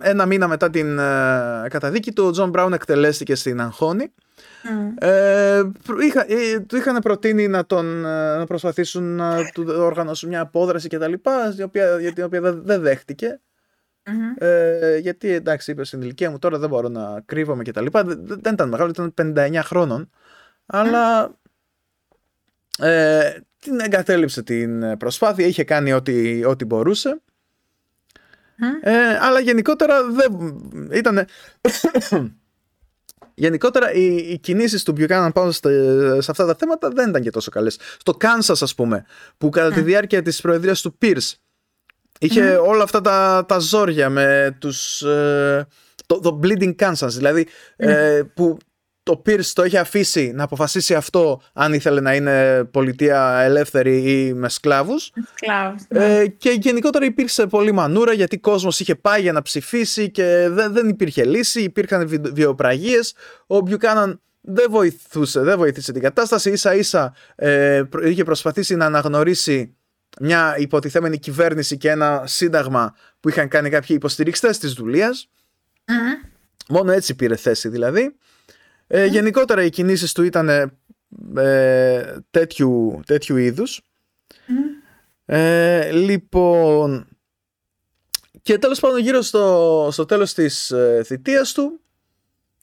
[SPEAKER 2] ένα μήνα μετά την ε, καταδίκη του ο Τζον Μπράουν εκτελέστηκε στην αγχόνη. Ε, είχα, ε, του είχαν προτείνει να, τον, ε, να προσπαθήσουν να του οργανώσουν μια απόδραση και τα λοιπά, η οποία, για την οποία δεν, δεχτηκε Ε, γιατί εντάξει είπε στην ηλικία μου τώρα δεν μπορώ να κρύβομαι και τα λοιπά. Δεν, ήταν μεγάλο, ήταν 59 χρόνων. Αλλά ε, την εγκατέλειψε την προσπάθεια, είχε κάνει ό,τι, ό,τι μπορούσε. Ε, αλλά γενικότερα δεν ήταν γενικότερα οι, οι κινήσεις του Buchanan πάνω σε, σε αυτά τα θέματα δεν ήταν και τόσο καλές. Στο Kansas ας πούμε, που κατά τη διάρκεια της προεδρίας του Pierce είχε όλα αυτά τα, τα ζόρια με τους... Ε, το, το Bleeding Kansas, δηλαδή ε, που το Pierce το είχε αφήσει να αποφασίσει αυτό αν ήθελε να είναι πολιτεία ελεύθερη ή με σκλάβους.
[SPEAKER 1] Ναι.
[SPEAKER 2] Ε, και γενικότερα υπήρξε πολύ μανούρα γιατί κόσμος είχε πάει για να ψηφίσει και δεν, δεν υπήρχε λύση, υπήρχαν βιοπραγίες. Ο Μπιουκάναν δεν βοηθούσε, δεν βοήθησε την κατάσταση. Ίσα ίσα ε, είχε προσπαθήσει να αναγνωρίσει μια υποτιθέμενη κυβέρνηση και ένα σύνταγμα που είχαν κάνει κάποιοι υποστηριξτές της δουλειας Μόνο έτσι πήρε θέση δηλαδή. Ε, γενικότερα οι κινήσεις του ήταν ε, τέτοιου, τέτοιου είδους. Ε, λοιπόν, και τέλος πάντων γύρω στο, στο τέλος της ε, θητείας του,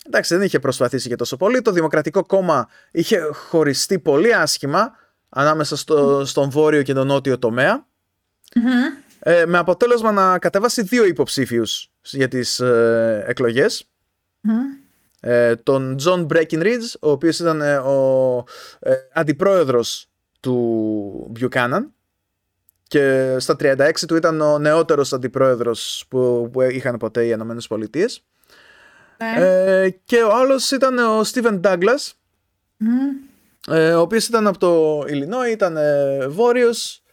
[SPEAKER 2] εντάξει δεν είχε προσπαθήσει και τόσο πολύ, το Δημοκρατικό Κόμμα είχε χωριστεί πολύ άσχημα ανάμεσα στο, στον βόρειο και τον νότιο ε, με αποτέλεσμα να κατεβάσει δύο υποψήφιους για τις ε, εκλογες ε, τον John Breckinridge, ο οποίος ήταν ε, ο ε, αντιπρόεδρος του Buchanan και στα 36 του ήταν ο νεότερος αντιπρόεδρος που, που είχαν ποτέ οι Ηνωμένες Πολιτείες. Ναι. Ε, και ο άλλος ήταν ο Steven Douglas, ε, ο οποίος ήταν από το Illinois, ήταν ε, βόρειος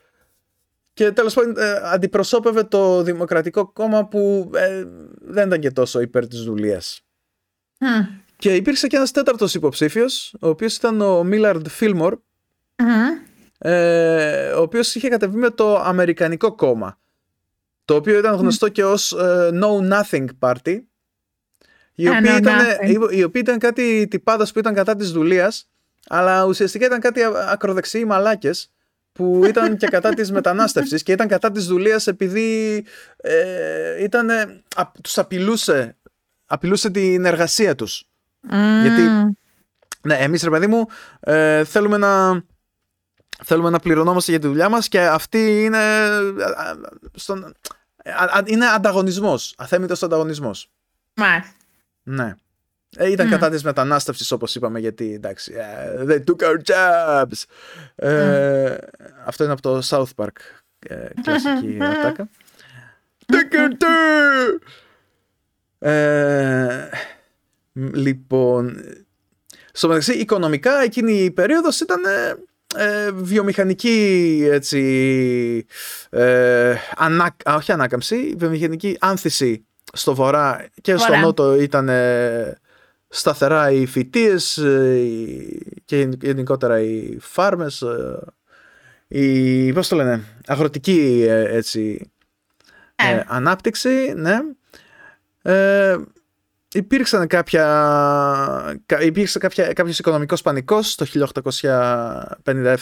[SPEAKER 2] και τέλος πάντων αντιπροσώπευε το Δημοκρατικό Κόμμα που δεν ήταν και τόσο υπέρ της δουλείας. Και υπήρξε και ένας τέταρτος υποψήφιος, ο οποίος ήταν ο Μίλαρντ Φίλμορ, ε, ο οποίος είχε κατεβεί με το Αμερικανικό κόμμα, το οποίο ήταν γνωστό και ως ε, No Nothing Party, οι οποίοι, ήταν, οι οποίοι ήταν κάτι τυπάδας που ήταν κατά της δουλείας, αλλά ουσιαστικά ήταν κάτι ακροδεξιοί μαλάκες, που ήταν και κατά της μετανάστευσης και ήταν κατά της δουλείας επειδή ε, ήταν, α, τους απειλούσε απειλούσε την εργασία τους. Γιατί, ναι, εμείς ρε παιδί μου ε, θέλουμε να θέλουμε να πληρωνόμαστε για τη δουλειά μας και αυτή είναι στον, είναι ανταγωνισμός, αθέμητος ανταγωνισμός.
[SPEAKER 1] Μάλιστα.
[SPEAKER 2] Ναι. Ε, ήταν κατά της μετανάστευσης όπως είπαμε γιατί εντάξει uh, they took our jobs ε, αυτό είναι από το South Park ε, κλασική ατάκα Take our ε, λοιπόν, στο μεταξύ οικονομικά εκείνη η περίοδος ήταν ε, ε βιομηχανική έτσι, ε, ανά, όχι ανάκαμψη, βιομηχανική άνθηση στο βορρά και στο νότο ήταν ε, σταθερά οι φυτίες ε, και γενικότερα οι φάρμες η, πώς το λένε, αγροτική έτσι, ανάπτυξη, ναι. Ε, υπήρξαν κάποια, υπήρξε κάποια, κάποιος οικονομικός πανικός το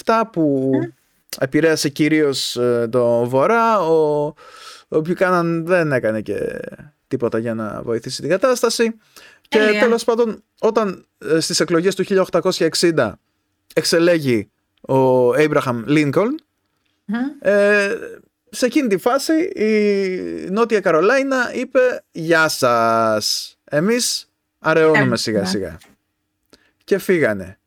[SPEAKER 2] 1857 που mm. επηρέασε κυρίως ε, το Βορρά. Ο, ο Μπιουκάναν δεν έκανε και τίποτα για να βοηθήσει την κατάσταση. Και τέλος πάντων όταν ε, στις εκλογές του 1860 εξελέγει ο Abraham Lincoln ε, σε εκείνη τη φάση η Νότια Καρολάινα είπε «Γεια σας, εμείς αραιώνουμε σιγά σιγά». Και φύγανε.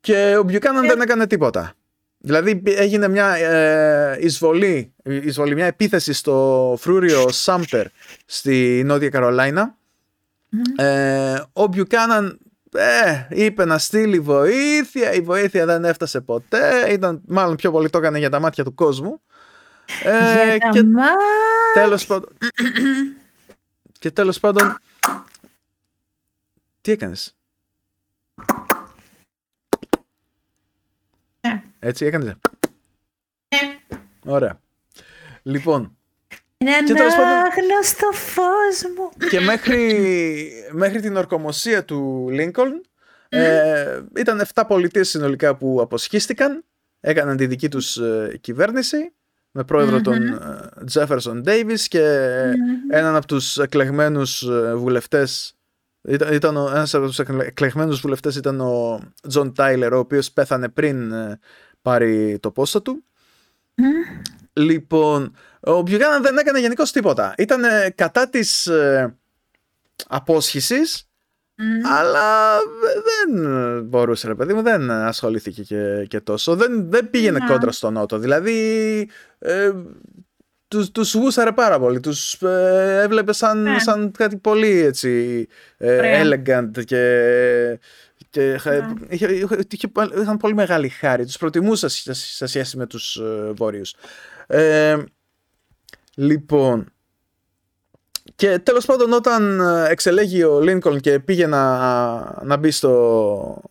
[SPEAKER 2] Και ο Μπιουκάναν δεν έκανε τίποτα. Δηλαδή έγινε μια ε, εισβολή, εισβολή, μια επίθεση στο φρούριο Σάμπτερ στη Νότια Καρολάινα. Ε, ο Μπιουκάναν ε, είπε να στείλει βοήθεια, η βοήθεια δεν έφτασε ποτέ, ήταν μάλλον πιο πολύ το έκανε για τα μάτια του κόσμου.
[SPEAKER 1] Ε, για και τα
[SPEAKER 2] τέλος πάντων, και τέλος πάντων, τι έκανες;
[SPEAKER 1] Ναι.
[SPEAKER 2] Έτσι έκανες;
[SPEAKER 1] Ναι.
[SPEAKER 2] Ωραία. Λοιπόν,
[SPEAKER 1] είναι άγνωστο φως μου.
[SPEAKER 2] Και μέχρι, μέχρι την ορκομοσία του Λίνκολν ε, ήταν 7 πολιτείες συνολικά που αποσχίστηκαν, έκαναν τη δική τους ε, κυβέρνηση με πρόεδρο τον Τζέφερσον Ντέιβις και έναν από τους εκλεγμένους ε, βουλευτές. Ήταν, ήταν ο, ένας από τους εκλεγμένους βουλευτές ήταν ο Τζον Τάιλερ ο οποίος πέθανε πριν ε, πάρει το πόστο του. Λοιπόν, ο Μπιουκάναν δεν έκανε γενικώς τίποτα. Ήταν κατά της ε, απόσχησης, αλλά δεν μπορούσε, ρε παιδί μου, δεν ασχολήθηκε και, και τόσο. Δεν, δεν πήγαινε κόντρα στον Νότο. Δηλαδή, ε, τους, τους γούσαρε πάρα πολύ. Τους ε, έβλεπε σαν, ναι. σαν κάτι πολύ έτσι ε, elegant και, και ναι. είχε, είχε, είχαν πολύ μεγάλη χάρη. Τους προτιμούσα σε σχέση με τους ε, βόρειους. Ε, λοιπόν, και τέλος πάντων όταν ε, εξελέγει ο Λίνκολν και πήγε να, να μπει στο,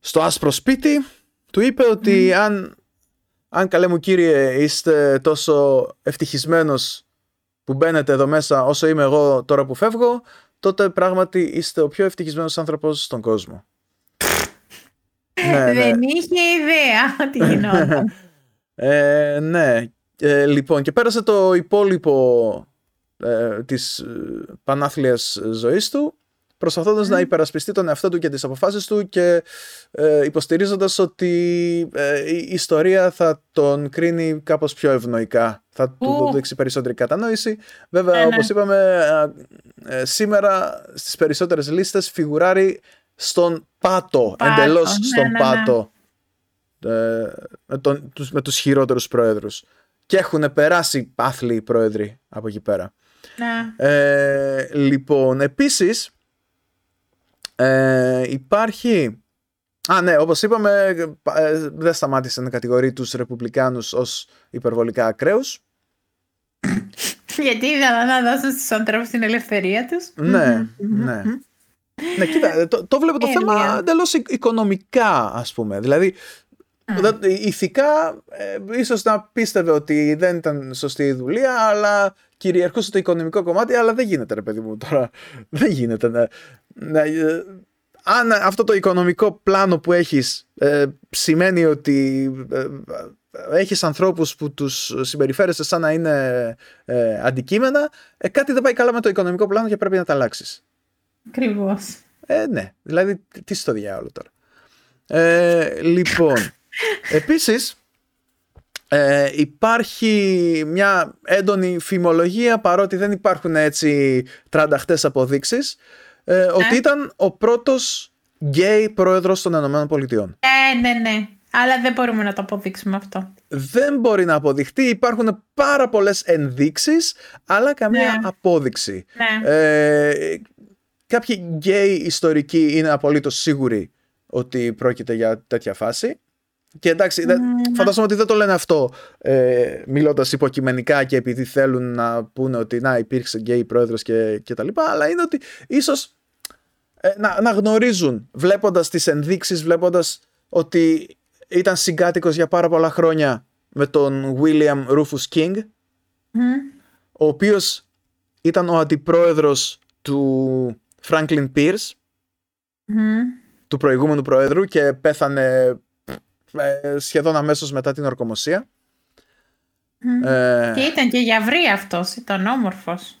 [SPEAKER 2] στο άσπρο σπίτι, του είπε ότι αν, αν καλέ μου κύριε είστε τόσο ευτυχισμένος που μπαίνετε εδώ μέσα όσο είμαι εγώ τώρα που φεύγω, τότε πράγματι είστε ο πιο ευτυχισμένος άνθρωπος στον κόσμο.
[SPEAKER 1] ναι, ναι. Δεν είχε ιδέα τι γινόταν.
[SPEAKER 2] Ε, ναι. Ε, λοιπόν, και πέρασε το υπόλοιπο ε, της ε, πανάθλιας ζωής του προσπαθώντας να υπερασπιστεί τον εαυτό του και τις αποφάσεις του και ε, υποστηρίζοντας ότι ε, η ιστορία θα τον κρίνει κάπως πιο ευνοϊκά. Θα του δείξει περισσότερη κατανόηση. Βέβαια, ε, όπως είπαμε, σήμερα στις περισσότερες λίστες φιγουράρει στον πάτο, πάτο εντελώς ναι, στον ναι, ναι. πάτο ε, με, τον, τους, με τους χειρότερους πρόεδρους. Και έχουν περάσει άθλοι πρόεδροι από εκεί πέρα.
[SPEAKER 1] Ναι.
[SPEAKER 2] Ε, λοιπόν, επίσης ε, υπάρχει... Α, ναι, όπως είπαμε, ε, δεν σταμάτησε να κατηγορεί τους Ρεπουμπλικάνους ως υπερβολικά ακραίους.
[SPEAKER 1] Γιατί ήθελα να δώσουν στους ανθρώπους την ελευθερία τους.
[SPEAKER 2] Ναι, ναι. Ναι, κοίτα, το, το βλέπω το θέμα εντελώς οικονομικά, ας πούμε. Δηλαδή, Mm. Ηθικά, ε, ίσως να πίστευε ότι δεν ήταν σωστή η δουλεία, αλλά κυριαρχούσε το οικονομικό κομμάτι, αλλά δεν γίνεται ρε παιδί μου τώρα. Δεν γίνεται να, να, ε, αν αυτό το οικονομικό πλάνο που έχεις ε, σημαίνει ότι ε, έχεις ανθρώπους που τους συμπεριφέρεσαι σαν να είναι ε, αντικείμενα, ε, κάτι δεν πάει καλά με το οικονομικό πλάνο και πρέπει να τα αλλάξεις.
[SPEAKER 1] Ακριβώς.
[SPEAKER 2] Ε, ναι, δηλαδή τι στο διάολο τώρα. Ε, λοιπόν, Επίσης, ε, υπάρχει μια έντονη φημολογία παρότι δεν υπάρχουν έτσι τρανταχτές αποδείξεις ε, ότι ναι. ήταν ο πρώτος γκέι πρόεδρος των Ηνωμένων Πολιτειών.
[SPEAKER 1] Ε, ναι, ναι. Αλλά δεν μπορούμε να το αποδείξουμε αυτό.
[SPEAKER 2] Δεν μπορεί να αποδειχτεί. Υπάρχουν πάρα πολλές ενδείξεις, αλλά καμία ναι. απόδειξη.
[SPEAKER 1] Ναι.
[SPEAKER 2] Ε, κάποιοι γκέι ιστορικοί είναι απολύτως σίγουροι ότι πρόκειται για τέτοια φάση. Και εντάξει, mm, φαντάζομαι ότι δεν το λένε αυτό ε, μιλώντας υποκειμενικά και επειδή θέλουν να πούνε ότι να υπήρξε γκέι πρόεδρος και, και τα λοιπά, αλλά είναι ότι ίσως ε, να, να γνωρίζουν βλέποντας τις ενδείξεις, βλέποντας ότι ήταν συγκάτοικος για πάρα πολλά χρόνια με τον William Rufus King, ο οποίος ήταν ο αντιπρόεδρος του Franklin Pierce, του προηγούμενου πρόεδρου και πέθανε ε, σχεδόν αμέσως μετά την ορκομοσία.
[SPEAKER 1] Ε, και ήταν και γιαυρή αυτός, ήταν όμορφος.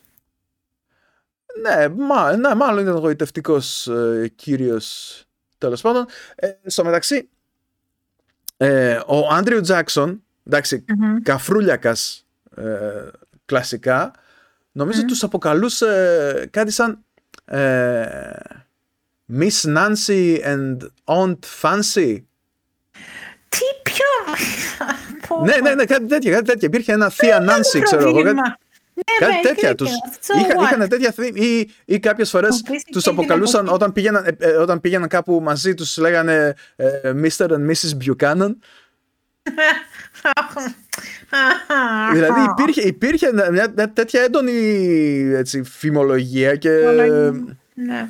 [SPEAKER 2] Ναι, μα, ναι μάλλον ήταν γοητευτικός ε, κύριος τέλος πάντων. Ε, στο μεταξύ, ε, ο Άντριου Τζάκσον, εντάξει, καφρούλιακας ε, κλασικά, νομίζω τους αποκαλούσε κάτι σαν Miss Nancy and Aunt Fancy
[SPEAKER 1] τι
[SPEAKER 2] ναι, ναι, ναι, κάτι τέτοια, κάτι τέτοια. Υπήρχε ένα Θεία Νάνση, ξέρω εγώ. Κάτι,
[SPEAKER 1] Ναι,
[SPEAKER 2] κάτι
[SPEAKER 1] μα,
[SPEAKER 2] τέτοια. Τους,
[SPEAKER 1] so
[SPEAKER 2] είχα,
[SPEAKER 1] what?
[SPEAKER 2] είχαν τέτοια θύμη ή, ή κάποιες φορές
[SPEAKER 1] Μου πεις
[SPEAKER 2] τους
[SPEAKER 1] και
[SPEAKER 2] αποκαλούσαν
[SPEAKER 1] την
[SPEAKER 2] όταν πήγαιναν, ε, ε, όταν πήγαιναν κάπου μαζί, τους λέγανε ε, Mr. and Mrs. Buchanan. δηλαδή υπήρχε, υπήρχε μια, μια τέτοια έντονη έτσι, φημολογία και,
[SPEAKER 1] Ναι.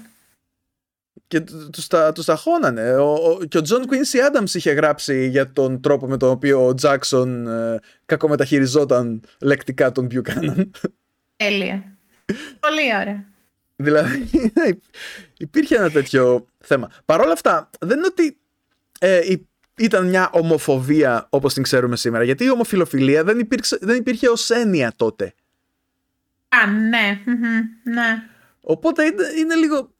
[SPEAKER 2] Και τους τα, τους τα χώνανε. Ο, ο- και ο Τζον Quincy Adams είχε γράψει για τον τρόπο με τον οποίο ο Τζάκσον ε, κακομεταχειριζόταν λεκτικά τον Buchanan.
[SPEAKER 1] Τέλεια. Πολύ ωραία.
[SPEAKER 2] Δηλαδή υπήρχε ένα τέτοιο θέμα. Παρ' όλα αυτά δεν είναι ότι ε, υ- ήταν μια ομοφοβία όπως την ξέρουμε σήμερα. Γιατί η ομοφιλοφιλία δεν, υπήρξε, δεν υπήρχε ως έννοια τότε.
[SPEAKER 1] Α, ναι. μμμ, Ναι.
[SPEAKER 2] Οπότε είναι, είναι λίγο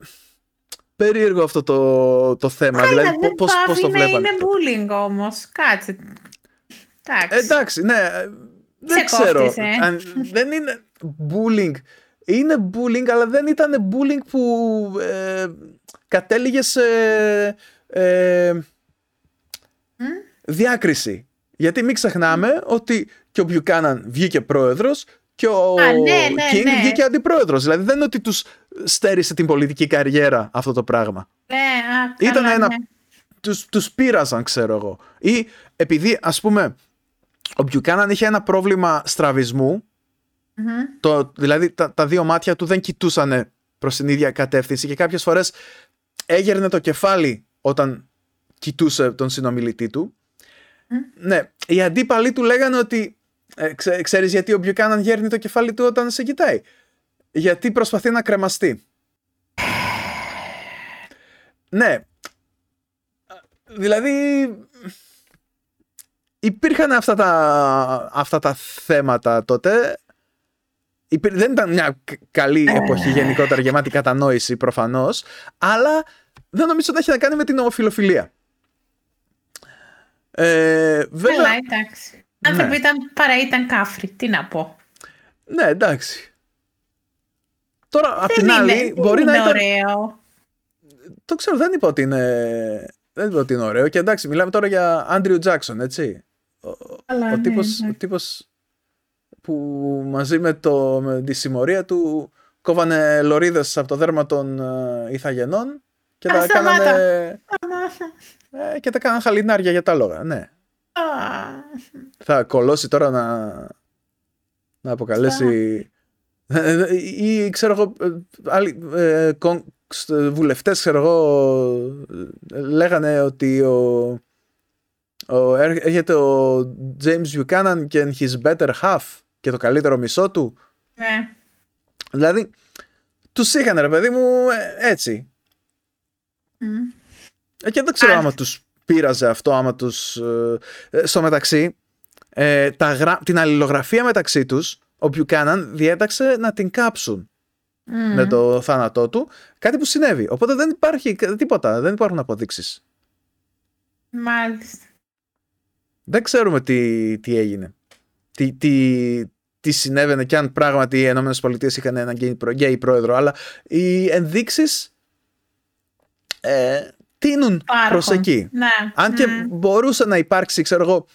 [SPEAKER 2] περίεργο αυτό το, το θέμα. δηλαδή
[SPEAKER 1] Αλλά
[SPEAKER 2] πό-
[SPEAKER 1] δεν
[SPEAKER 2] πώς, πώς
[SPEAKER 1] πάβει
[SPEAKER 2] το
[SPEAKER 1] να
[SPEAKER 2] βλέπανε.
[SPEAKER 1] είναι bullying όμως. Κάτσε. Εντάξει.
[SPEAKER 2] Ε, εντάξει, ναι. ε, Δεν
[SPEAKER 1] Σε
[SPEAKER 2] ξέρω.
[SPEAKER 1] κόφτεις, ε.
[SPEAKER 2] Αν, δεν είναι bullying. Είναι bullying, αλλά δεν ήταν bullying που ε, κατέληγες σε ε, διάκριση. Γιατί μην ξεχνάμε ότι και ο Μπιουκάναν βγήκε πρόεδρος και ο
[SPEAKER 1] Α, ναι, ναι,
[SPEAKER 2] King
[SPEAKER 1] ναι.
[SPEAKER 2] βγήκε αντιπρόεδρος. Δηλαδή δεν είναι ότι τους στέρισε την πολιτική καριέρα αυτό το πράγμα.
[SPEAKER 1] Ναι, α,
[SPEAKER 2] Ήταν
[SPEAKER 1] καλά,
[SPEAKER 2] ένα
[SPEAKER 1] ναι.
[SPEAKER 2] τους, τους πείραζαν, ξέρω εγώ. Ή επειδή, ας πούμε, ο Μπιουκάναν είχε ένα πρόβλημα στραβισμού,
[SPEAKER 1] Μμμ.
[SPEAKER 2] το, δηλαδή τα, τα δύο μάτια του δεν κοιτούσαν προς την ίδια κατεύθυνση και κάποιες φορές έγερνε το κεφάλι όταν κοιτούσε τον συνομιλητή του. Ναι, οι αντίπαλοι του λέγανε ότι ε, ξέ, ξέρεις γιατί ο Μπιουκάναν γέρνει το κεφάλι του όταν σε κοιτάει; Γιατί προσπαθεί να κρεμαστεί. Ναι. Δηλαδή υπήρχαν αυτά τα, αυτά τα θέματα τότε. Υπήρ- δεν ήταν μια κα- καλή εποχή γενικότερα γεμάτη κατανόηση προφανώς, αλλά δεν νομίζω ότι έχει να κάνει με την ομοφιλοφιλία. Ε, βέβαια,
[SPEAKER 1] Καλά, εντάξει. Οι άνθρωποι
[SPEAKER 2] Ναι.
[SPEAKER 1] ήταν, παρά ήταν κάφροι. Τι να πω.
[SPEAKER 2] ναι εντάξει. Τώρα, απ'
[SPEAKER 1] Δεν
[SPEAKER 2] την
[SPEAKER 1] είναι,
[SPEAKER 2] άλλη,
[SPEAKER 1] δεν
[SPEAKER 2] μπορεί να
[SPEAKER 1] είναι
[SPEAKER 2] ήταν...
[SPEAKER 1] ωραίο.
[SPEAKER 2] Το ξέρω, δεν είπα ότι είναι... Δεν είπα ότι είναι ωραίο. Και εντάξει, μιλάμε τώρα για Άντριου Τζάκσον, έτσι. Ο,
[SPEAKER 1] Καλά,
[SPEAKER 2] ο,
[SPEAKER 1] ναι,
[SPEAKER 2] τύπος,
[SPEAKER 1] ναι.
[SPEAKER 2] ο τύπος που μαζί με, το, με τη συμμορία του κόβανε λωρίδες από το δέρμα των ε, ηθαγενών και
[SPEAKER 1] Α,
[SPEAKER 2] τα
[SPEAKER 1] σταμάτα.
[SPEAKER 2] κάνανε... Ε, και τα κάνανε χαλινάρια για τα λόγα, ναι.
[SPEAKER 1] Α,
[SPEAKER 2] Θα κολώσει τώρα να, να αποκαλέσει ή ξέρω εγώ ε, άλλοι ε, κον- σ- βουλευτές ξέρω εγώ ε, λέγανε ότι ο, ο, έρ- έρχεται ο James Buchanan και his better half και το καλύτερο μισό του
[SPEAKER 1] ναι.
[SPEAKER 2] δηλαδή τους είχαν ρε παιδί μου ε, έτσι
[SPEAKER 1] Μμ.
[SPEAKER 2] Ε, Και δεν ξέρω
[SPEAKER 1] Α.
[SPEAKER 2] άμα τους πείραζε αυτό, άμα τους... ε, ε, στο μεταξύ, ε, τα γρα... την αλληλογραφία μεταξύ τους, ο Buchanan διέταξε να την κάψουν
[SPEAKER 1] Μμ.
[SPEAKER 2] με το θάνατό του, κάτι που συνέβη. Οπότε δεν υπάρχει κα- τίποτα, δεν υπάρχουν αποδείξεις.
[SPEAKER 1] Μάλιστα.
[SPEAKER 2] Δεν ξέρουμε τι, τι έγινε. Τι, τι, τι συνέβαινε και αν πράγματι οι ΗΠΑ είχαν έναν γκέι πρό- γκέι πρόεδρο, αλλά οι ενδείξεις ε, τείνουν
[SPEAKER 1] Υπάρχουν.
[SPEAKER 2] προς εκεί.
[SPEAKER 1] Ναι.
[SPEAKER 2] Αν και
[SPEAKER 1] Μμ.
[SPEAKER 2] μπορούσε να υπάρξει, ξέρω εγώ,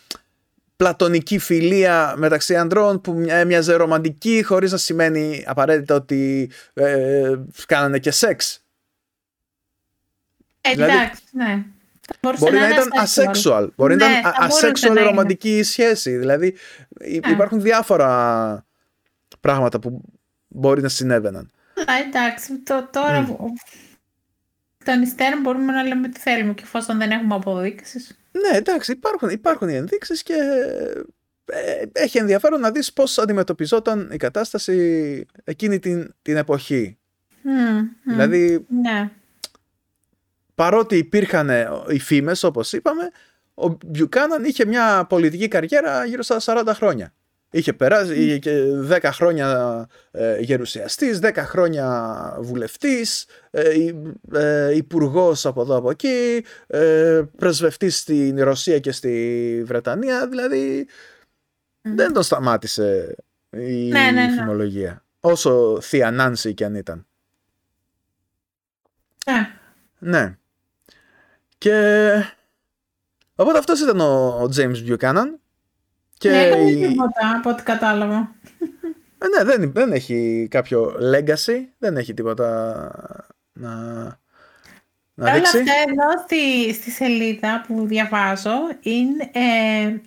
[SPEAKER 2] πλατωνική φιλία μεταξύ ανδρών που μια- έμοιαζε ρομαντική χωρίς να σημαίνει απαραίτητα ότι ε, κάνανε και σεξ.
[SPEAKER 1] Ε,
[SPEAKER 2] δηλαδή,
[SPEAKER 1] Εντάξει, ναι. Θα μπορούσε
[SPEAKER 2] Μπορεί να
[SPEAKER 1] είναι
[SPEAKER 2] ήταν
[SPEAKER 1] asexual.
[SPEAKER 2] asexual. Μπορεί
[SPEAKER 1] Ναι,
[SPEAKER 2] να ήταν
[SPEAKER 1] θα μπορούσε
[SPEAKER 2] asexual
[SPEAKER 1] να είναι.
[SPEAKER 2] ρομαντική σχέση. Δηλαδή υ-
[SPEAKER 1] Ναι.
[SPEAKER 2] υπάρχουν διάφορα πράγματα που μπορεί να συνέβαιναν.
[SPEAKER 1] Αλλά εντάξει, το, τώρα
[SPEAKER 2] Μμ.
[SPEAKER 1] Των υστέρων μπορούμε να λέμε τι θέλουμε και εφόσον δεν έχουμε αποδείξεις.
[SPEAKER 2] Ναι, εντάξει, υπάρχουν, υπάρχουν οι ενδείξεις και ε, έχει ενδιαφέρον να δεις πώς αντιμετωπιζόταν η κατάσταση εκείνη την, την εποχή.
[SPEAKER 1] Μμ, μμ.
[SPEAKER 2] Δηλαδή
[SPEAKER 1] Ναι.
[SPEAKER 2] παρότι υπήρχαν ε, οι φήμες όπως είπαμε ο Μπιουκάναν είχε μια πολιτική καριέρα γύρω στα 40 χρόνια είχε περάσει είχε και 10 χρόνια ε, γερουσιαστής 10 χρόνια βουλευτής ε, υ- ε, υπουργός από εδώ από εκεί ε, πρεσβευτής στην Ρωσία και στη Βρετανία δηλαδή
[SPEAKER 1] Μμ.
[SPEAKER 2] δεν τον σταμάτησε η
[SPEAKER 1] Ναι, ναι, ναι.
[SPEAKER 2] φημολογία όσο θεία Νάνση κι αν ήταν
[SPEAKER 1] Ναι.
[SPEAKER 2] Ναι. Και Οπότε αυτός ήταν ο, ο James Buchanan.
[SPEAKER 1] Και ναι, δεν έχει τίποτα από ό,τι κατάλαβα.
[SPEAKER 2] Ε, ναι, δεν, δεν έχει κάποιο legacy, δεν έχει τίποτα να, να δείξει.
[SPEAKER 1] Όλα αυτά εδώ στη, στη σελίδα που διαβάζω είναι ε,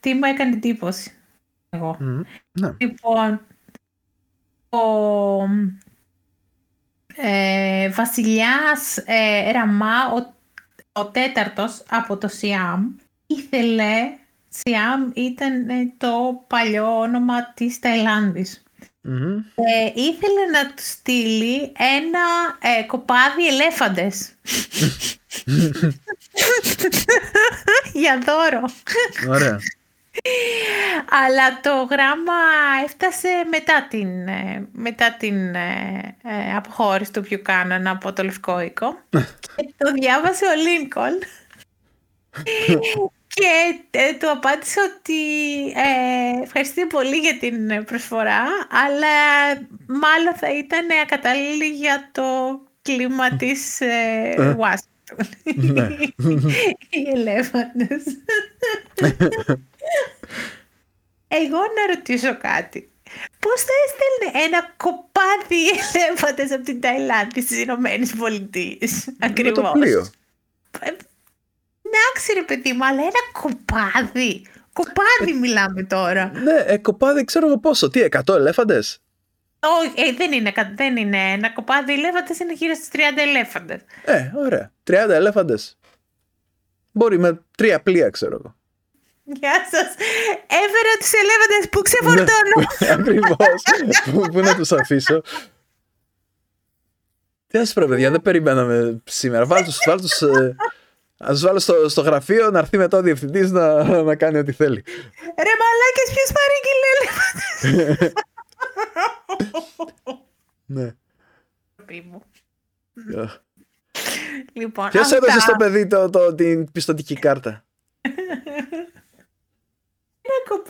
[SPEAKER 1] τι μου έκανε εντύπωση εγώ.
[SPEAKER 2] ναι.
[SPEAKER 1] Λοιπόν, ο ε, βασιλιάς ε, Ραμά, ο, ο τέταρτος από το Σιάμ, ήθελε, Σιάμ ήταν ε, το παλιό όνομα της ταιλανδης Ε, ήθελε να του στείλει ένα ε, κοπάδι ελέφαντες. Για δώρο.
[SPEAKER 2] Ωραία.
[SPEAKER 1] Αλλά το γράμμα έφτασε μετά την, ε, μετά την ε, ε, αποχώρηση του Πιουκάναν από το Λευκό Οίκο. το διάβασε ο Λίνκολn. και του απάντησε ότι ευχαριστεί πολύ για την προσφορά, αλλά μάλλον θα ήταν ακατάλληλη για το κλίμα της Ουάσιγκτον. Ναι. Οι ελέφαντες. Εγώ να ρωτήσω κάτι. Πώς θα έστελνε ένα κοπάδι ελέφαντες από την Ταϊλάνδη στις Ηνωμένες Πολιτείες; Ακριβώς.
[SPEAKER 2] το πλοίο.
[SPEAKER 1] Εντάξει ρε παιδί μου, αλλά ένα κοπάδι. Κοπάδι μιλάμε τώρα.
[SPEAKER 2] Ναι, ε, κοπάδι ξέρω εγώ πόσο. Τι, 100 ελέφαντες;
[SPEAKER 1] Όχι, ε, δεν, είναι, δεν είναι ένα κοπάδι ελέφαντες, είναι γύρω στις 30 ελέφαντες.
[SPEAKER 2] Ε, ωραία. 30 ελέφαντες. Μπορεί με τρία πλοία, ξέρω εγώ.
[SPEAKER 1] Γεια σας. Έφερα τους ελέφαντες που ξεφορτώνω.
[SPEAKER 2] Ναι, Ακριβώς. Πού να τους αφήσω. Τι α πούμε, παιδιά, δεν περιμέναμε σήμερα. Βάλτε τους. Βάλ τους, ε, Α του βάλω στο, στο γραφείο να έρθει μετά ο διευθυντής να, να κάνει ό,τι θέλει.
[SPEAKER 1] Ρε μαλάκες, ποιος παρήγγειλε ελέφαντες.
[SPEAKER 2] ναι.
[SPEAKER 1] Λοιπόν,
[SPEAKER 2] Ποιος έδωσε στο παιδί το, το, την πιστοτική κάρτα;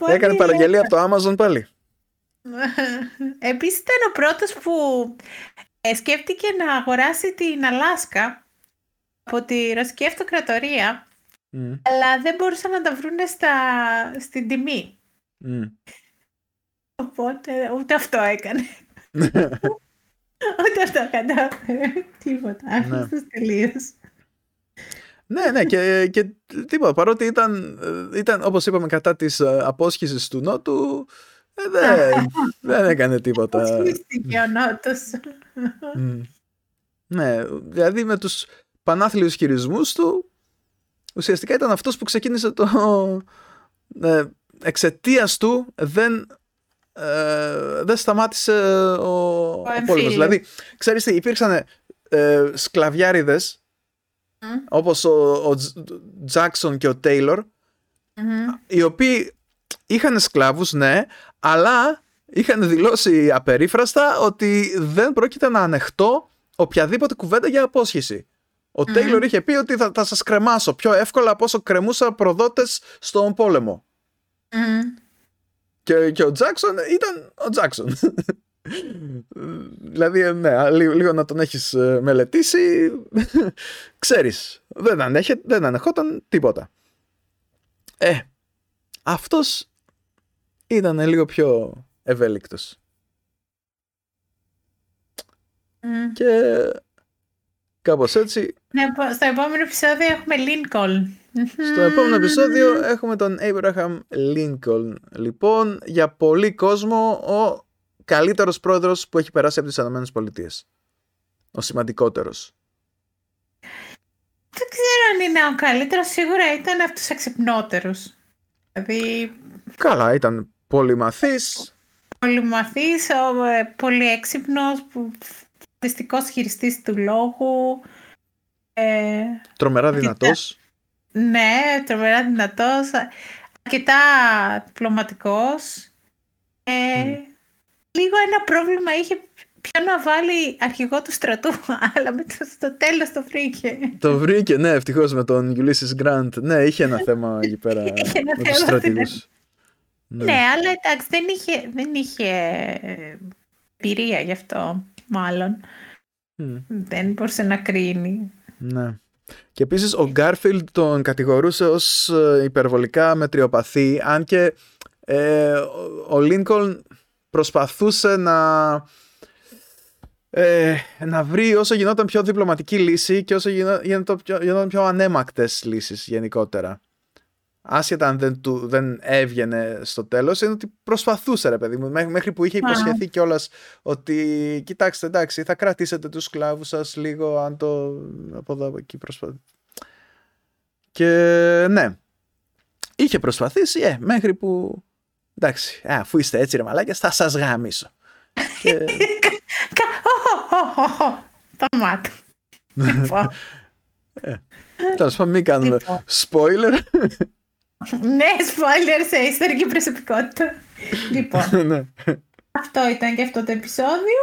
[SPEAKER 2] Έκανε παραγγελία από το Amazon πάλι.
[SPEAKER 1] Επίσης ήταν ο πρώτος που ε, σκέφτηκε να αγοράσει την Αλάσκα από τη Ρωσική Αυτοκρατορία αλλά δεν μπορούσαν να τα βρουν στα, στην τιμή. Οπότε ούτε αυτό έκανε. ούτε αυτό κατάφερε. Τίποτα. Ναι. τελείως.
[SPEAKER 2] Ναι, ναι, και, και τίποτα. Παρότι ήταν, ήταν όπως είπαμε, κατά της ε, απόσχησης του Νότου, ε, δεν, δεν έκανε τίποτα.
[SPEAKER 1] Αποσχίστηκε ο Νότος.
[SPEAKER 2] Ναι, δηλαδή με τους πανάθλιους χειρισμούς του, ουσιαστικά ήταν αυτός που ξεκίνησε το... Ε, εξαιτίας του δεν ε, δεν σταμάτησε ο, ο, ο πόλεμος. Δηλαδή, ξέρεις τι, υπήρξαν ε, σκλαβιάριδες όπως ο, ο Τζάκσον και ο τειλορ οι οποίοι είχαν σκλάβους, ναι, αλλά είχαν δηλώσει απερίφραστα ότι δεν πρόκειται να ανεχτώ οποιαδήποτε κουβέντα για απόσχηση. Ο Τέιλορ είχε πει ότι θα, θα σας κρεμάσω πιο εύκολα από όσο κρεμούσα προδότες στον πόλεμο. Και, και ο Τζάκσον ήταν ο Τζάκσον. δηλαδή, ε, ναι, λίγο, να τον έχεις ε, μελετήσει, ξέρεις, δεν, ανέχε, δεν ανεχόταν τίποτα. Ε, αυτός ήταν λίγο πιο ευέλικτος. Και κάπως έτσι...
[SPEAKER 1] Ναι, στο επόμενο επεισόδιο έχουμε Lincoln.
[SPEAKER 2] Στο επόμενο επεισόδιο έχουμε τον Abraham Lincoln. Λοιπόν, για πολύ κόσμο ο καλύτερος πρόεδρος που έχει περάσει από τις ΗΠΑ. Ο σημαντικότερος.
[SPEAKER 1] Δεν ξέρω αν είναι ο καλύτερος, σίγουρα ήταν από τους εξυπνότερους. Δηλαδή...
[SPEAKER 2] Καλά, ήταν πολυμαθής.
[SPEAKER 1] Πολυμαθής, ε, πολύ έξυπνος, φανταστικός χειριστής του λόγου. Ε,
[SPEAKER 2] τρομερά δυνατός.
[SPEAKER 1] Ναι, τρομερά δυνατός. Αρκετά διπλωματικός. Ε, λίγο ένα πρόβλημα είχε ποιο να βάλει αρχηγό του στρατού, αλλά με το, στο τέλος το βρήκε.
[SPEAKER 2] Το βρήκε, ναι, ευτυχώς με τον Ulysses Grant. Ναι, είχε ένα θέμα εκεί πέρα
[SPEAKER 1] είχε ένα με τους στρατηγούς. Ναι. ναι. αλλά εντάξει, δεν είχε, δεν είχε εμπειρία γι' αυτό, μάλλον. Δεν μπορούσε να κρίνει.
[SPEAKER 2] Ναι. Και επίσης ο Γκάρφιλντ τον κατηγορούσε ως ε, υπερβολικά μετριοπαθή, αν και ε, ο Λίνκολν προσπαθούσε να, ε, να βρει όσο γινόταν πιο διπλωματική λύση και όσο γινόταν πιο, γινόταν πιο ανέμακτες λύσεις γενικότερα. Άσχετα αν δεν, του, δεν έβγαινε στο τέλος, είναι ότι προσπαθούσε ρε παιδί μου, μέχρι που είχε υποσχεθεί κιόλας ότι κοιτάξτε εντάξει θα κρατήσετε τους σκλάβους σας λίγο αν το από εδώ από εκεί προσπαθείτε. Και ναι, είχε προσπαθήσει, ε, μέχρι που εντάξει, ε, αφού είστε έτσι ρε μαλάκια θα σας γάμισω. και...
[SPEAKER 1] Το μάτι. Λοιπόν.
[SPEAKER 2] Ε, τέλος πάντων μην κάνουμε λοιπόν. spoiler.
[SPEAKER 1] Ναι, spoiler σε ιστορική προσωπικότητα. λοιπόν, ναι. αυτό ήταν και αυτό το επεισόδιο.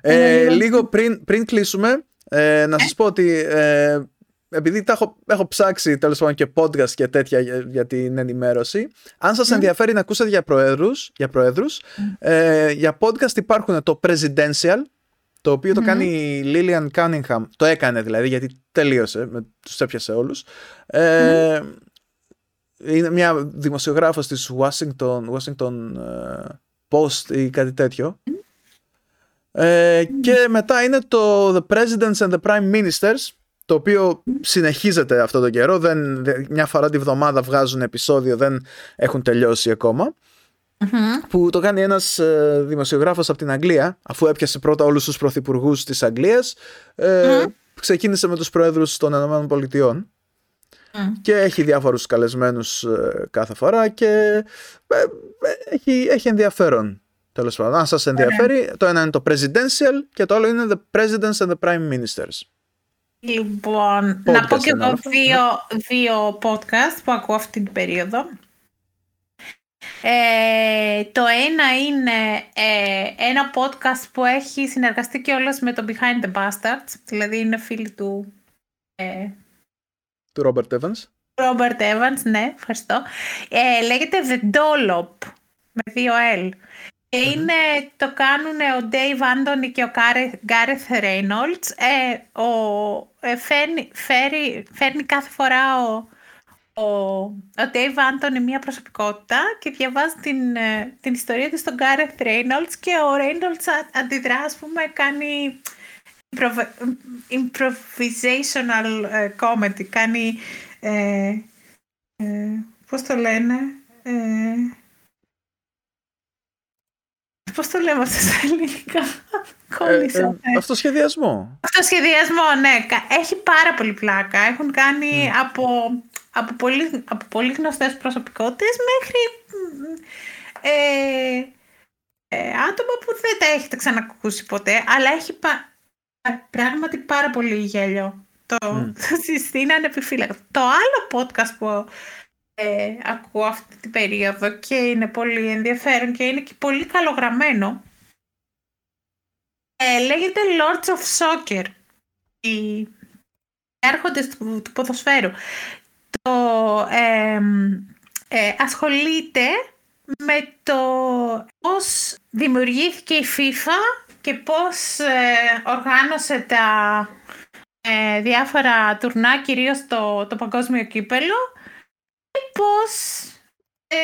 [SPEAKER 2] Ε, λίγο πριν, πριν κλείσουμε, ε, να σας πω ότι ε, επειδή τα έχω, έχω ψάξει τέλος πάντων και podcast και τέτοια για, την ενημέρωση, αν σας ενδιαφέρει να ακούσετε για προέδρους, για, προέδρους ε, για podcast υπάρχουν το Presidential, το οποίο το κάνει η Lillian Cunningham, το έκανε δηλαδή γιατί τελείωσε, με, τους έπιασε όλους. Ε, είναι μια δημοσιογράφος της Washington, Washington ε, Post ή κάτι τέτοιο. Ε, και μετά είναι το The Presidents and the Prime Ministers, το οποίο συνεχίζεται αυτό τον καιρό. Δεν, μια φορά τη βδομάδα βγάζουν επεισόδιο, δεν έχουν τελειώσει Που το κάνει ένας ε, δημοσιογράφος από την Αγγλία, αφού έπιασε πρώτα όλους τους πρωθυπουργούς της Αγγλίας, ε, ξεκίνησε με τους πρόεδρους των ΗΠΑ και έχει διάφορους καλεσμένους ε, κάθε φορά και ε, ε, έχει, έχει ενδιαφέρον τέλος πάντων. Αν σας ενδιαφέρει, το ένα είναι το presidential και το άλλο είναι the presidents and the prime ministers.
[SPEAKER 1] Λοιπόν, να πω και εγώ δύο, δύο podcast που ακούω αυτή την περίοδο. Ε, το ένα είναι ένα podcast που έχει συνεργαστεί και όλος με το Behind the Bastards, δηλαδή είναι φίλοι του
[SPEAKER 2] του Robert Evans.
[SPEAKER 1] Robert Evans, ναι, ευχαριστώ. Ε, λέγεται The Dollop, με δύο L. Και είναι, το κάνουν ο Dave Anthony και ο Gareth Reynolds. Ε, ο, ε, φέρνει, φέρει, φέρνει κάθε φορά ο, ο, ο Dave Anthony μια προσωπικότητα και διαβάζει την, ε, την ιστορία του στον Gareth Reynolds και ο Reynolds αντιδρά, ας πούμε, κάνει improvisational ε, comedy. Κάνει, ε, ε, πώς το λένε, ε, Πώς το λέμε αυτό στα ελληνικά;
[SPEAKER 2] Κόλλησα. Ε, ε, αυτοσχεδιασμό.
[SPEAKER 1] Αυτοσχεδιασμό, ναι. Έχει πάρα πολύ πλάκα. Έχουν κάνει από, από, πολύ, από πολύ γνωστές προσωπικότητες μέχρι ε, ε, άτομα που δεν τα έχετε ξανακούσει ποτέ. Αλλά έχει, Πράγματι πάρα πολύ γέλιο. Το, mm. το συστήνω ανεπιφύλακτα. Το άλλο podcast που ε, ακούω αυτή την περίοδο και είναι πολύ ενδιαφέρον και είναι και πολύ καλογραμμένο ε, λέγεται Lords of Soccer. Οι άρχοντες του, του ποδοσφαίρου. Το ε, ασχολείται με το πώς δημιουργήθηκε η FIFA και πώς ε, οργάνωσε τα ε, διάφορα τουρνά, κυρίως το, το παγκόσμιο κύπελο και πώς ε,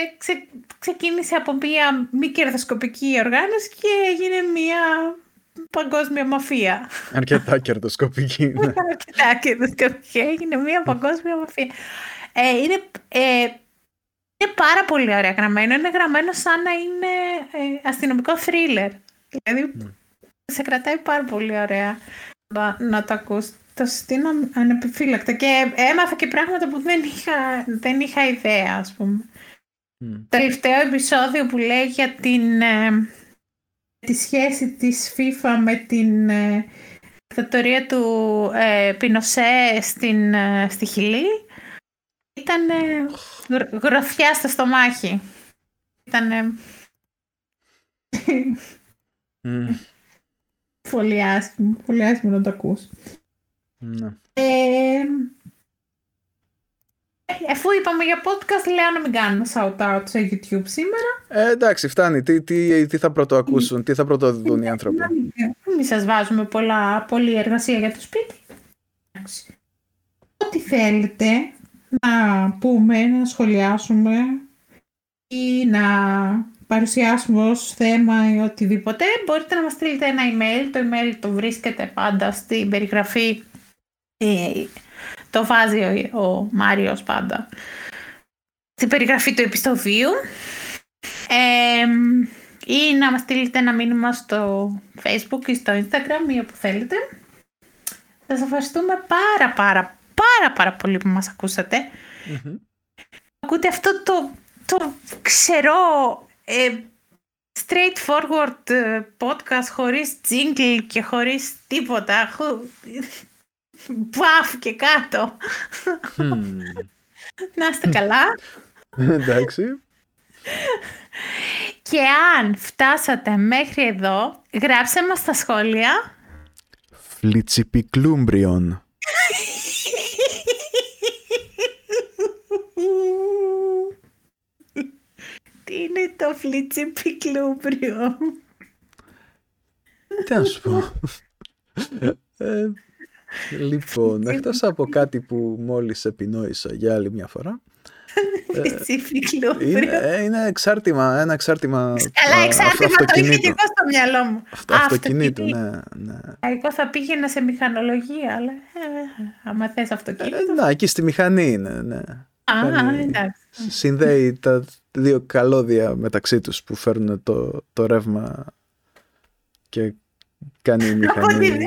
[SPEAKER 1] ξεκίνησε από μια μη κερδοσκοπική οργάνωση και έγινε μια παγκόσμια μαφία.
[SPEAKER 2] Αρκετά κερδοσκοπική. Ναι.
[SPEAKER 1] Αρκετά κερδοσκοπική. Έγινε μια παγκόσμια μαφία. είναι, είναι πάρα πολύ ωραία γραμμένο. Είναι γραμμένο σαν να είναι αστυνομικό θρίλερ. Δηλαδή, ναι σε κρατάει πάρα πολύ ωραία να, να το ακούς. Το συστήνω ανεπιφύλακτα και έμαθα και πράγματα που δεν είχα, δεν είχα ιδέα, ας πούμε. Mm. Τελευταίο επεισόδιο που λέει για την, ε, τη σχέση της FIFA με την ε, του ε, Πινοσέ στην, ε, στη Χιλή ήταν ε, γροθιά στο στομάχι. Ήταν... Mm. Πολύ άσχημο, πολύ άσχημο να το ακούς. Ναι. Ε, Εφού είπαμε για podcast, λέω να μην κάνουμε shout-out σε YouTube σήμερα.
[SPEAKER 2] Ε, εντάξει, φτάνει. Τι, τι, τι θα πρωτοακούσουν, τι θα πρωτοδούν οι άνθρωποι;
[SPEAKER 1] Μην σας βάζουμε πολλά, πολλή εργασία για το σπίτι. Εντάξει. ό,τι θέλετε να πούμε, να σχολιάσουμε ή να παρουσιάσουμε ως θέμα ή οτιδήποτε, μπορείτε να μας στείλετε ένα email. Το email το βρίσκεται πάντα στην περιγραφή. Ε, το βάζει ο, ο Μάριος πάντα. Στην περιγραφή του επιστοβίου. Ε, ή να μας στείλετε ένα μήνυμα στο facebook ή στο instagram ή όπου θέλετε. Σας ευχαριστούμε πάρα πάρα πάρα πάρα πολύ που μας ακούσατε. Ακούτε αυτό το, το ξερό ε, straightforward ε, podcast χωρίς jingle και χωρίς τίποτα. Μπαφ και κάτω. Να είστε καλά.
[SPEAKER 2] Εντάξει.
[SPEAKER 1] Και αν φτάσατε μέχρι εδώ, γράψτε μας στα σχόλια.
[SPEAKER 2] Φλιτσιπικλούμπριον.
[SPEAKER 1] Τι είναι το φλιτσιπικλούμπριο.
[SPEAKER 2] Τι να σου πω. Ε, λοιπόν, εκτός από κάτι που μόλις επινόησα για άλλη μια φορά, είναι, ε, είναι εξάρτημα, ένα εξάρτημα
[SPEAKER 1] Καλά, εξάρτημα το είχε και εγώ στο μυαλό μου.
[SPEAKER 2] Αυτό, αυτοκινήτου, ναι, ναι.
[SPEAKER 1] Εγώ θα πήγαινα σε μηχανολογία, αλλά ε, άμα θες αυτοκίνητο.
[SPEAKER 2] Ε, να, εκεί στη μηχανή είναι, ναι.
[SPEAKER 1] Α, εντάξει.
[SPEAKER 2] Συνδέει τα δύο καλώδια μεταξύ τους που φέρνουν το, το ρεύμα και κάνει η μηχανή.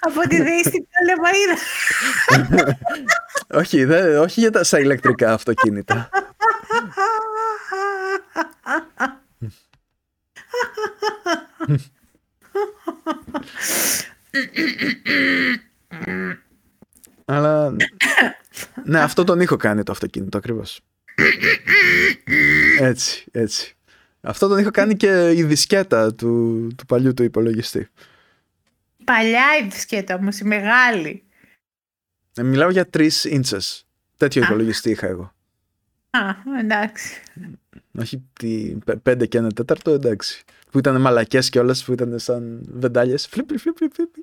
[SPEAKER 1] Από τη δείστη είδα.
[SPEAKER 2] όχι, όχι για τα σαν ηλεκτρικά αυτοκίνητα. Αλλά ναι, αυτό τον ήχο κάνει το αυτοκίνητο ακριβώς. Έτσι, έτσι. Αυτό τον είχα κάνει και η δισκέτα του, του παλιού του υπολογιστή.
[SPEAKER 1] Παλιά η δισκέτα όμως, η μεγάλη.
[SPEAKER 2] Ε, μιλάω για τρεις ίντσε. Τέτοιο Α. υπολογιστή είχα εγώ.
[SPEAKER 1] Α, εντάξει.
[SPEAKER 2] Όχι τη πέντε και ένα τέταρτο, εντάξει. Που ήταν μαλακές και όλε που ήταν σαν βεντάλιες. Φλίπ, φλίπ, φλίπ, φλίπ.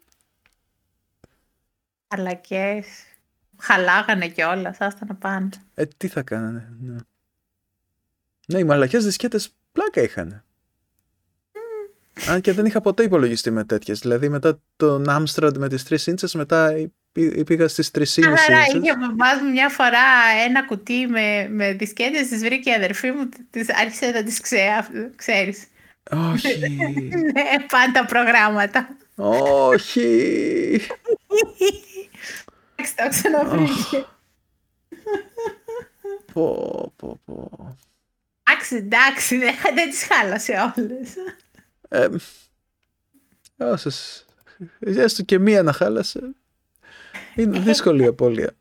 [SPEAKER 1] Μαλακές. Χαλάγανε κιόλα, άστα να πάνε.
[SPEAKER 2] Ε, τι θα κάνανε. Ναι, ναι οι μαλακές δισκέτες πλάκα είχαν. Αν και δεν είχα ποτέ υπολογιστή με τέτοιες. Δηλαδή μετά τον Amstrad με τις 3 ίντσες, μετά πήγα στις 3,5 ίντσες.
[SPEAKER 1] Άρα είχε ο μια φορά ένα κουτί με, με δισκέτες, τις βρήκε η αδερφή μου, τις άρχισε να τις ξέρεις.
[SPEAKER 2] Όχι.
[SPEAKER 1] ναι, πάντα προγράμματα.
[SPEAKER 2] Όχι.
[SPEAKER 1] Εντάξει, το ξαναβρήκε.
[SPEAKER 2] Πω, πω, πω.
[SPEAKER 1] Εντάξει, εντάξει, δεν τις χάλασε όλες.
[SPEAKER 2] Ε, όσες, έστω και μία να χάλασε, είναι δύσκολη η απώλεια.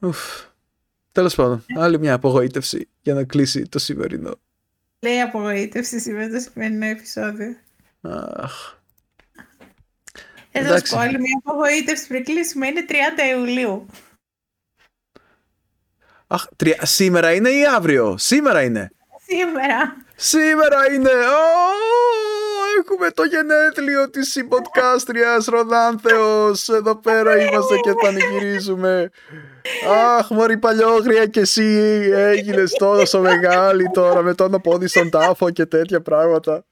[SPEAKER 2] Ουφ. Τέλος πάντων, άλλη μια απογοήτευση για να κλείσει το σημερινό.
[SPEAKER 1] Λέει απογοήτευση σήμερα το σημερινό επεισόδιο.
[SPEAKER 2] Αχ.
[SPEAKER 1] Εδώ σου πω άλλη μια απογοήτευση πριν κλείσουμε. Είναι 30 Ιουλίου.
[SPEAKER 2] Αχ, τρια... σήμερα είναι ή αύριο; Σήμερα είναι.
[SPEAKER 1] Σήμερα.
[SPEAKER 2] Σήμερα είναι. έχουμε το γενέθλιο της συμποτκάστριας Ροδάνθεος. Εδώ πέρα είμαστε και πανηγυρίζουμε. Αχ, μωρή παλιόγρια και εσύ έγινες τόσο μεγάλη τώρα με το πόδι στον τάφο και τέτοια πράγματα.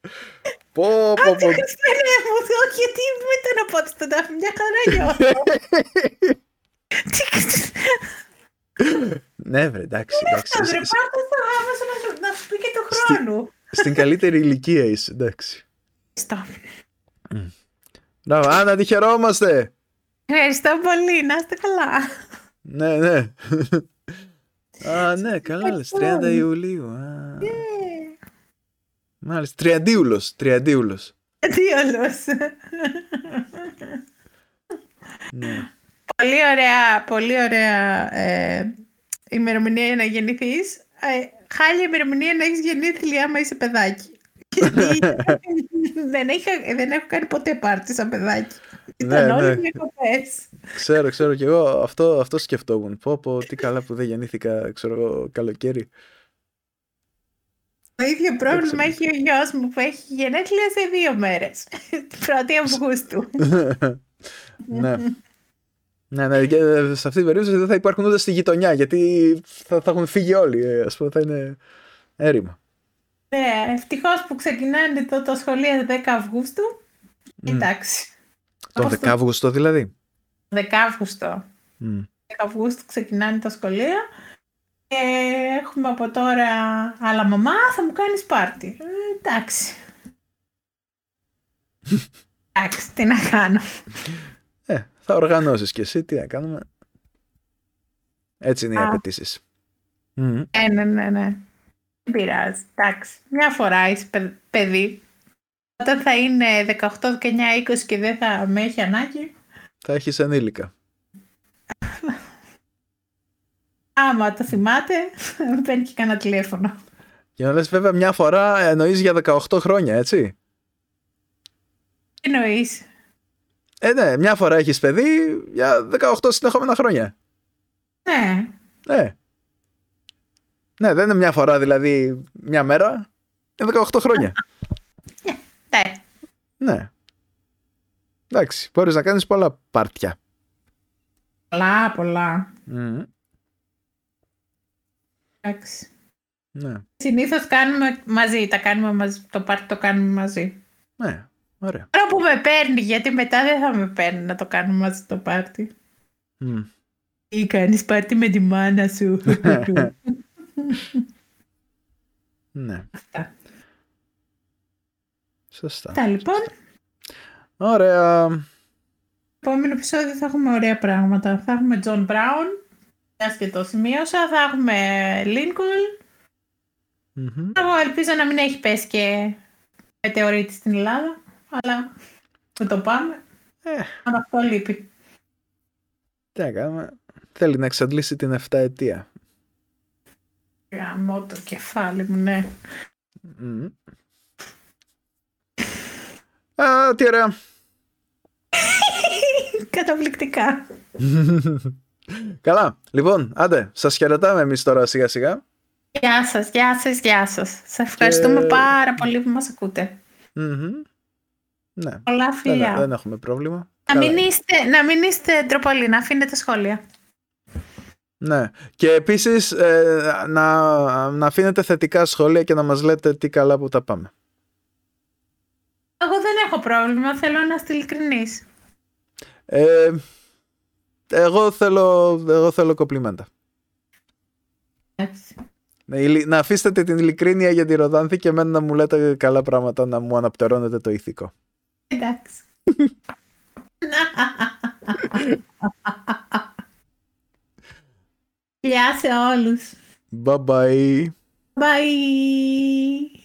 [SPEAKER 2] Πω, πω, πω.
[SPEAKER 1] γιατί με το πόδι στον τάφο, μια χαρά νιώθω.
[SPEAKER 2] ναι, βρε, εντάξει. εντάξει.
[SPEAKER 1] Βρε, πάρτε στο να σου πει και το χρόνο.
[SPEAKER 2] Στην καλύτερη ηλικία είσαι, εντάξει.
[SPEAKER 1] Στop.
[SPEAKER 2] Μπράβο, Άννα, τη χαιρόμαστε.
[SPEAKER 1] Ευχαριστώ πολύ, να είστε καλά.
[SPEAKER 2] Ναι, ναι. Α, ναι, καλά λες, 30 Ιουλίου. Α. Μάλιστα, τριαντίουλος, τριαντίουλος.
[SPEAKER 1] Τριαντίουλος. ναι. Πολύ ωραία, πολύ ωραία ε, ημερομηνία για να γεννηθείς. Ε, χάλια ημερομηνία να έχεις γεννήθλια άμα είσαι παιδάκι. δεν, είχα, δεν έχω κάνει ποτέ πάρτι σαν παιδάκι. Ήταν ναι, όλοι ναι.
[SPEAKER 2] Ξέρω, ξέρω και εγώ αυτό, αυτό σκεφτόμουν. Πω πω τι καλά που δεν γεννήθηκα ξέρω, καλοκαίρι.
[SPEAKER 1] Το ίδιο πρόβλημα έχει ο γιος μου που έχει γενέθλια σε δύο μέρες. 1η Αυγούστου.
[SPEAKER 2] ναι. Ναι, ναι, και σε αυτή την περίπτωση δεν θα υπάρχουν ούτε στη γειτονιά γιατί θα, θα έχουν φύγει όλοι. ε, Ας πούμε, θα είναι έρημα.
[SPEAKER 1] Ναι, ευτυχώς που ξεκινάνε το, το σχολείο 10 Αυγούστου. Εντάξει.
[SPEAKER 2] Τον
[SPEAKER 1] Αυτό.
[SPEAKER 2] 10 Αύγουστο δηλαδή.
[SPEAKER 1] 10 Αύγουστο.
[SPEAKER 2] Μμ.
[SPEAKER 1] 10 Αυγούστου ξεκινάνε τα σχολεία. Και έχουμε από τώρα, αλλά μαμά θα μου κάνεις πάρτι. Ε, εντάξει. εντάξει, τι να κάνω.
[SPEAKER 2] Ε, θα οργανώσεις κι εσύ, τι να κάνουμε. Έτσι είναι οι
[SPEAKER 1] Α.
[SPEAKER 2] απαιτήσεις. Mm.
[SPEAKER 1] Ε, ναι, ναι, ναι. Δεν πειράζει. Εντάξει. Μια φορά είσαι παι- παιδί. Όταν θα είναι 18, 19, 20 και δεν θα με έχει ανάγκη,
[SPEAKER 2] Θα έχεις ενήλικα.
[SPEAKER 1] Άμα το θυμάται, με παίρνει και κανένα τηλέφωνο.
[SPEAKER 2] Και να λες βέβαια μια φορά εννοείς για 18 χρόνια, έτσι.
[SPEAKER 1] Τι εννοείς.
[SPEAKER 2] Ε, ναι, μια φορά έχεις παιδί για 18 συνεχόμενα χρόνια.
[SPEAKER 1] Ναι.
[SPEAKER 2] Ναι. Ναι, δεν είναι μια φορά δηλαδή μια μέρα. Είναι 18 χρόνια.
[SPEAKER 1] Ναι.
[SPEAKER 2] ναι. Εντάξει, μπορείς να κάνεις πολλά πάρτια.
[SPEAKER 1] Πολλά, πολλά.
[SPEAKER 2] Μμ.
[SPEAKER 1] Εντάξει.
[SPEAKER 2] Ναι.
[SPEAKER 1] Συνήθως κάνουμε μαζί, τα κάνουμε μαζί, το πάρτι το κάνουμε μαζί.
[SPEAKER 2] Ναι, ωραία.
[SPEAKER 1] Τώρα που με παίρνει, γιατί μετά δεν θα με παίρνει να το κάνουμε μαζί το πάρτι.
[SPEAKER 2] Μμ.
[SPEAKER 1] Ή κάνεις πάρτι με τη μάνα σου.
[SPEAKER 2] Ναι,
[SPEAKER 1] Αυτά.
[SPEAKER 2] σωστά.
[SPEAKER 1] Αυτά λοιπόν.
[SPEAKER 2] Ωραία.
[SPEAKER 1] επόμενο επεισόδιο θα έχουμε ωραία πράγματα. Θα έχουμε John Brown, μιας και το σημείωσα. Θα έχουμε Lincoln.
[SPEAKER 2] Μμμ.
[SPEAKER 1] Εγώ ελπίζω να μην έχει πέσει και μετεωρίτη στην Ελλάδα. Αλλά θα το πάμε.
[SPEAKER 2] Ε.
[SPEAKER 1] Αλλά αυτό λείπει.
[SPEAKER 2] Τι να κάνουμε. Θέλει να εξαντλήσει την 7 ετία.
[SPEAKER 1] Γαμώ το κεφάλι μου, ναι.
[SPEAKER 2] Μμμ. Α, τι ωραία.
[SPEAKER 1] Καταπληκτικά.
[SPEAKER 2] Καλά. Λοιπόν, άντε, σας χαιρετάμε εμείς τώρα σιγά σιγά.
[SPEAKER 1] Γεια σας, γεια σας, γεια σας. Σας ευχαριστούμε
[SPEAKER 2] Και-
[SPEAKER 1] πάρα πολύ που μας ακούτε.
[SPEAKER 2] Μμμ. Ναι,
[SPEAKER 1] Πολλά
[SPEAKER 2] δεν,
[SPEAKER 1] φιλιά.
[SPEAKER 2] δεν έχουμε πρόβλημα.
[SPEAKER 1] Να μην, είστε, να μην είστε ντροπαλοί, να αφήνετε σχόλια.
[SPEAKER 2] Ναι. Και επίσης ε, να, να αφήνετε θετικά σχόλια και να μας λέτε τι καλά που τα πάμε.
[SPEAKER 1] Εγώ δεν έχω πρόβλημα, θέλω να είστε ειλικρινείς.
[SPEAKER 2] Ε, εγώ θέλω, εγώ θέλω κοπλιμέντα.
[SPEAKER 1] Έτσι.
[SPEAKER 2] Να ειλι- Να αφήσετε την ειλικρίνεια για τη Ροδάνθη και εμένα να μου λέτε καλά πράγματα, να μου αναπτερώνετε το ηθικό.
[SPEAKER 1] Εντάξει. Γεια σε όλους.
[SPEAKER 2] Bye bye.
[SPEAKER 1] Bye.